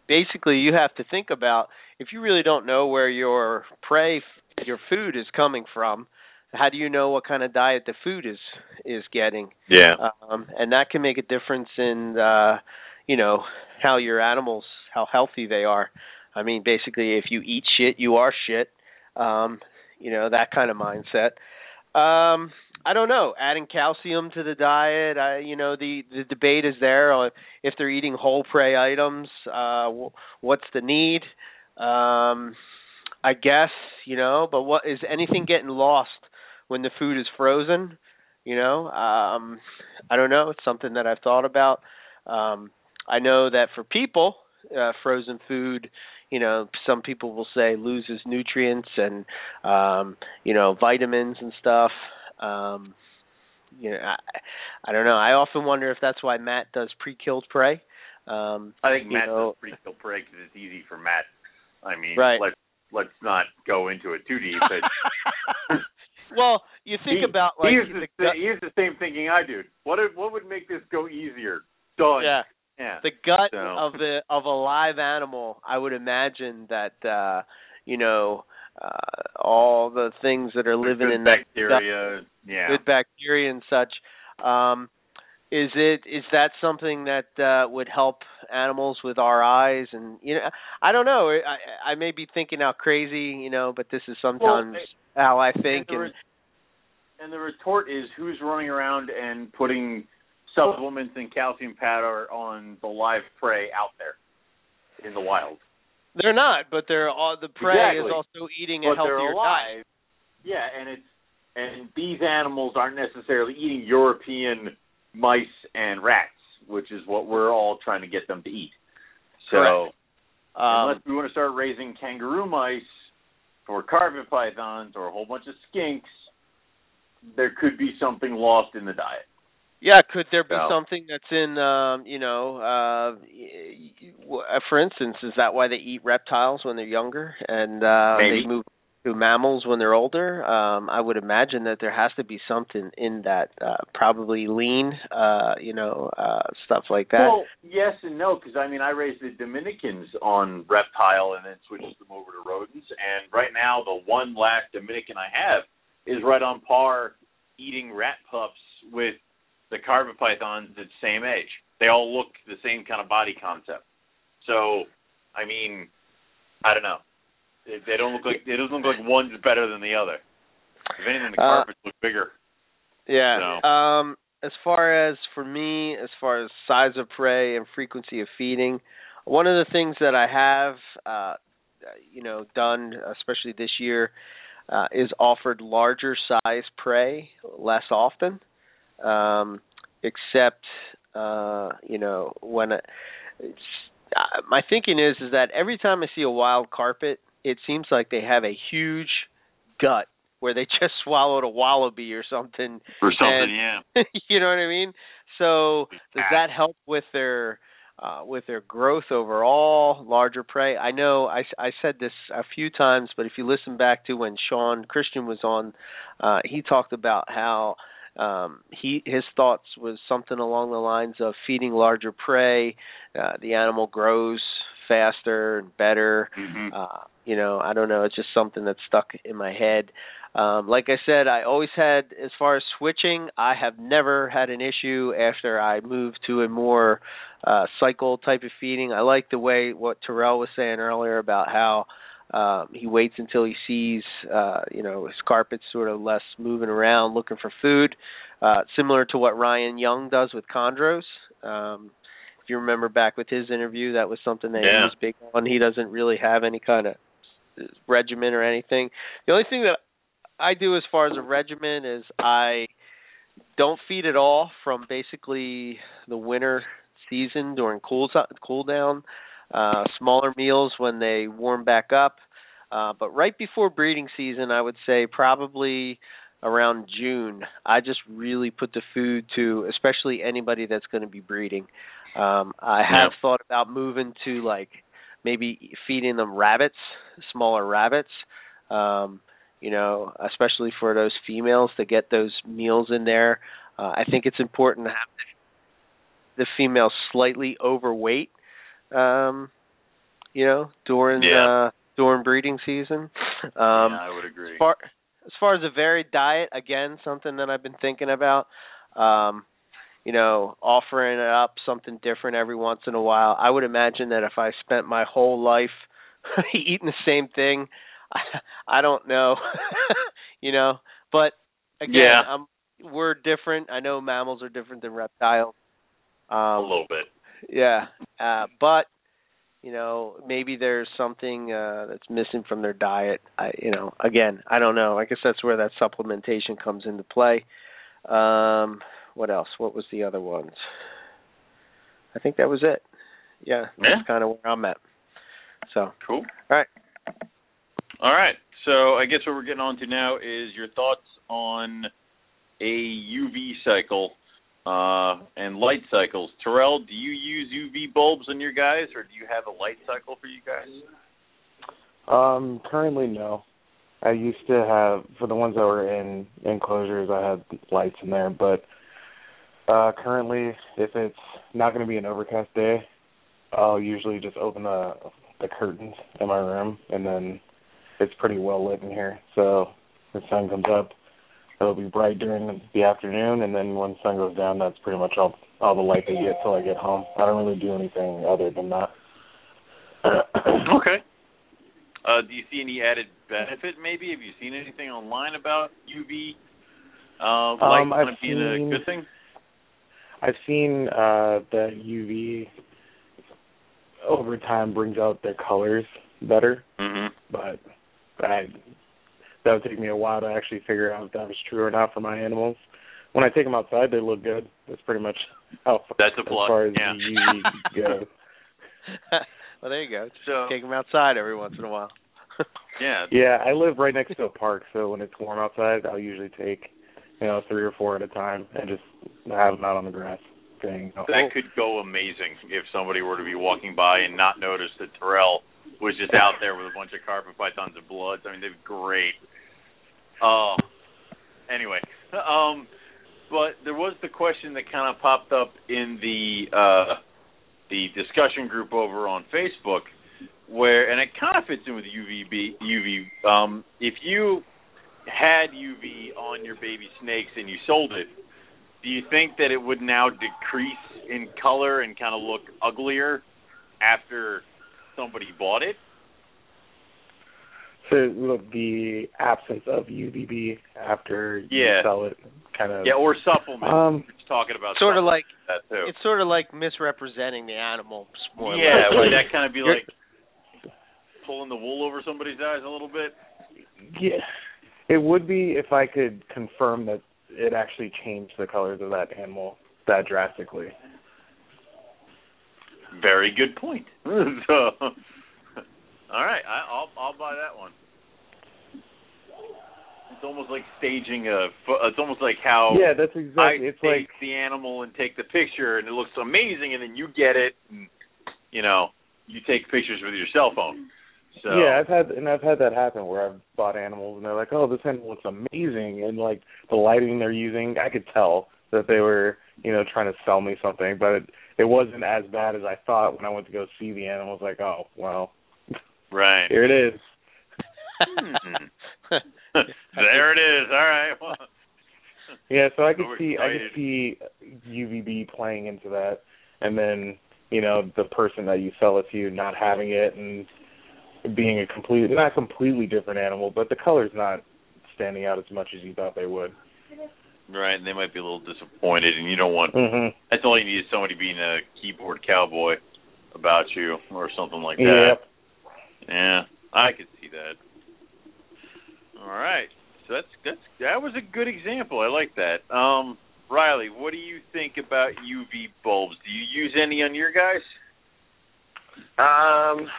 basically you have to think about if you really don't know where your prey your food is coming from how do you know what kind of diet the food is is getting Yeah. um and that can make a difference in uh you know how your animals how healthy they are i mean basically if you eat shit you are shit um you know that kind of mindset um I don't know. Adding calcium to the diet, I, you know, the the debate is there on if they're eating whole prey items. Uh, wh- what's the need? Um, I guess you know, but what is anything getting lost when the food is frozen? You know, um, I don't know. It's something that I've thought about. Um, I know that for people, uh, frozen food, you know, some people will say loses nutrients and um, you know vitamins and stuff. Um, you know, I, I don't know. I often wonder if that's why Matt does pre-killed prey. Um, I think Matt know, does pre-killed prey because it's easy for Matt. I mean, Right. let's let's not go into it too deep. But well, you think he, about like he's the, the, the same thinking I do. What if, what would make this go easier? Done. yeah. Yeah. the gut So- of the of a live animal i would imagine that uh you know uh all the things that are living Good in that gut, bacteria. Yeah. good bacteria and such um is it is that something that uh would help animals with our eyes and you know i don't know i i may be thinking out crazy you know but this is sometimes how i think and, the and and the retort is who's running around and putting supplements and calcium powder on the live prey out there in the wild. they're not but they're all the prey Exactly. is also eating but a healthier diet. Yeah, and it's and these animals aren't necessarily eating European mice and rats, which is what we're all trying to get them to eat. So Correct. um unless we want to start raising kangaroo mice for carpet pythons or a whole bunch of skinks, there could be something lost in the diet. Yeah, could there be So- something that's in, um, you know, uh, y- y- uh, for instance, is that why they eat reptiles when they're younger and uh, Maybe. they move to mammals when they're older? Um, I would imagine that there has to be something in that, uh, probably lean, uh, you know, uh, stuff like that. Well, yes and no, because I mean, I raised the Dominicans on reptile and then switched them over to rodents, and right now the one last Dominican I have is right on par eating rat pups with the carpet pythons the same age. They all look the same kind of body concept. So, I mean, I don't know. They, they don't look like it doesn't look like one's better than the other. If anything, the Uh, carpets look bigger. Yeah. So- Um as far as for me, as far as size of prey and frequency of feeding, one of the things that I have uh you know done especially this year uh is offered larger size prey less often. Um except uh you know when it, uh, my thinking is is that every time I see a wild carpet, it seems like they have a huge gut where they just swallowed a wallaby or something. For something, And- yeah. you know what I mean? So does that help with their uh with their growth overall, larger prey? I know I I said this a few times, but if you listen back to when Sean Christian was on, uh he talked about how um he his thoughts was something along the lines of feeding larger prey, uh the animal grows faster and better. Hmm uh you know i don't know it's just something that's stuck in my head. Um like i said i always had as far as switching i have never had an issue after i moved to a more uh cycle type of feeding. I like the way what terrell was saying earlier about how um he waits until he sees uh you know his carpets sort of less moving around looking for food uh similar to what ryan young does with chondros um if you remember back with his interview, that was something that he was big on. He doesn't really have any kind of regimen or anything. The only thing that I do as far as a regimen is I don't feed at all from basically the winter season during cool cool down. Uh, smaller meals when they warm back up. Uh, but right before breeding season, I would say probably around June, I just really put the food to, especially anybody that's going to be breeding. Um, I have Yeah. thought about moving to like maybe feeding them rabbits, smaller rabbits. Um, you know, especially for those females to get those meals in there. Uh, I think it's important to have the female slightly overweight. Um, you know, during Yeah. uh, during breeding season. Um, yeah, I would agree. as far as far as a varied diet, again, something that I've been thinking about. Um, you know, offering it up something different every once in a while. I would imagine that if I spent my whole life eating the same thing, I, I don't know, you know. But again, Yeah. I'm, we're different. I know mammals are different than reptiles. Um, a little bit. yeah, uh, but you know, maybe there's something uh, that's missing from their diet. I, you know, again, I don't know. I guess that's where that supplementation comes into play. Um, what else? What was the other ones? I think that was it. Yeah, Yeah. that's kind of where I'm at. So, Cool. All right. All right. So I guess what we're getting on to now is your thoughts on a UV cycle uh, and light cycles. Terrell, do you use UV bulbs in your guys, or do you have a light cycle for you guys? Um, currently no. I used to have for the ones that were in enclosures. I had lights in there, but uh currently, if it's not going to be an overcast day, I'll usually just open the the curtains in my room, and then it's pretty well lit in here. So the sun comes up, it'll be bright during the afternoon, and then when the sun goes down, that's pretty much all all the light I get till I get home. I don't really do anything other than that. okay. Uh, do you see any added benefit? Maybe have you seen anything online about UV uh, light Um, I've being a seen- good thing? I've seen uh that UV over time brings out their colors better, hmm but I that would take me a while to actually figure out if that was true or not for my animals. When I take them outside, they look good. That's pretty much how That's a as far as yeah. the UV goes. well, there you go. Just So- take them outside every once in a while. yeah. Yeah, I live right next to a park, so when it's warm outside, I'll usually take you know three or four at a time and just have them out on the grass. Thing. That could go amazing if somebody were to be walking by and not notice that Terrell was just out there with a bunch of carpet pythons and bloods. I mean, they're great. Oh, anyway, um, but there was the question that kind of popped up in the uh, the discussion group over on Facebook, where and it kind of fits in with UVB UV. Um, if you had UV on your baby snakes and you sold it, do you think that it would now decrease in color and kind of look uglier after somebody bought it? So look, the absence of UVB after Yeah. you sell it, kind of. Yeah, or supplement. Um, We're talking about sort of like that too. it's sort of like misrepresenting the animal. More yeah, would that kind of be You're- like pulling the wool over somebody's eyes a little bit? Yeah, it would be if I could confirm that it actually changed the colors of that animal that drastically. Very good point. so, all right, I, I'll I'll buy that one. It's almost like staging a. It's almost like how yeah, that's I exactly. It's take like the animal and take the picture, and it looks amazing, and then you get it, and you know you take pictures with your cell phone. So yeah, I've had and I've had that happen where I've bought animals and they're like, "Oh, this animal looks amazing," and like the lighting they're using, I could tell that they were, you know, trying to sell me something, but it, it wasn't as bad as I thought when I went to go see the animals. Like, "Oh, well, right. here it is." Hmm. there it is. All right. Well, Yeah, so I could see I could see UVB playing into that, and then you know the person that you sell it to not having it and being a complete not completely different animal, but the color's not standing out as much as you thought they would. Right, and they might be a little disappointed, and you don't want. Mhm. That's all you need is somebody being a keyboard cowboy about you or something like that. Yep. Yeah, I could see that. All right, so that's that's that was a good example. I like that. Um, Riley, what do you think about UV bulbs? Do you use any on your guys? Um,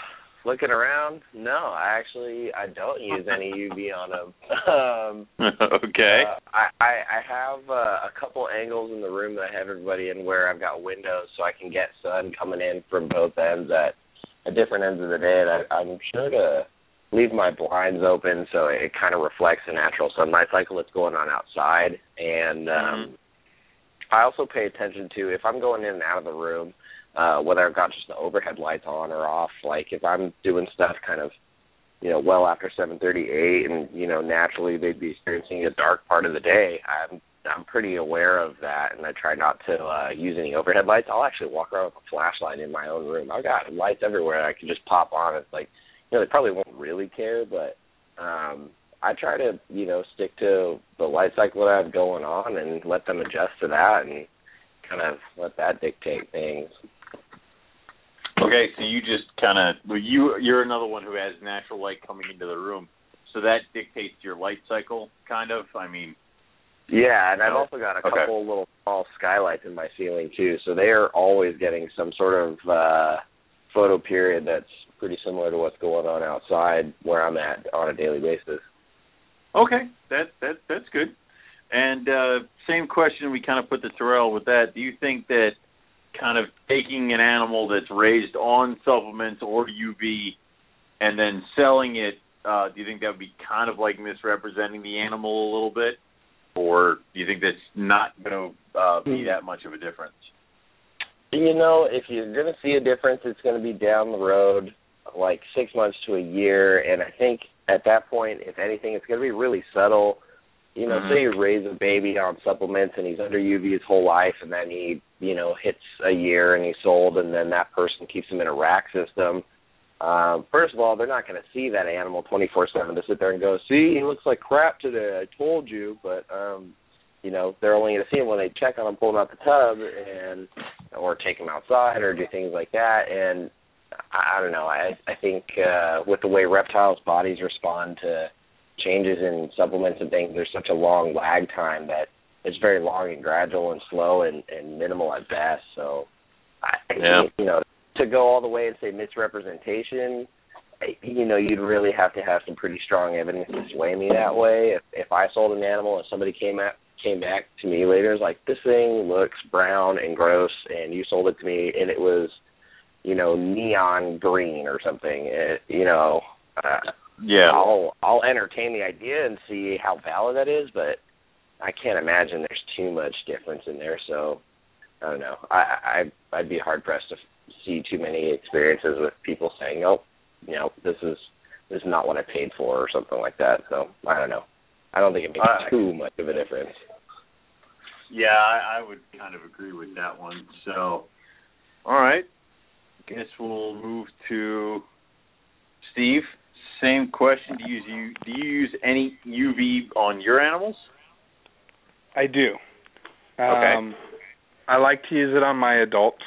looking around, no, I actually I don't use any UV on them. Um, okay. Uh, I, I I have uh, a couple angles in the room that I have everybody in where I've got windows so I can get sun coming in from both ends at at different ends of the day, and I, I'm sure to leave my blinds open so it kind of reflects the natural sunlight cycle that's going on outside. And um, I also pay attention to if I'm going in and out of the room, uh, whether I've got just the overhead lights on or off. Like if I'm doing stuff kind of you know, well after 7:38, and you know, naturally they'd be experiencing a dark part of the day. I'm I'm pretty aware of that, and I try not to uh, use any overhead lights. I'll actually walk around with a flashlight in my own room. I've got lights everywhere I can just pop on. It's like, you know, they probably won't really care, but um, I try to, you know, stick to the light cycle that I have going on and let them adjust to that, and kind of let that dictate things. Okay, so you just kind of well, you you're another one who has natural light coming into the room, so that dictates your light cycle, kind of. I mean, Yeah, and I've Oh, also got a okay. couple little small skylights in my ceiling too, so they are always getting some sort of uh photo period that's pretty similar to what's going on outside where I'm at on a daily basis. okay, that that that's good. And uh, same question we kind of put to Terrell with that. Do you think that kind of taking an animal that's raised on supplements or UV and then selling it, uh, do you think that would be kind of like misrepresenting the animal a little bit? Or do you think that's not going to uh, be that much of a difference? You know, if you're going to see a difference, it's going to be down the road, like six months to a year. And I think at that point, if anything, it's going to be really subtle. You know, Mhm. say you raise a baby on supplements and he's under UV his whole life, and then he, you know, hits a year and he's sold, and then that person keeps him in a rack system. Um, first of all, they're not going to see that animal 24/7 to sit there and go, "See, he looks like crap today. I told you." But um, you know, they're only going to see him when they check on him, pull him out the tub, and or take him outside or do things like that. And I, I don't know. I I think uh, with the way reptiles' bodies respond to changes in supplements and things, there's such a long lag time that it's very long and gradual and slow and, and minimal at best. So, I, Yeah. you know, to go all the way and say misrepresentation, you know, you'd really have to have some pretty strong evidence to sway me that way. If if I sold an animal and somebody came at came back to me later and was like, "This thing looks brown and gross," and you sold it to me, and it was, you know, neon green or something, it, you know, uh, Yeah. I'll I'll entertain the idea and see how valid that is, but I can't imagine there's too much difference in there. So I don't know. I I I'd be hard pressed to see too many experiences with people saying, "Oh, you know, this is this is not what I paid for" or something like that. So I don't know. I don't think it makes I- too much of a difference. Yeah, I, I would kind of agree with that one. So, all right, guess we'll move to Steve. Same question. Do you use do you use any UV on your animals? I do. Okay. Um, I like to use it on my adults.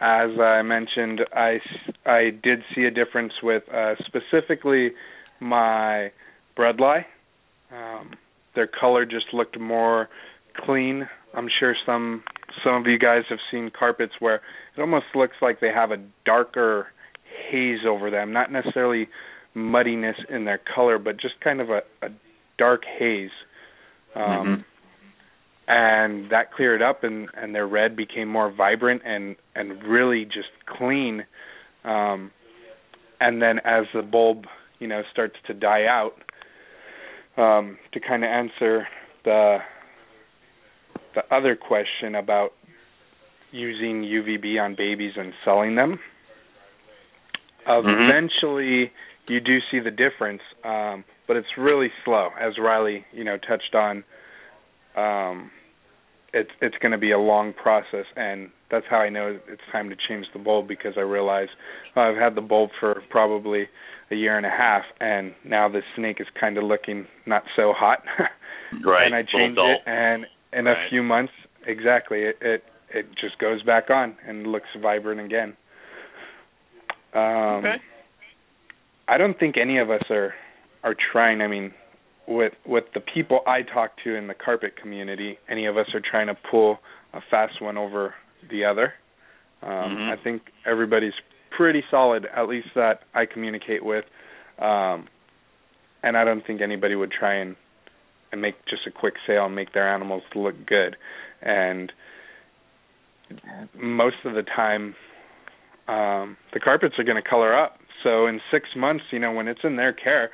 As I mentioned, I, I did see a difference with uh, specifically my Bredli. Um, their color just looked more clean. I'm sure some some of you guys have seen carpets where it almost looks like they have a darker haze over them, not necessarily muddiness in their color, but just kind of a, a dark haze. Um, Mhm. and that cleared up and and their red became more vibrant and and really just clean um and then as the bulb you know starts to die out um to kind of answer the the other question about using UVB on babies and selling them Mhm. eventually you do see the difference um but it's really slow as Riley you know touched on um it's it's going to be a long process and that's how I know it's time to change the bulb because I realize I've had the bulb for probably a year and a half and now the snake is kind of looking not so hot Right. and I changed it and in Right. a few months exactly it, it it just goes back on and looks vibrant again um Okay. I don't think any of us are are trying. I mean, with with the people I talk to in the carpet community, any of us are trying to pull a fast one over the other. Um, Mhm. I think everybody's pretty solid, at least that I communicate with. Um, and I don't think anybody would try and and make just a quick sale and make their animals look good. And most of the time, um, the carpets are going to color up. So in six months, you know, when it's in their care,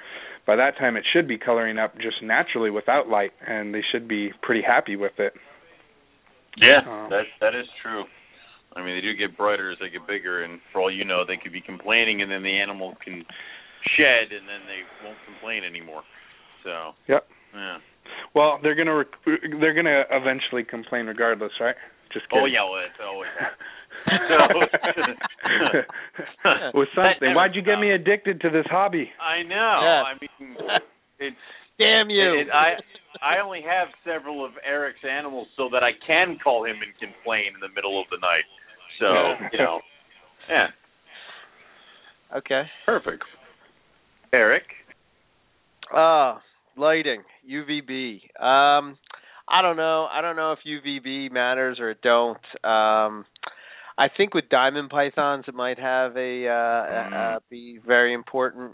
by that time it should be coloring up just naturally without light, and they should be pretty happy with it. Yeah, Um, that that is true. I mean, they do get brighter as they get bigger, and for all you know, they could be complaining, and then the animal can shed, and then they won't complain anymore. So, Yep. yeah. Well, they're gonna rec- they're gonna eventually complain regardless, right? Just kidding. Oh yeah, well, it's always With something. Why'd you get me addicted to this hobby? I know. Yeah. I mean, it's Damn you! It, I I only have several of Eric's animals so that I can call him and complain in the middle of the night. So you know, yeah, okay. perfect. Eric, Ah, lighting UVB. Um, I don't know. I don't know if UVB matters or it don't. Um, I think with diamond pythons it might have a uh, uh, be very important.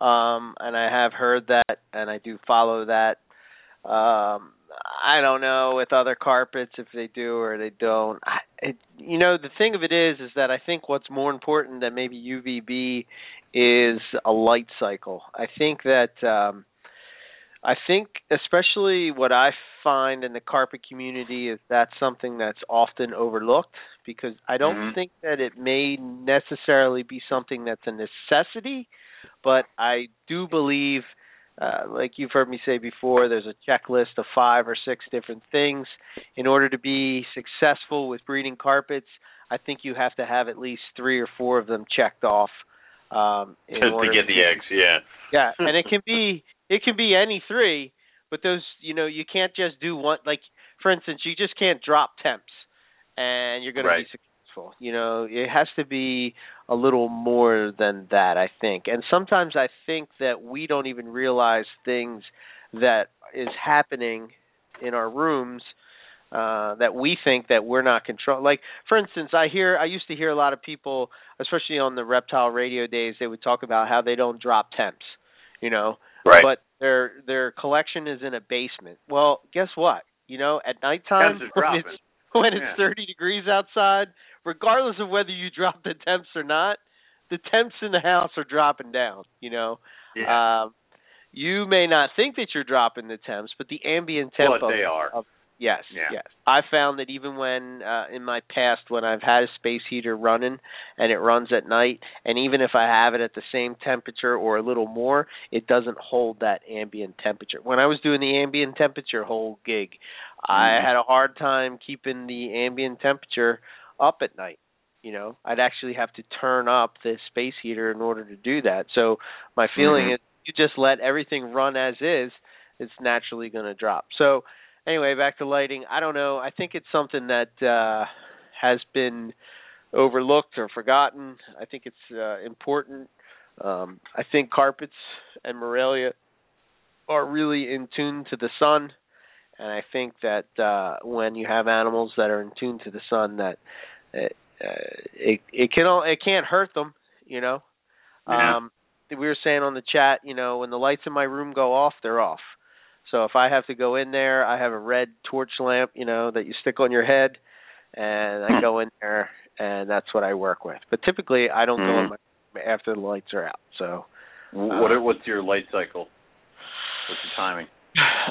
Um, and I have heard that, and I do follow that. Um, I don't know with other carpets if they do or they don't. I, it, you know, the thing of it is, is that I think what's more important than maybe UVB is a light cycle. I think that um, I think especially what I find in the carpet community is that's something that's often overlooked because I don't Mhm. think that it may necessarily be something that's a necessity, but I do believe uh, like you've heard me say before, there's a checklist of five or six different things. In order to be successful with breeding carpets, I think you have to have at least three or four of them checked off. Um, in to order get the eggs. Yeah. yeah, and it can be it can be any three, but those you know you can't just do one. Like for instance, you just can't drop temps, and you're going Right. to be successful. You know, it has to be a little more than that. I think, and sometimes I think that we don't even realize things that is happening in our rooms uh that we think that we're not control like for instance i hear i used to hear a lot of people especially on the reptile radio days they would talk about how they don't drop temps you know Right. but their their collection is in a basement well guess what you know at nighttime when it's when it's Yeah. 30 degrees outside regardless of whether you drop the temps or not the temps in the house are dropping down you know yeah. um you may not think that you're dropping the temps but the ambient temp of they are. of- Yes, Yeah. yes. I found that even when uh in my past when I've had a space heater running and it runs at night and even if I have it at the same temperature or a little more, it doesn't hold that ambient temperature. When I was doing the ambient temperature whole gig, I Mhm. had a hard time keeping the ambient temperature up at night. You know, I'd actually have to turn up the space heater in order to do that. So my feeling Mhm. is you just let everything run as is, it's naturally going to drop. So anyway, back to lighting. I don't know. I think it's something that uh has been overlooked or forgotten. I think it's uh important. Um I think carpets and Morelia are really in tune to the sun and I think that uh when you have animals that are in tune to the sun that it uh, it, it can all, it can't hurt them, you know. Yeah. Um we were saying on the chat, you know, when the lights in my room go off, they're off. So if I have to go in there, I have a red torch lamp, you know, that you stick on your head, and I go in there, and that's what I work with. But typically, I don't go in Mhm. my after the lights are out. So, Wh- what are, what's your light cycle? What's your timing?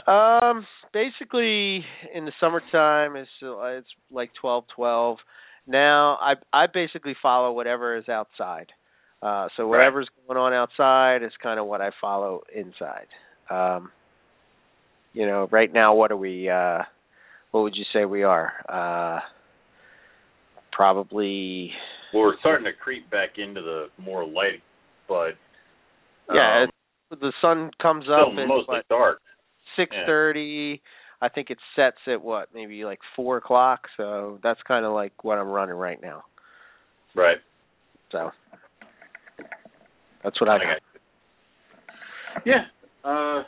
um, basically in the summertime, it's uh, it's like twelve twelve. Now I I basically follow whatever is outside. Uh, so Right. whatever's going on outside is kind of what I follow inside. Um, you know, right now, what are we? Uh, what would you say we are? Uh, probably. Well, we're starting to creep back into the more light, but Yeah, um, it's, the sun comes up at mostly dark. six thirty. I think it sets at what maybe like four o'clock. So that's kind of like what I'm running right now. Right. So that's what I I got. got. Yeah. Uh,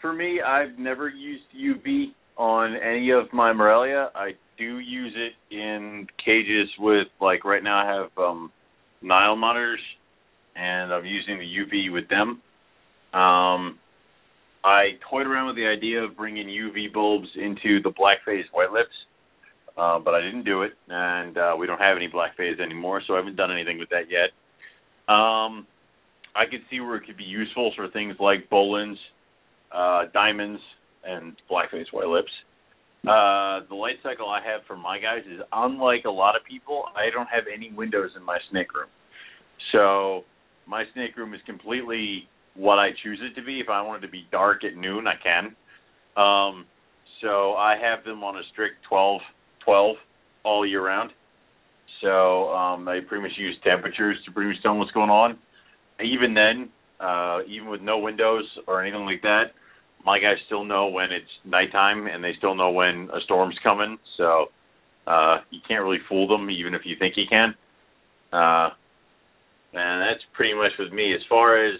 for me, I've never used UV on any of my Morelia. I do use it in cages with, like, right now I have um, Nile monitors, and I'm using the UV with them. Um, I toyed around with the idea of bringing UV bulbs into the black phase white lips, uh, but I didn't do it, and uh, we don't have any black phase anymore, so I haven't done anything with that yet. Um, I could see where it could be useful for things like Boelen's, uh, diamonds, and black phase white lips. Uh, the light cycle I have for my guys is unlike a lot of people. I don't have any windows in my snake room, so my snake room is completely what I choose it to be. If I want it to be dark at noon, I can. Um, so I have them on a strict 12, 12 all year round. So um, I pretty much use temperatures to pretty much tell what's going on even then, uh, even with no windows or anything like that, my guys still know when it's nighttime and they still know when a storm's coming. So uh, you can't really fool them, even if you think you can. Uh, and that's pretty much with me. As far as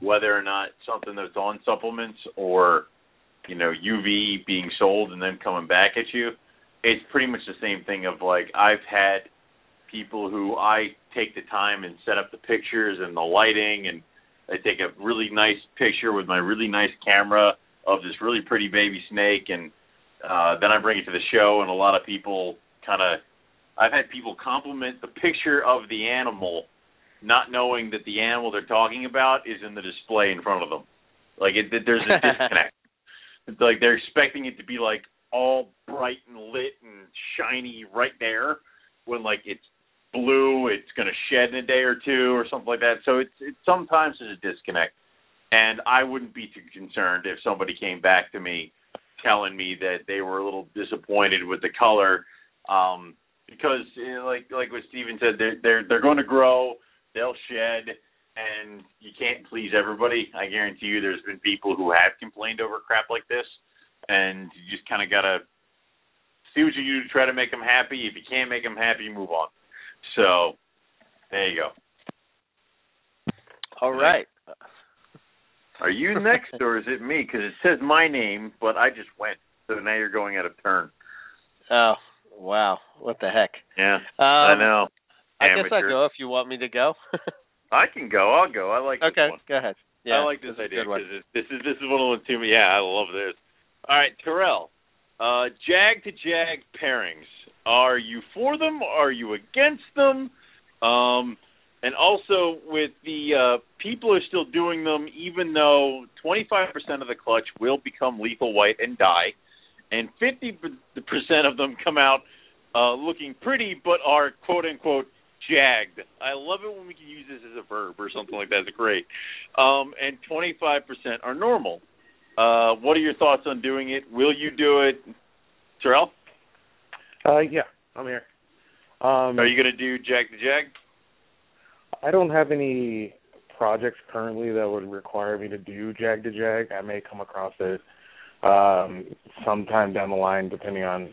whether or not something that's on supplements or you know UV being sold and then coming back at you, it's pretty much the same thing. Of like I've had people who I take the time and set up the pictures and the lighting and I take a really nice picture with my really nice camera of this really pretty baby snake, and uh, then I bring it to the show, and a lot of people kind of. I've had people compliment the picture of the animal, not knowing that the animal they're talking about is in the display in front of them. Like it, there's a disconnect. it's like they're expecting it to be like all bright and lit and shiny right there, when like it's blue, it's going to shed in a day or two or something like that. So it's it's sometimes there's a disconnect, and I wouldn't be too concerned if somebody came back to me telling me that they were a little disappointed with the color, um, because you know, like like what Steven said, they're they're they're going to grow, they'll shed. And you can't please everybody. I guarantee you, there's been people who have complained over crap like this, and you just kind of gotta see what you do to try to make them happy. If you can't make them happy, move on. So there you go. All right. Are you next, or is it me? Because it says my name, but I just went. So now you're going out of turn. Oh wow! What the heck? Yeah, um, I know. I guess I'll go if you want me to go. I can go. I'll go. I like this okay, one. go ahead. Yeah, I like this, this idea is a because this is this is one of the two. Yeah, I love this. All right, Terrell. Uh, jag to jag pairings. Are you for them? Are you against them? Um, and also with the uh, people are still doing them, even though 25% of the clutch will become lethal white and die, and 50% of them come out uh, looking pretty but are quote unquote jagged. I love it when we can use this as a verb or something like that. It's great. Um, and 25% are normal. Uh, what are your thoughts on doing it? Will you do it, Terrell? Uh, yeah, I'm here. Um, Are you going to do jag to jag? I don't have any projects currently that would require me to do jag to jag. I may come across it um, sometime down the line, depending on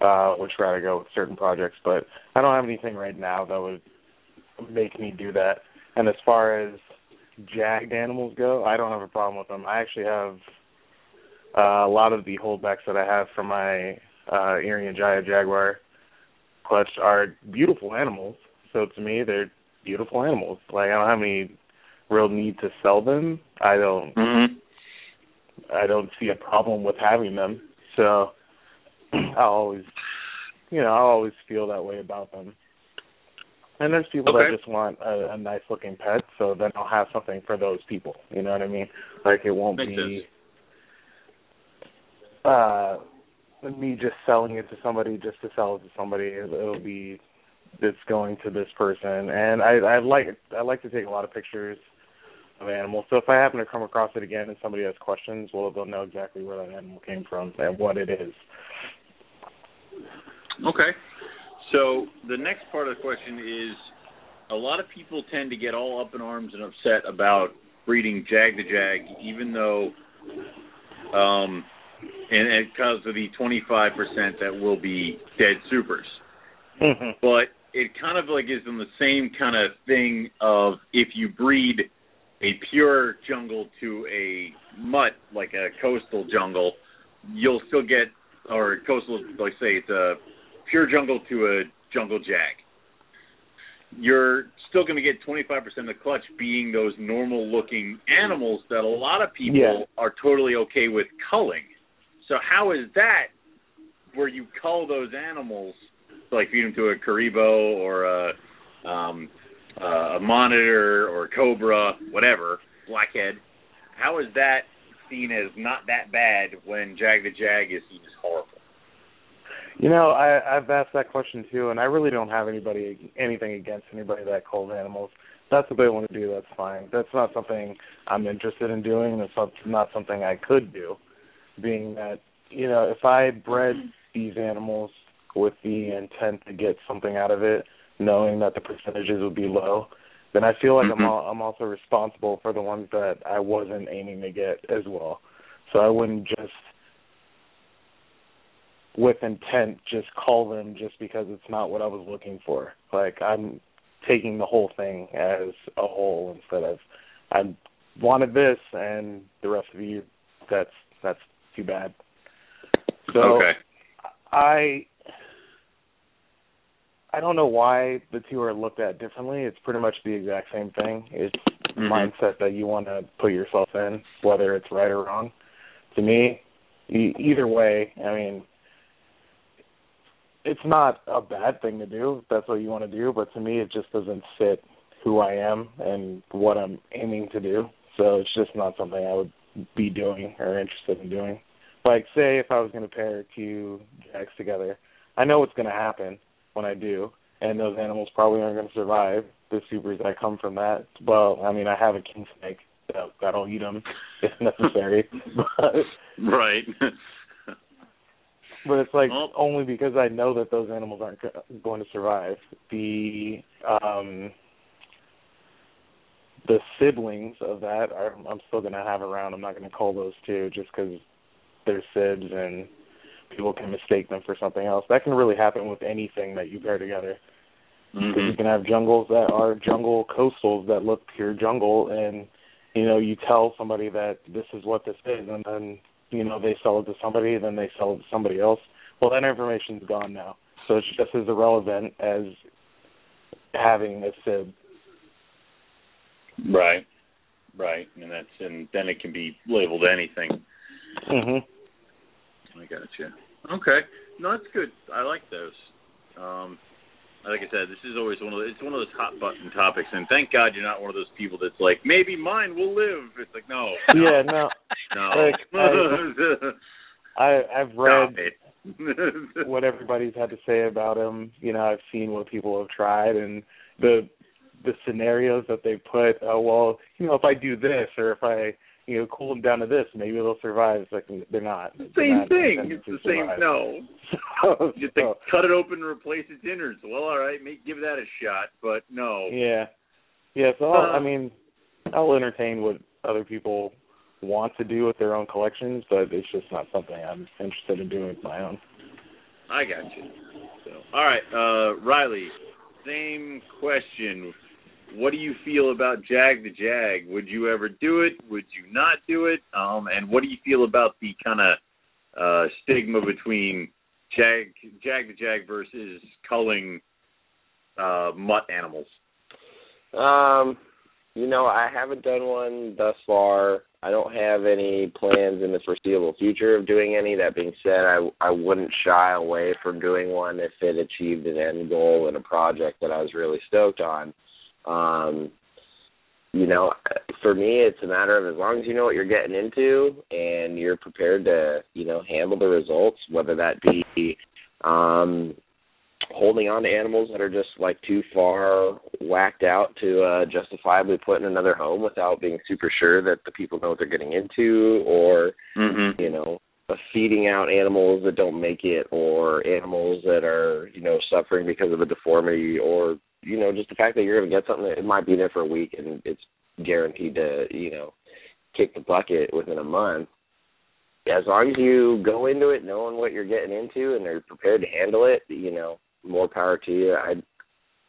uh, which route I go with certain projects. But I don't have anything right now that would make me do that. And as far as jagged animals go, I don't have a problem with them. I actually have uh, a lot of the holdbacks that I have from my uh, Irian Jaya Jaguar clutch are beautiful animals. So to me, they're beautiful animals. Like I don't have any real need to sell them. I don't. Mm-hmm. I don't see a problem with having them. So I always, you know, I always feel that way about them. And there's people Okay. that just want a, a nice looking pet, so then I'll have something for those people. You know what I mean? Like it won't Makes be uh me just selling it to somebody just to sell it to somebody. It'll, be it's going to this person, and I I like I like to take a lot of pictures of animals. So if I happen to come across it again and somebody has questions, well they'll know exactly where that animal came from and what it is. Okay. So the next part of the question is a lot of people tend to get all up in arms and upset about breeding jag to jag, even though um and, because of the 25% that will be dead supers. Mm-hmm. But it kind of like is in the same kind of thing of if you breed a pure jungle to a mutt, like a coastal jungle, you'll still get, or coastal, like say it's a pure jungle to a jungle jag. You're still going to get 25% of the clutch being those normal looking animals that a lot of people Yeah. are totally okay with culling. So how is that where you cull those animals, like feed them to a cribo or a um, uh, a monitor or a cobra, whatever, blackhead? How is that seen as not that bad when Jag the Jag is seen as horrible? You know, I I've asked that question too, and I really don't have anybody anything against anybody that culls animals. If that's what they want to do. That's fine. That's not something I'm interested in doing. That's not, not something I could do. Being that you know, if I bred these animals with the intent to get something out of it, knowing that the percentages would be low, then I feel like Mhm. I'm al- I'm also responsible for the ones that I wasn't aiming to get as well. So I wouldn't just with intent just call them just because it's not what I was looking for. Like I'm taking the whole thing as a whole instead of I wanted this and the rest of you that's that's too bad. So okay. I I don't know why the two are looked at differently. It's pretty much the exact same thing. It's Mhm. mindset that you want to put yourself in, whether it's right or wrong. to me, e- either way, I mean, it's not a bad thing to do if that's what you want to do, but to me, it just doesn't fit who I am and what I'm aiming to do. So it's just not something I would be doing or interested in doing. Like, say if I was going to pair two jags together, I know what's going to happen when I do, and those animals probably aren't going to survive the supers that come from that. Well, I mean, I have a king snake that, that'll eat them if necessary. but, right. but it's like Well- only because I know that those animals aren't going to survive. The um the siblings of that are I'm still going to have around. I'm not going to call those two just because they're sibs and people can mistake them for something else. That can really happen with anything that you pair together. Mhm. you can have jungles that are jungle coastals that look pure jungle, and you know you tell somebody that this is what this is, and then you know they sell it to somebody, then they sell it to somebody else. Well, that information's gone now, so it's just as irrelevant as having a sib. Right. Right. And that's and then it can be labeled anything. Mhm. I got you. Okay. No, that's good. I like those. Um like I said, this is always one of the, it's one of those hot button topics and thank God you're not one of those people that's like, Maybe mine will live. It's like no. Yeah, no, No. Like, I I've read what everybody's had to say about him. You know, I've seen what people have tried and the the scenarios that they put. Oh well, you know, if I do this or if I you know cool them down to this, maybe they'll survive. It's like they're not. They're same not thing. It's the same survive. no. So, You so, cut it open and replace its innards. Well, all right, make give that a shot, but no. yeah, yeah. So I'll, Uh, I mean, I'll entertain what other people want to do with their own collections, but it's just not something I'm interested in doing with my own. I got you. So, all right, uh, Riley, same question. What do you feel about Jag the Jag? Would you ever do it? Would you not do it? Um, and what do you feel about the kind of uh, stigma between Jag Jag the Jag versus culling uh, mutt animals? Um, you know, I haven't done one thus far. I don't have any plans in the foreseeable future of doing any. That being said, I I wouldn't shy away from doing one if it achieved an end goal in a project that I was really stoked on. Um, you know, for me, it's a matter of as long as you know what you're getting into and you're prepared to, you know, handle the results, whether that be um holding on to animals that are just like too far whacked out to uh justifiably put in another home without being super sure that the people know what they're getting into or Mm-hmm. you know uh, feeding out animals that don't make it or animals that are you know suffering because of a deformity or you know just the fact that you're going to get something that it might be there for a week and it's guaranteed to you know kick the bucket within a month. As long as you go into it knowing what you're getting into and are prepared to handle it you know more power to you. I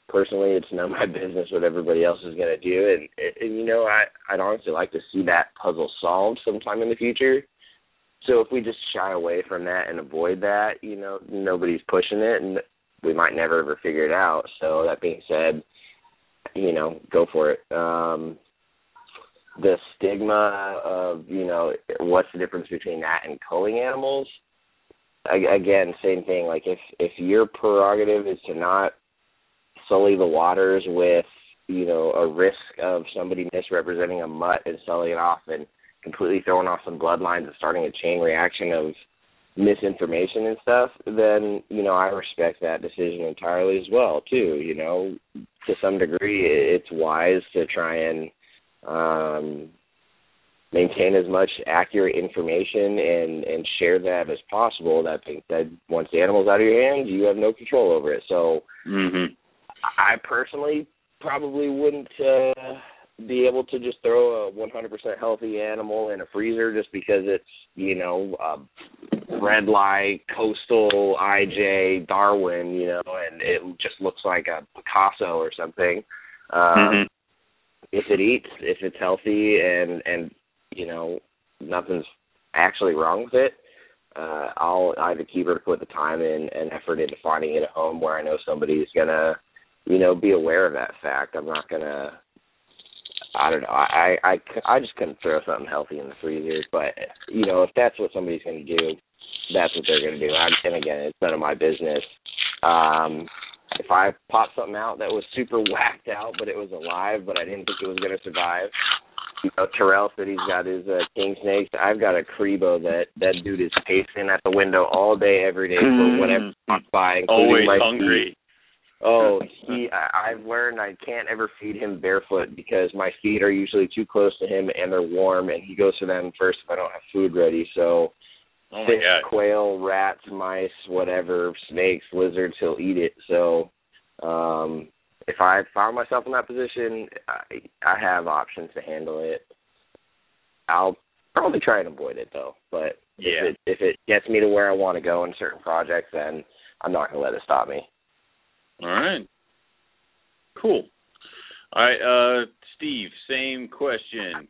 personally it's none of my business what everybody else is going to do and, and you know i i'd honestly like to see that puzzle solved sometime in the future. So if we just shy away from that and avoid that you know nobody's pushing it. And we might never ever figure it out. So that being said you know go for it. Um the stigma of you know what's the difference between that and culling animals? I, again same thing. Like if if your prerogative is to not sully the waters with you know a risk of somebody misrepresenting a mutt and selling it off and completely throwing off some bloodlines and starting a chain reaction of misinformation and stuff then you know i respect that decision entirely as well too. You know to some degree it's wise to try and um maintain as much accurate information and and share that as possible. That being said once the animal's out of your hands you have no control over it. So Mm-hmm. I personally probably wouldn't uh be able to just throw a 100% healthy animal in a freezer just because it's, you know, a red light coastal IJ Darwin, you know, and it just looks like a Picasso or something. Um Mhm. if it eats, if it's healthy and and you know, nothing's actually wrong with it, uh I'll either keep her to put the time in and effort into finding it a home where I know somebody's gonna, you know, be aware of that fact. I'm not gonna I don't know. I, I I just couldn't throw something healthy in the freezer. But you know, if that's what somebody's going to do, that's what they're going to do. And, and again, it's none of my business. Um, if I popped something out that was super whacked out, but it was alive, but I didn't think it was going to survive. You know, Terrell said he's got his uh, king snakes. I've got a cribo that that dude is pacing at the window all day, every day for whatever comes by, including Always my hungry. Oh, he! I, I've learned I can't ever feed him barefoot because my feet are usually too close to him and they're warm, and he goes for them first if I don't have food ready. So Oh fish, quail, rats, mice, whatever, snakes, lizards, he'll eat it. So um if I found myself in that position, I, I have options to handle it. I'll probably try and avoid it though. But Yeah. if it if it gets me to where I want to go in certain projects, then I'm not gonna let it stop me. All right. Cool. All right, uh Steve, same question.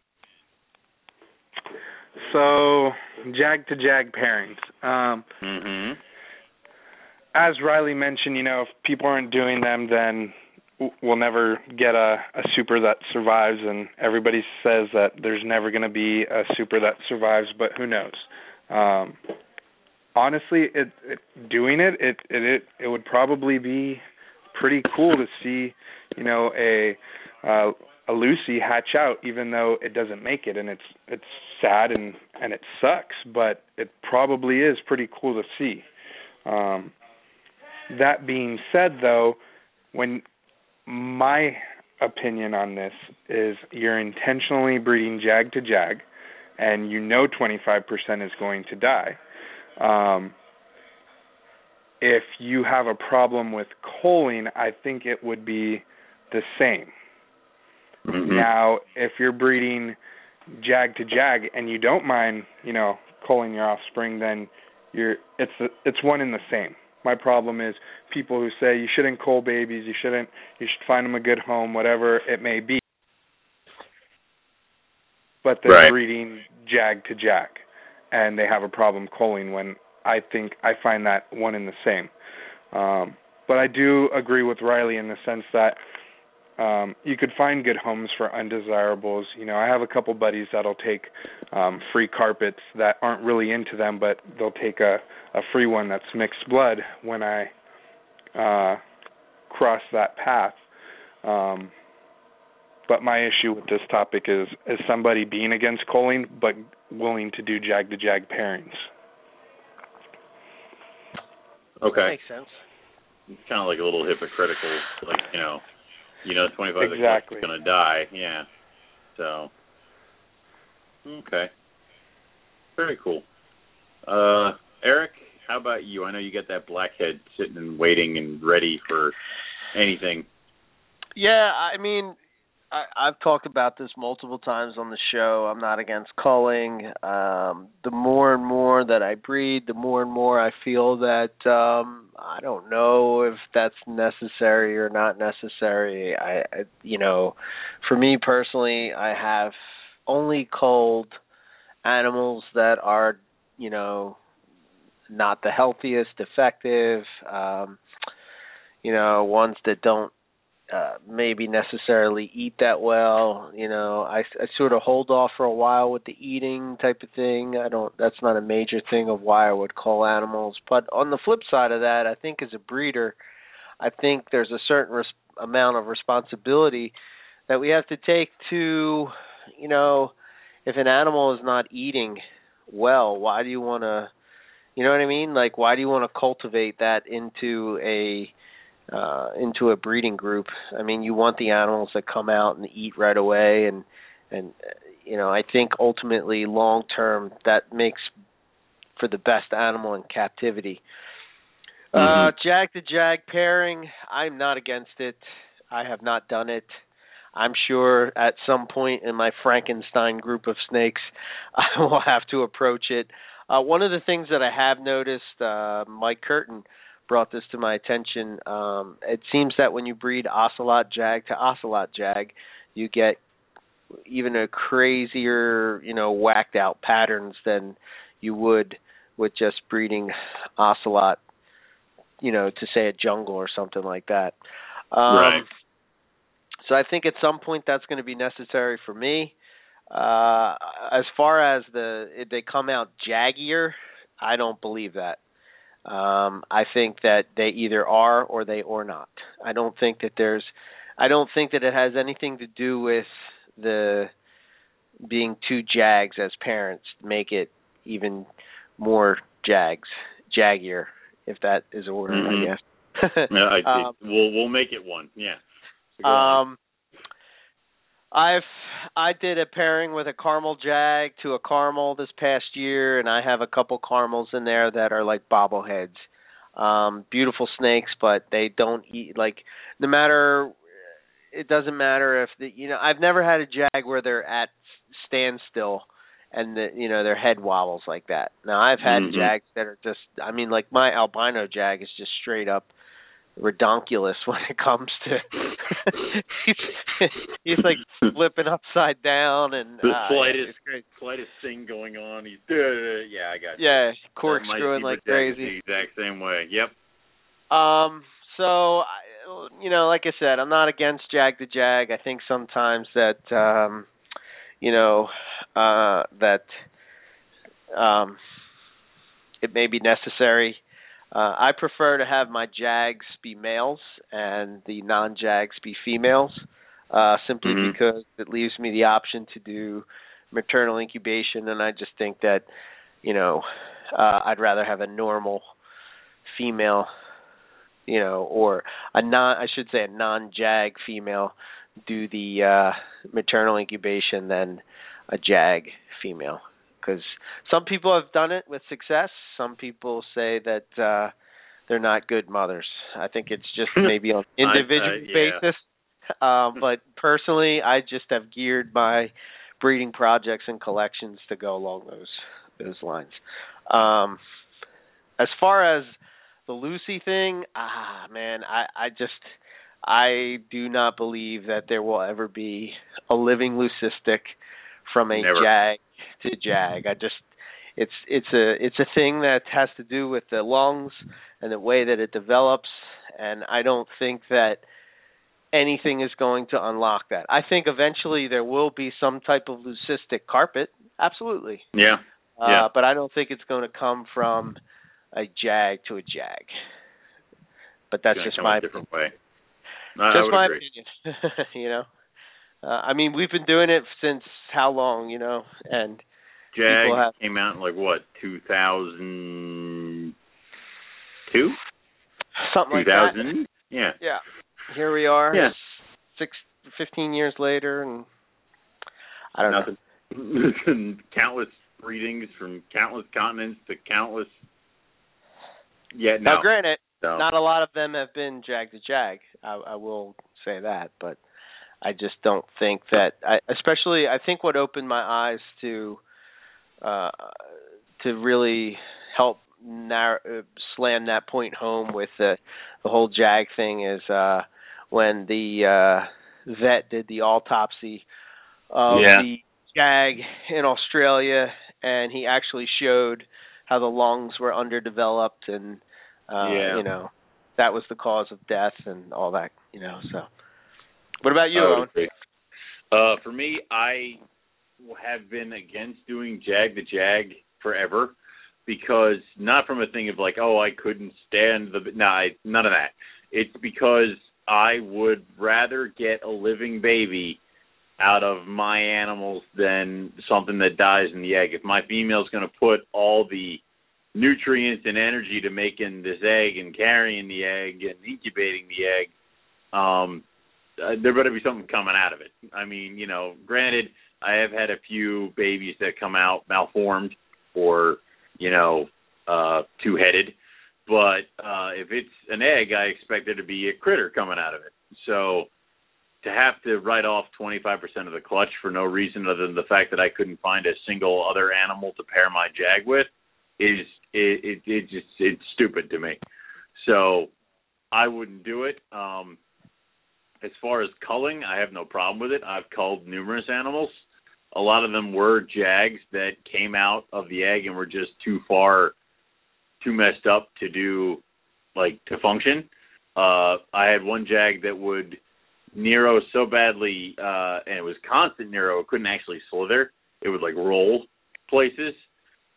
So, jag to jag pairings. Um, Mhm. as Riley mentioned, you know, if people aren't doing them, then we'll never get a, a super that survives. And everybody says that there's never going to be a super that survives, but who knows? Um, honestly, it, it doing it it it it would probably be pretty cool to see, you know, a uh, a Lucy hatch out, even though it doesn't make it, and it's it's sad and and it sucks, but it probably is pretty cool to see. Um, that being said, though, when my opinion on this is you're intentionally breeding jag to jag, and you know 25% is going to die. Um, if you have a problem with culling, I think it would be the same. Mhm. Now, if you're breeding jag to jag and you don't mind, you know, culling your offspring, then you're it's it's one and the same. My problem is people who say you shouldn't cull babies, you shouldn't, you should find them a good home, whatever it may be. But they're Right. breeding jag to jag, and they have a problem culling. When I think I find that one and the same. Um, but I do agree with Riley in the sense that um you could find good homes for undesirables. You know i have a couple buddies that'll take um free carpets that aren't really into them but they'll take a a free one that's mixed blood when i uh cross that path. Um but my issue with this topic is is somebody being against culling but willing to do jag to jag pairings Okay. Makes sense. It's kind of like a little hypocritical, like you know, you know, twenty five Exactly. is going to die. Yeah. So. Okay. Very cool. Uh, Eric, how about you? I know you got that blackhead sitting and waiting and ready for anything. Yeah, I mean, I, I've talked about this multiple times on the show. I'm not against culling. Um, the more and more that I breed, the more and more I feel that um, I don't know if that's necessary or not necessary. I, I, you know, for me personally, I have only culled animals that are, you know, not the healthiest, defective. Um, you know, ones that don't uh, maybe necessarily eat that well. You know, I, I sort of hold off for a while with the eating type of thing. I don't. That's not a major thing of why I would call animals. But on the flip side of that, I think as a breeder, I think there's a certain res- amount of responsibility that we have to take to, you know, if an animal is not eating well, why do you want to, you know what I mean? Like, why do you want to cultivate that into a uh into a breeding group. I mean, you want the animals that come out and eat right away and and uh, you know, I think ultimately long term that makes for the best animal in captivity. Uh jag to jag pairing, I'm not against it. I have not done it. I'm sure at some point in my Frankenstein group of snakes I will have to approach it. Uh one of the things that I have noticed uh Mike Curtin brought this to my attention. Um, it seems that when you breed ocelot jag to ocelot jag, you get even a crazier, you know, whacked out patterns than you would with just breeding ocelot, you know, to say a jungle or something like that. Um, Right. So I think at some point that's going to be necessary for me. Uh, as far as the if they come out jaggier, I don't believe that. Um, I think that they either are or they or not. I don't think that there's. I don't think that it has anything to do with the being two jags as parents make it even more jags, jaggier, if that is a word, Mhm. I guess. Yeah, I Um, we'll we'll make it one. Yeah. Um, on. I've I did a pairing with a caramel jag to a caramel this past year, and I have a couple caramels in there that are like bobbleheads. Um, beautiful snakes, but they don't eat like no matter. It doesn't matter if the you know I've never had a jag where they're at standstill and the you know their head wobbles like that. Now I've had Mhm. jags that are just I mean like my albino jag is just straight up redonkulous when it comes to he's, he's like flipping upside down and the uh, slightest slightest thing going on. He's yeah, I got you. yeah corkscrewing like crazy The exact same way. Yep. um so you know like i said i'm not against jag the jag i think sometimes that um you know uh that um it may be necessary uh i prefer to have my jags be males and the non jags be females uh simply Mhm. because it leaves me the option to do maternal incubation and i just think that you know uh i'd rather have a normal female you know or a non i should say a non jag female do the uh maternal incubation than a jag female because some people have done it with success some people say that uh they're not good mothers i think it's just maybe on I- uh, individual yeah. basis um but personally i just have geared my breeding projects and collections to go along those those lines um as far as the Lucy thing, ah man, I I just I do not believe that there will ever be a living leucistic from a Never. jag to jag. I just it's it's a it's a thing that has to do with the lungs and the way that it develops and I don't think that anything is going to unlock that. I think eventually there will be some type of leucistic carpet. Absolutely. Yeah. Uh, Yeah. but I don't think it's going to come from a jag to a jag. But that's just my different way. I, I just my agree. opinion. you know, uh, I mean we've been doing it since how long? You know, and Jag have- came out in like what, two thousand two? something Two like that. Yeah. Yeah, here we are. Yeah. six, fifteen years later, and I don't know. Nothing. countless readings from countless continents to countless. Yeah, no. Now, granted, no. not a lot of them have been jag to jag. I, I will say that, but I just don't think that. I, especially, I think what opened my eyes to uh to really help narrow, uh, slam that point home with the the whole jag thing is uh when the uh vet did the autopsy of Yeah. the jag in Australia and he actually showed how the lungs were underdeveloped and uh Yeah. you know that was the cause of death and all that you know so what about you I would Owen? agree. Uh, for me, I have been against doing Jag the Jag forever because not from a thing of like, oh, I couldn't stand the. No, I, none of that. It's because I would rather get a living baby out of my animals than something that dies in the egg. If my female's going to put all the nutrients and energy to making this egg and carrying the egg and incubating the egg, um, uh, there better be something coming out of it. I mean, you know, granted, I have had a few babies that come out malformed or, you know, uh, two headed, but uh, if it's an egg, I expect there to be a critter coming out of it. So to have to write off 25% of the clutch for no reason other than the fact that I couldn't find a single other animal to pair my jag with is it it, it just it's stupid to me. So I wouldn't do it. Um as far as culling, I have no problem with it. I've culled numerous animals. A lot of them were jags that came out of the egg and were just too far, too messed up to do, like to function. Uh, I had one jag that would neuro so badly, uh, and it was constant neuro. It couldn't actually slither. It would like roll places.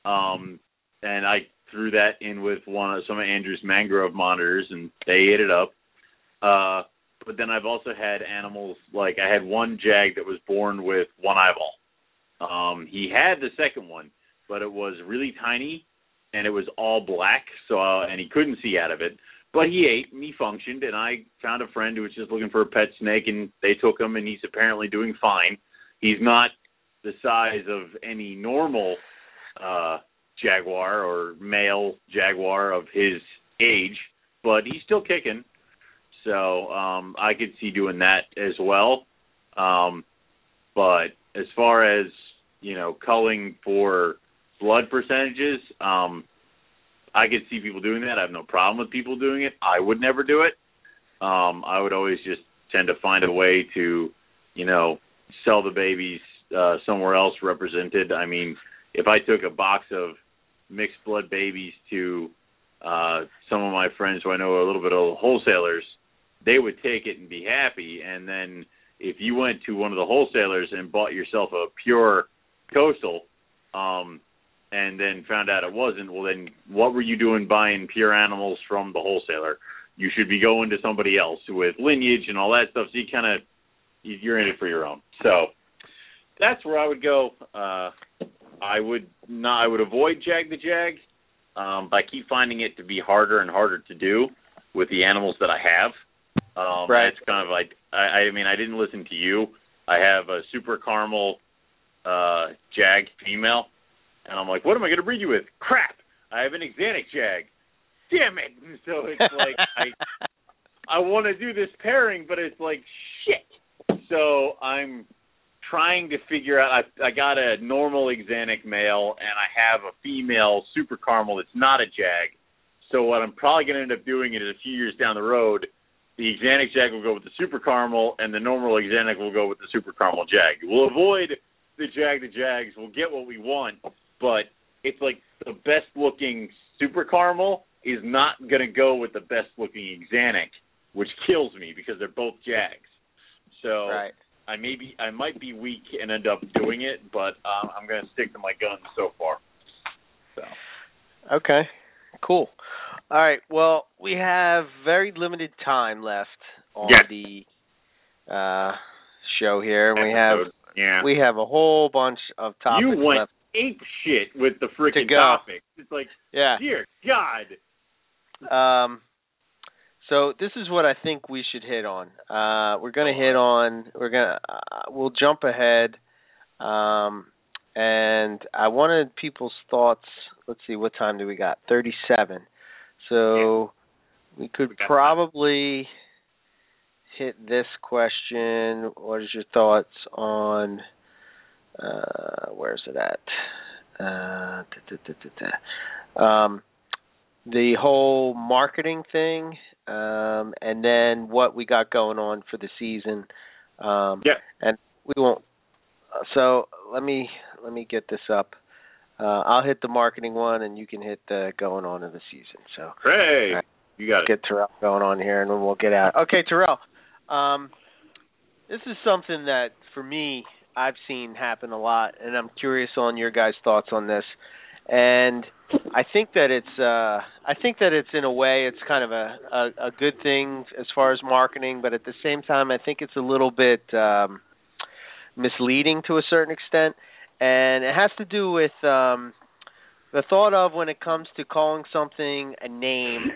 Um, and I threw that in with one of some of Andrew's mangrove monitors, and they ate it up. Uh, but then I've also had animals like I had one jag that was born with one eyeball. Um, he had the second one, but it was really tiny and it was all black, so uh, and he couldn't see out of it. But he ate and he functioned, and I found a friend who was just looking for a pet snake, and they took him, and he's apparently doing fine. He's not the size of any normal uh jaguar or male jaguar of his age, but he's still kicking. So um I could see doing that as well. Um but as far as, you know, culling for blood percentages, um I could see people doing that. I have no problem with people doing it. I would never do it. Um I would always just tend to find a way to, you know, sell the babies uh somewhere else represented. I mean, if I took a box of mixed blood babies to uh some of my friends who I know are a little bit of wholesalers, they would take it and be happy and then if you went to one of the wholesalers and bought yourself a pure coastal um and then found out it wasn't, well then what were you doing buying pure animals from the wholesaler? You should be going to somebody else with lineage and all that stuff. So you kind of you're in it for your own. So that's where I would go. Uh I would not. I would avoid Jag the Jag. Um, but I keep finding it to be harder and harder to do with the animals that I have. Um, Right. It's kind of like I, I mean I didn't listen to you. I have a super caramel uh, Jag female, and I'm like, what am I going to breed you with? Crap! I have an Axanthic Jag. Damn it! So it's like I I want to do this pairing, but it's like shit. So I'm trying to figure out. I I got a normal Axanthic male, and I have a female super caramel that's not a Jag. So what I'm probably going to end up doing is a few years down the road, the Axanthic Jag will go with the super caramel, and the normal Axanthic will go with the super caramel Jag. We'll avoid the Jag the Jags. We'll get what we want, but it's like the best looking super caramel is not going to go with the best looking Axanthic, which kills me because they're both Jags. So right. I may be, I might be weak and end up doing it, but um, I'm going to stick to my guns so far. So Okay. Cool. All right. Well, we have very limited time left on Yes. the uh show here. and We have. Yeah. we have a whole bunch of topics you went left. ape shit with the freaking go. topics. It's like, Yeah. dear God. Um, so this is what I think we should hit on. Uh, we're going to hit on. We're to. Uh, we'll jump ahead. Um, and I wanted people's thoughts. Let's see, what time do we got? Thirty-seven. So we could We time. Hit this question. What is your thoughts on? Uh, where's it at? Uh, da, da, da. Um, the whole marketing thing, um, and then what we got going on for the season. Um, Yeah. And we won't. So let me let me get this up. Uh, I'll hit the marketing one, and you can hit the going on in the season. So Hey, All right. you got it. get Terrell going on here, and then we'll get out. Okay, Terrell. Um, this is something that for me I've seen happen a lot, and I'm curious on your guys' thoughts on this. And I think that it's uh, I think that it's in a way it's kind of a, a a good thing as far as marketing, but at the same time I think it's a little bit um, misleading to a certain extent, and it has to do with um, the thought of when it comes to calling something a name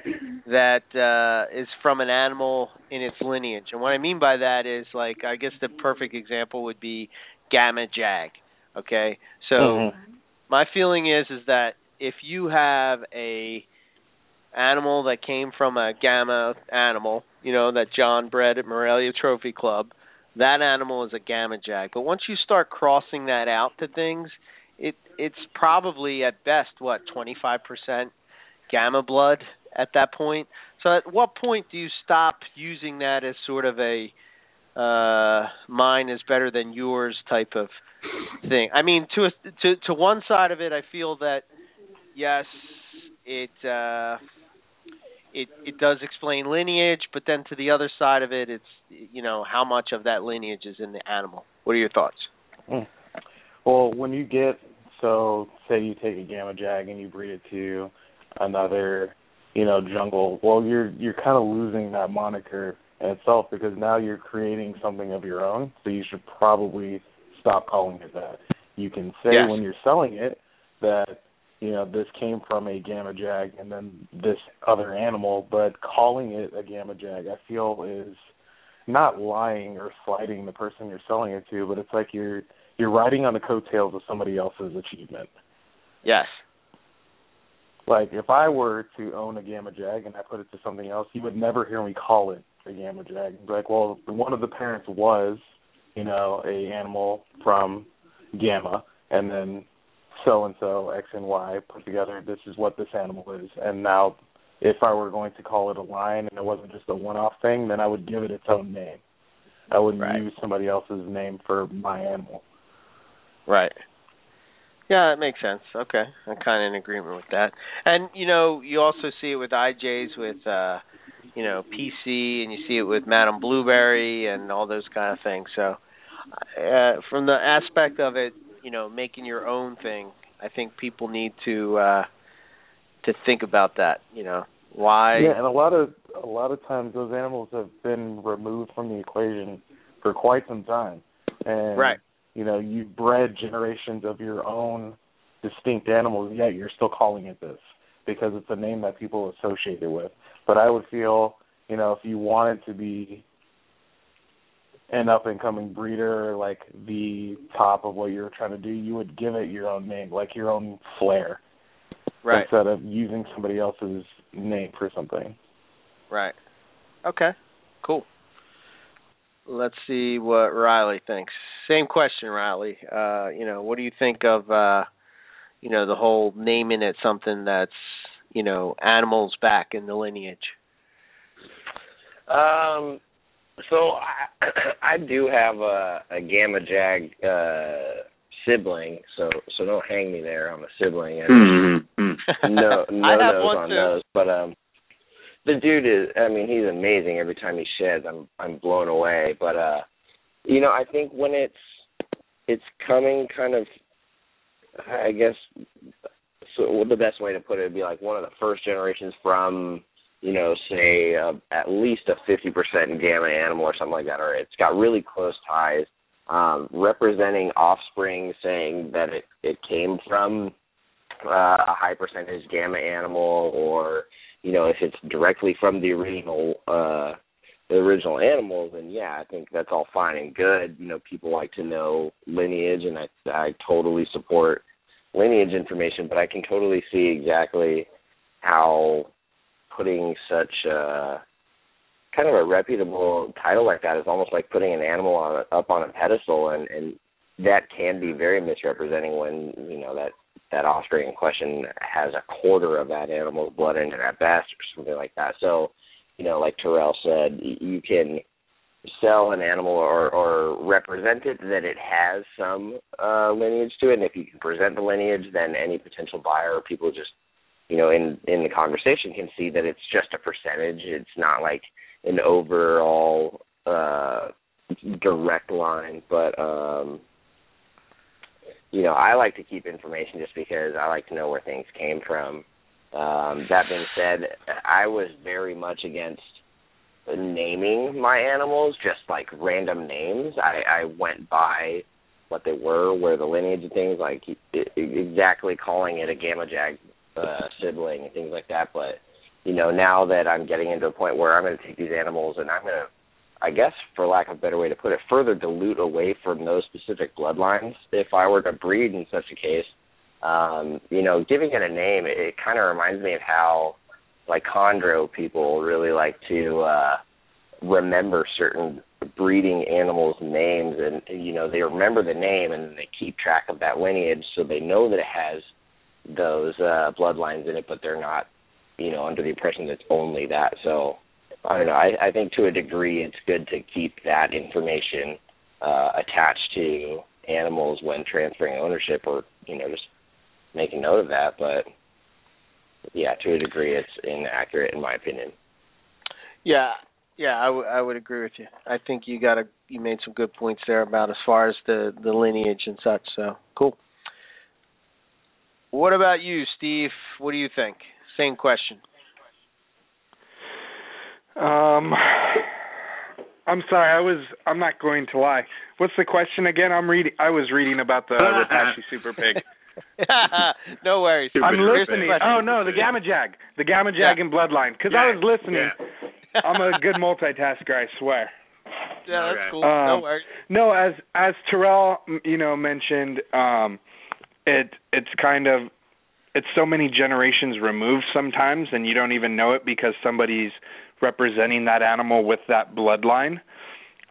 that uh, is from an animal in its lineage. And what I mean by that is like I guess the perfect example would be Gamma Jag. Okay, so my feeling is is that if you have a animal that came from a gamma animal, you know, that John bred at Morelia Trophy Club, that animal is a gamma jag. But once you start crossing that out to things, it's probably at best what, 25% gamma blood at that point. So at what point do you stop using that as sort of a uh mine is better than yours type of thing. I mean, to a, to to one side of it, I feel that yes, it uh, it it does explain lineage, but then to the other side of it, it's you know how much of that lineage is in the animal. What are your thoughts? Mm. Well, when you get so say you take a gamma jag and you breed it to another, you know, jungle, well you're you're kind of losing that moniker in itself because now you're creating something of your own. So you should probably stop calling it that. You can say yes. when you're selling it that you know this came from a gamma jag and then this other animal, but calling it a gamma jag, I feel is not lying or slighting the person you're selling it to, but it's like you're you're riding on the coattails of somebody else's achievement. Yes. Like if I were to own a gamma jag and I put it to something else, you would never hear me call it a gamma jag. Like, well, one of the parents was, you know, a animal from gamma, and then so and so X and Y put together. This is what this animal is, and now if I were going to call it a line and it wasn't just a one-off thing, then I would give it its own name. I wouldn't right. use somebody else's name for my animal. Right. Yeah, that makes sense. Okay, I'm kind of in agreement with that. And you know, you also see it with IJs with, uh, you know, PC, and you see it with Madame Blueberry and all those kind of things. So, uh, from the aspect of it, you know, making your own thing, I think people need to uh, to think about that. You know, why? Yeah, and a lot of a lot of times those animals have been removed from the equation for quite some time, and right you know you've bred generations of your own distinct animals yet you're still calling it this because it's a name that people associate it with. But i would feel you know if you wanted to be an up and coming breeder like the top of what you're trying to do you would give it your own name like your own flair right. instead of using somebody else's name for something. Right. Okay. Cool. Let's see what riley thinks same question, Riley. Uh, you know, what do you think of uh, you know the whole naming it something that's you know animals back in the lineage? Um, so I I do have a, a gamma jag uh, sibling, so so don't hang me there. I'm a sibling, and mm-hmm. no no I nose on too. those. But um, the dude is I mean he's amazing. Every time he sheds, I'm I'm blown away. But uh you know, I think when it's it's coming kind of I guess so the best way to put it would be like one of the first generations from you know say uh, at least a 50% gamma animal or something like that or it's got really close ties um representing offspring saying that it it came from uh, a high percentage gamma animal or you know if it's directly from the original uh the original animals and yeah i think that's all fine and good. You know people like to know lineage and i i totally support lineage information but i can totally see exactly how putting such a kind of a reputable title like that is almost like putting an animal on up on a pedestal and and that can be very misrepresenting when you know that that offspring in question has a quarter of that animal's blood in it at best or something like that. So you know, like Terrell said, you can sell an animal or, or represent it that it has some uh, lineage to it, and if you can present the lineage, then any potential buyer or people just, you know, in in the conversation can see that it's just a percentage. It's not like an overall uh, direct line, but um, you know, I like to keep information just because I like to know where things came from um, that being said, I was very much against naming my animals just like random names. I, I went by what they were, where the lineage and things like exactly calling it a gamma jag uh, sibling and things like that. But you know, now that I'm getting into a point where I'm going to take these animals and I'm going to, I guess, for lack of a better way to put it, further dilute away from those specific bloodlines. If I were to breed in such a case, um, you know, giving it a name, it, it kind of reminds me of how like chondro people really like to uh remember certain breeding animals names and you know they remember the name and they keep track of that lineage so they know that it has those uh bloodlines in it but they're not you know under the impression that it's only that. So i don't know i i think to a degree it's good to keep that information uh attached to animals when transferring ownership or you know just make a note of that. But yeah, to a degree, it's inaccurate in my opinion. Yeah, yeah, I, w- I would agree with you. I think you got a you made some good points there about as far as the the lineage and such. So cool. What about you, Steve? What do you think? Same question. Um, I'm sorry. I was. I'm not going to lie. What's the question again? I'm reading. I was reading about the Rapache Super Pig. No worries. I'm listening. Oh no, the Gamma Jag, the Gamma Jag Yeah. and Bloodline. Because I was listening. I'm a good multitasker. I swear. Yeah, that's Okay. cool. Um, no worries. No, as as Terrell, you know, mentioned, um, it it's kind of it's so many generations removed sometimes, and you don't even know it because somebody's representing that animal with that bloodline.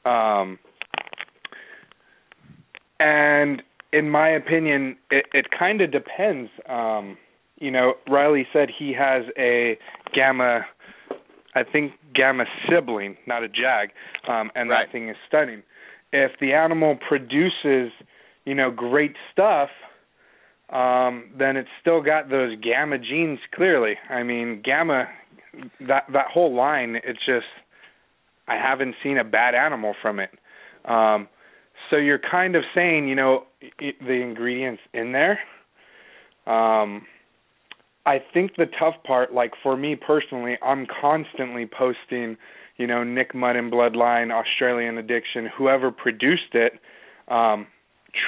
Um, and in my opinion, it, it kind of depends. Um, you know, Riley said he has a gamma, I think gamma sibling, not a jag, um, and Right. that thing is stunning. If the animal produces, you know, great stuff, um, then it's still got those gamma genes clearly. I mean, gamma, that that whole line, it's just, I haven't seen a bad animal from it. Um, so you're kind of saying, you know, the ingredients in there. Um, I think the tough part, like for me personally, I'm constantly posting, you know, Nick Mutton Bloodline, Australian Addiction, whoever produced it, um,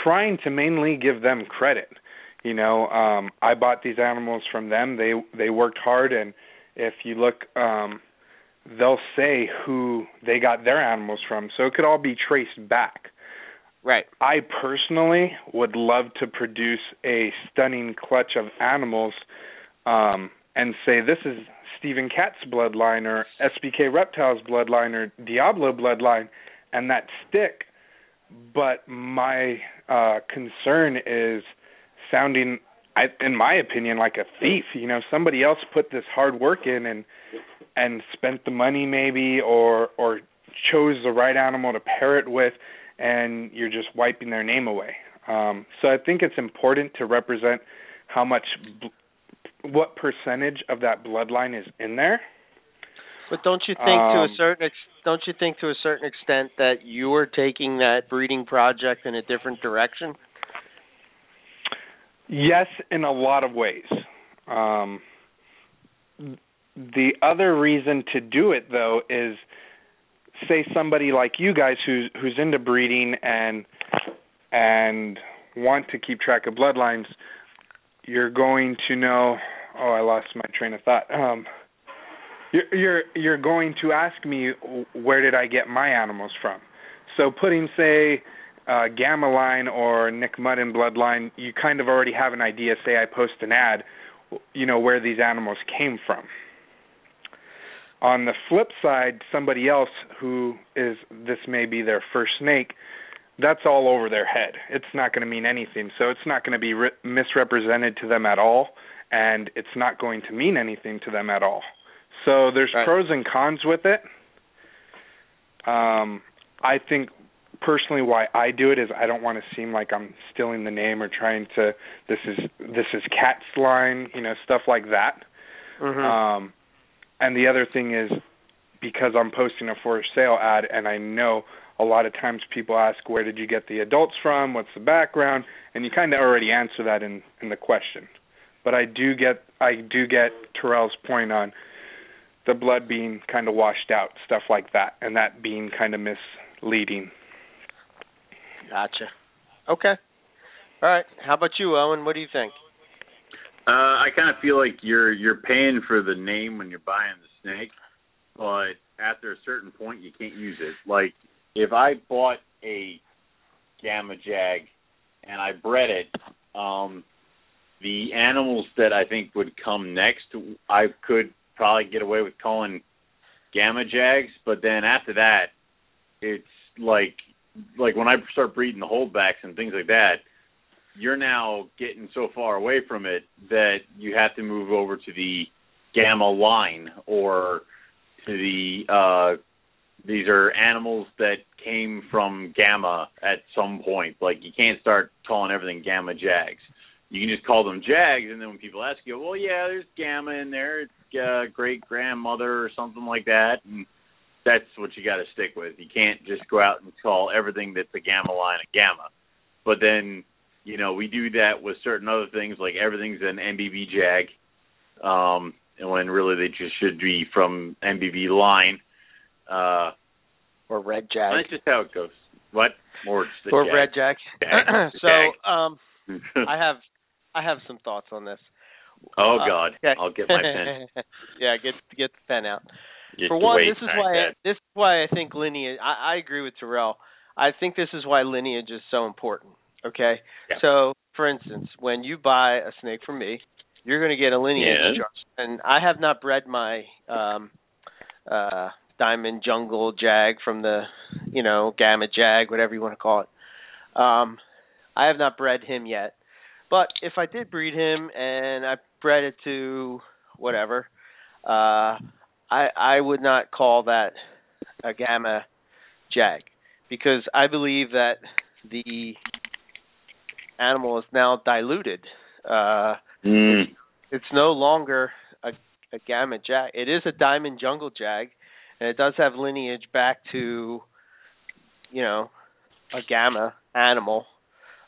trying to mainly give them credit. You know, um, I bought these animals from them. They they worked hard, and if you look, um, they'll say who they got their animals from. So it could all be traced back. Right. I personally would love to produce a stunning clutch of animals um, and say this is Steven Katz's bloodline or SBK Reptiles bloodline or Diablo bloodline and that stick. But my uh, concern is sounding, I, in my opinion, like a thief. You know, somebody else put this hard work in and and spent the money maybe or or chose the right animal to pair it with and you're just wiping their name away. Um, so I think it's important to represent how much, bl- what percentage of that bloodline is in there. But don't you think to a Um, certain ex- don't you think to a certain extent that you're taking that breeding project in a different direction? Yes, in a lot of ways. Um, the other reason to do it though is say somebody like you guys who's who's into breeding and and want to keep track of bloodlines, you're going to know. Oh, I lost my train of thought. Um, you're you're you're going to ask me where did I get my animals from? So putting say uh, Gamma Line or Nick Mutton Bloodline, you kind of already have an idea. Say I post an ad, you know where these animals came from. On the flip side, somebody else who is this may be their first snake, that's all over their head. It's not going to mean anything. So it's not going to be re- misrepresented to them at all, and it's not going to mean anything to them at all. So there's Right. pros and cons with it. Um, I think personally why I do it is I don't want to seem like I'm stealing the name or trying to this is this is Katz line, you know, stuff like that. Mm-hmm. Um, and the other thing is because I'm posting a for sale ad, and I know a lot of times people ask, "Where did you get the adults from? What's the background?" And you kind of already answer that in in the question. But I do get I do get Terrell's point on the blood being kind of washed out, stuff like that, and that being kind of misleading. Gotcha. Okay. All right. How about you, Owen? What do you think? Uh, I kind of feel like you're you're paying for the name when you're buying the snake, but after a certain point you can't use it. Like if I bought a Gamma Jag and I bred it, um, the animals that I think would come next, I could probably get away with calling Gamma Jags, but then after that, it's like like when I start breeding the holdbacks and things like that, you're now getting so far away from it that you have to move over to the gamma line or to the uh these are animals that came from gamma at some point like you can't start calling everything gamma jags you can just call them Jags, and then when people ask you, well, yeah, there's Gamma in there. It's uh, great grandmother or something like that, and that's what you got to stick with. You can't just go out and call everything that's a Gamma line a Gamma. But then, you know, we do that with certain other things, like everything's an MBB Jag, um, and when really they just should be from MBB line. Uh, or Red Jag. That's just how it goes. What? Or, or jag. Red Jag. Jag. so, um, I have I have some thoughts on this. Oh Uh, God, okay. I'll get my pen. yeah, get get the pen out. You For one, this is why that. this is why I think lineage. I, I agree with Terrell. I think this is why lineage is so important. Okay, Yeah. so for instance, when you buy a snake from me, you're going to get a lineage Yes. and I have not bred my um uh diamond jungle jag from the you know gamma jag, whatever you want to call it. Um, I have not bred him yet, but if I did breed him and I bred it to whatever, uh, I I would not call that a gamma jag because I believe that the animal is now diluted. Uh, Mm. it's no longer a, a gamma jag. It is a diamond jungle jag, and it does have lineage back to, you know, a gamma animal.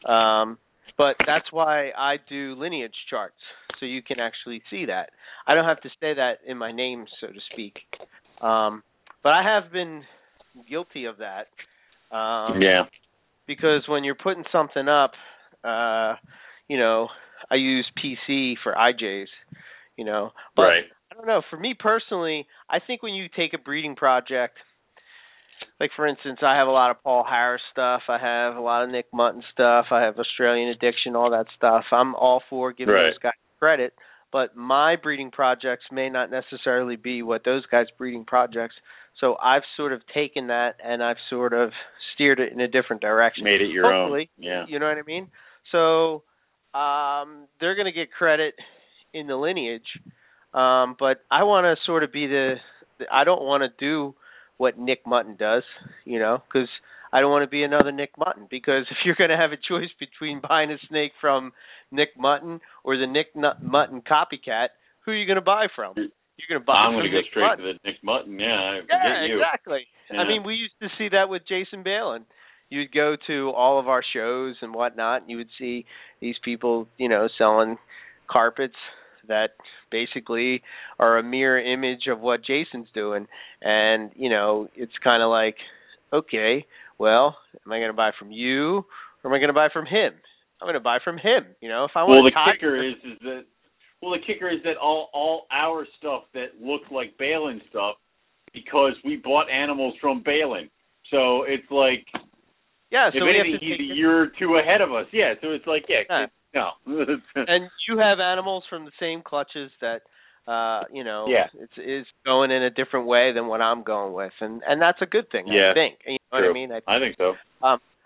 Um, but that's why I do lineage charts, so you can actually see that. I don't have to say that in my name, so to speak. Um, but I have been guilty of that. Um, yeah. because when you're putting something up, uh, you know, I use PC for IJs, you know. But right. I don't know. For me personally, I think when you take a breeding project, like for instance, I have a lot of Paul Harris stuff. I have a lot of Nick Mutton stuff. I have Australian Addiction, all that stuff. I'm all for giving Right. those guys credit, but my breeding projects may not necessarily be what those guys' breeding projects. So I've sort of taken that and I've sort of steered it in a different direction. Made it your Hopefully, own. Yeah. you know what I mean? So um they're going to get credit in the lineage. Um but I want to sort of be the I don't want to do what Nick Mutton does, you know, cuz I don't want to be another Nick Mutton because if you're going to have a choice between buying a snake from Nick Mutton or the Nick Nut- Mutton copycat, who are you going to buy from? You're going to buy I'm going to go Nick straight Mutton. to the Nick Mutton. Yeah, I Yeah, exactly. I mean, we used to see that with Jason Balin. You'd go to all of our shows and whatnot, and you would see these people, you know, selling carpets that basically are a mirror image of what Jason's doing. And, you know, it's kind of like, okay, well, am I going to buy from you or am I going to buy from him? I'm going to buy from him. You know, if I want Well, the a kicker is is that well, the kicker is that all all our stuff that looks like Balin stuff because we bought animals from Balin. So it's like yeah. if So we have anything, he's a year or two ahead of us. Yeah. So it's like yeah, Yeah. no. and you have animals from the same clutches that uh you know Yeah. it's is going in a different way than what I'm going with and and that's a good thing Yeah. I think you know what I mean I, I think so.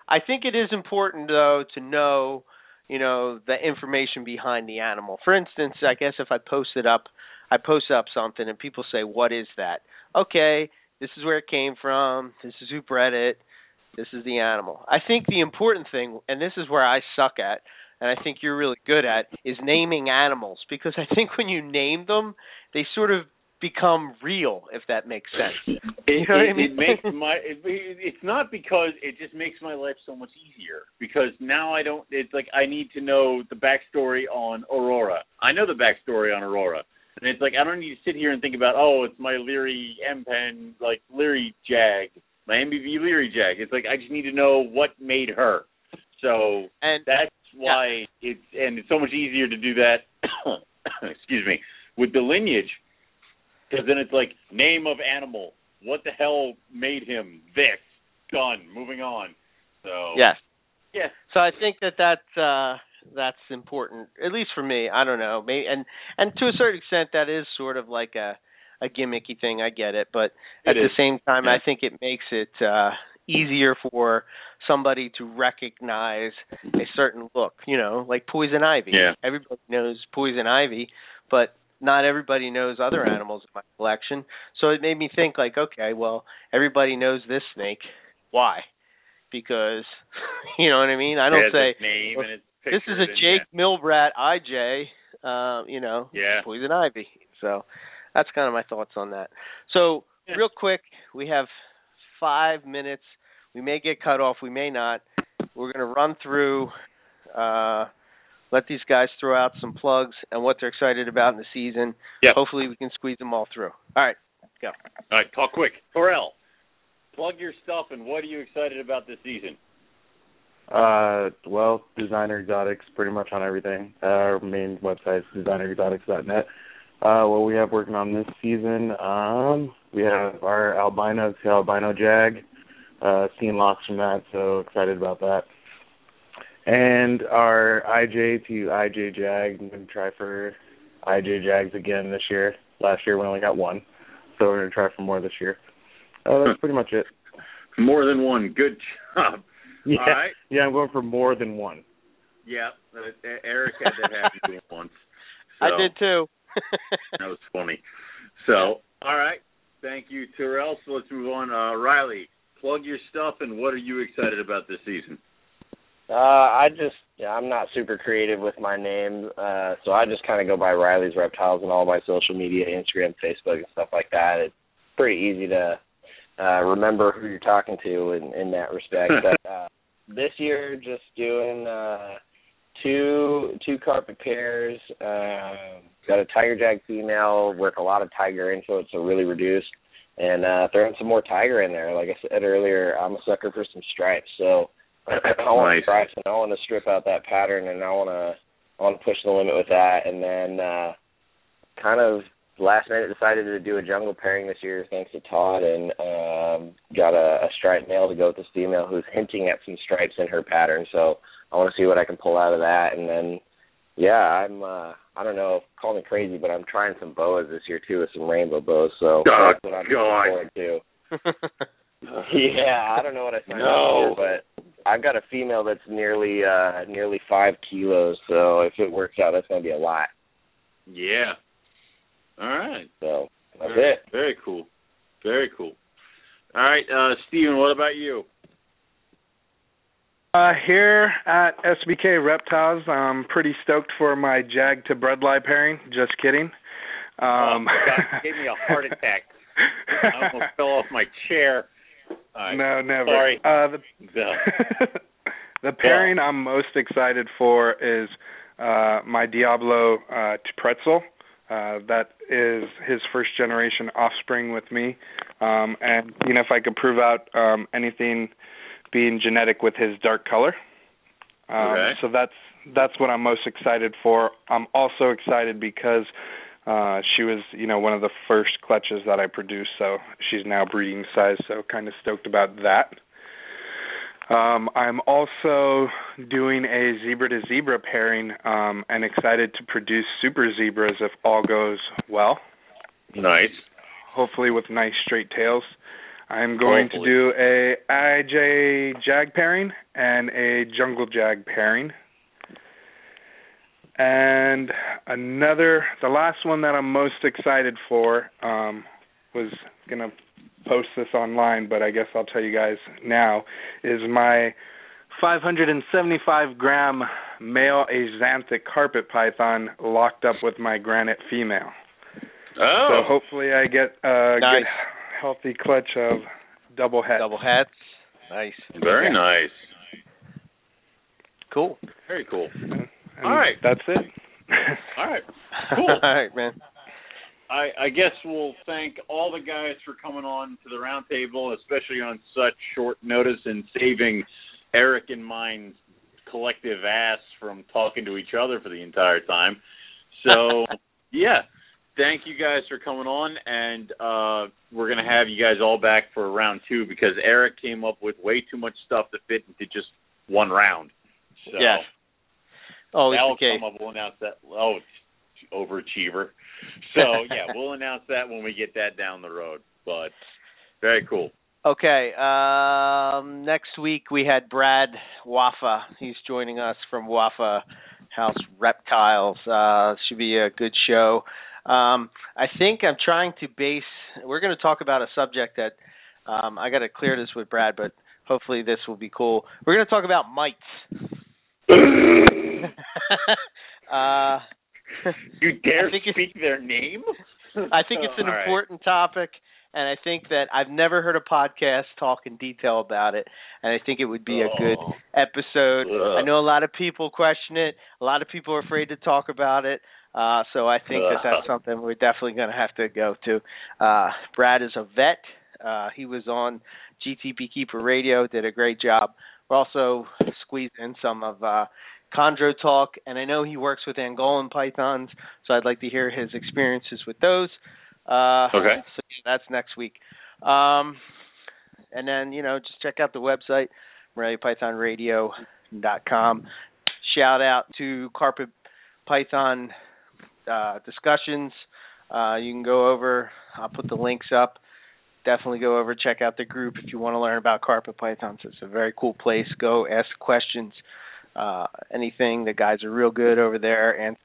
I think it is important though to know you know the information behind the animal for instance I guess if I posted up I post up something and people say what is that okay this is where it came from this is who bred it this is the animal I think the important thing and this is where I suck at and I think you're really good at is naming animals because I think when you name them, they sort of become real, if that makes sense. You know what it, I mean? it makes my it, it's not because it just makes my life so much easier because now I don't it's like I need to know the backstory on Aurora. I know the backstory on Aurora. And it's like I don't need to sit here and think about, oh, it's my Leary M pen like Leary Jag, my MBV Leary Jack. It's like I just need to know what made her. So And that's why it's and it's so much easier to do that excuse me with the lineage because then it's like name of animal. What the hell made him this? Done moving on. So yes, yeah. So I think that that's uh, that's important, at least for me. I don't know, maybe and and to a certain extent, that is sort of like a a gimmicky thing. I get it, but at It the same time, Yeah. I think it makes it uh, easier for somebody to recognize a certain look. You know, like poison ivy. Yeah. Everybody knows poison ivy, but not everybody knows other animals in my collection. So it made me think like, okay, well, everybody knows this snake. Why? Because you know what I mean? I don't say its name and its this is a Jake Milbrat IJ. Uh, you know, yeah. poison ivy. So that's kind of my thoughts on that. So Yeah. real quick, we have five minutes. We may get cut off. We may not. We're going to run through. Uh, let these guys throw out some plugs and what they're excited about in the season. Yep. Hopefully, we can squeeze them all through. All right, go. All right, talk quick. Terrell, plug your stuff and what are you excited about this season? Uh, well, designer exotics pretty much on everything. Uh, our main website is designerexotics.net. Uh, what we have working on this season, um, we have our albino to albino jag, uh, seeing lots from that, so excited about that. And our IJ to IJ jag, I'm gonna try for IJ jags again this year. Last year we only got one, so we're gonna try for more this year. Uh, that's pretty much it. More than one. Good job. Yeah, All right. yeah, I'm going for more than one. Yeah, Eric had that happen to him once. I did too. That was funny. So, all right. Thank you, Terrell. So let's move on. Uh, Riley, plug your stuff and what are you excited about this season? Uh, I just yeah, I'm not super creative with my name, uh, so I just kind of go by Riley's Reptiles and all my social media, Instagram, Facebook, and stuff like that. It's pretty easy to uh, remember who you're talking to in, in that respect. but uh, this year, just doing uh, two two carpet pairs. Uh, got a tiger jag female, work a lot of tiger info. It's really reduced, and uh, throwing some more tiger in there. Like I said earlier, I'm a sucker for some stripes, so. I want Nice. stripes and I want to strip out that pattern and I want to I want to push the limit with that and then uh kind of last minute decided to do a jungle pairing this year thanks to Todd and um got a, a striped male to go with this female who's hinting at some stripes in her pattern so I want to see what I can pull out of that and then yeah I'm uh I don't know call me crazy but I'm trying some boas this year too with some rainbow boas, so Oh, that's what I'm God. looking forward to. Yeah, I don't know what I signed No. up for, but I've got a female that's nearly uh nearly five kilos, so if it works out that's gonna be a lot. Yeah. All right. So that's very, it. Very cool. Very cool. All right, uh, Steven, what about you? Uh, here at SBK Reptiles, I'm pretty stoked for my Jag to Bredli pairing. Just kidding. Um, oh, God, gave me a heart attack. I almost fell off my chair. Right. no, never. Sorry. Uh, the The- the pairing I'm most excited for is uh, my Diablo uh, Pretzel. Uh, that is his first generation offspring with me, um, and you know if I could prove out um, anything being genetic with his dark color. Um, Okay. So that's that's what I'm most excited for. I'm also excited because uh she was you know one of the first clutches that I produced, so she's now breeding size. So kind of stoked about that. Um, I'm also doing a zebra to zebra pairing um, and excited to produce super zebras if all goes well. nice. Hopefully with nice straight tails. I'm going Hopefully. to do a IJ jag pairing and a jungle jag pairing. And another, the last one that I'm most excited for um, was gonna post this online, but I guess I'll tell you guys now is my 575 gram male Axanthic carpet python locked up with my granite female. Oh. So hopefully I get a Nice. good healthy clutch of double hats. Double hats. Nice. Very Yeah. nice. Cool. Very cool. And All right. That's it. All right. Cool. All right, man. I, I guess we'll thank all the guys for coming on to the roundtable, especially on such short notice and saving Eric and mine's collective ass from talking to each other for the entire time. So, yeah, thank you guys for coming on, and uh, we're going to have you guys all back for round two because Eric came up with way too much stuff to fit into just one round. So Yes. Always that'll the come up. We'll announce that. Oh, overachiever. So yeah, we'll announce that when we get that down the road. But very cool. Okay. Um, next week we had Brad Waffa. He's joining us from Waffa House Reptiles. Uh, should be a good show. Um, I think I'm trying to base. We're going to talk about a subject that um, I got to clear this with Brad, but hopefully this will be cool. We're going to talk about mites. uh, you dare speak their name? I think it's an All right. important topic, and I think that I've never heard a podcast talk in detail about it, and I think it would be a good Oh. episode. Ugh. I know a lot of people question it. A lot of people are afraid to talk about it. Uh, so I think that that's something we're definitely going to have to go to. Uh, Brad is a vet. Uh, he was on GTP Keeper Radio, did a great job. We're also squeezed in some of uh, Chondro talk, and I know he works with Angolan pythons, so I'd like to hear his experiences with those. Uh, Okay. So that's next week. Um, and then you know just check out the website MoreliaPythonRadio.com. Shout out to Carpet Python uh, discussions. Uh, you can go over. I'll put the links up. Definitely go over check out the group if you want to learn about carpet pythons. It's a very cool place. Go ask questions. Uh, anything. The guys are real good over there. Answer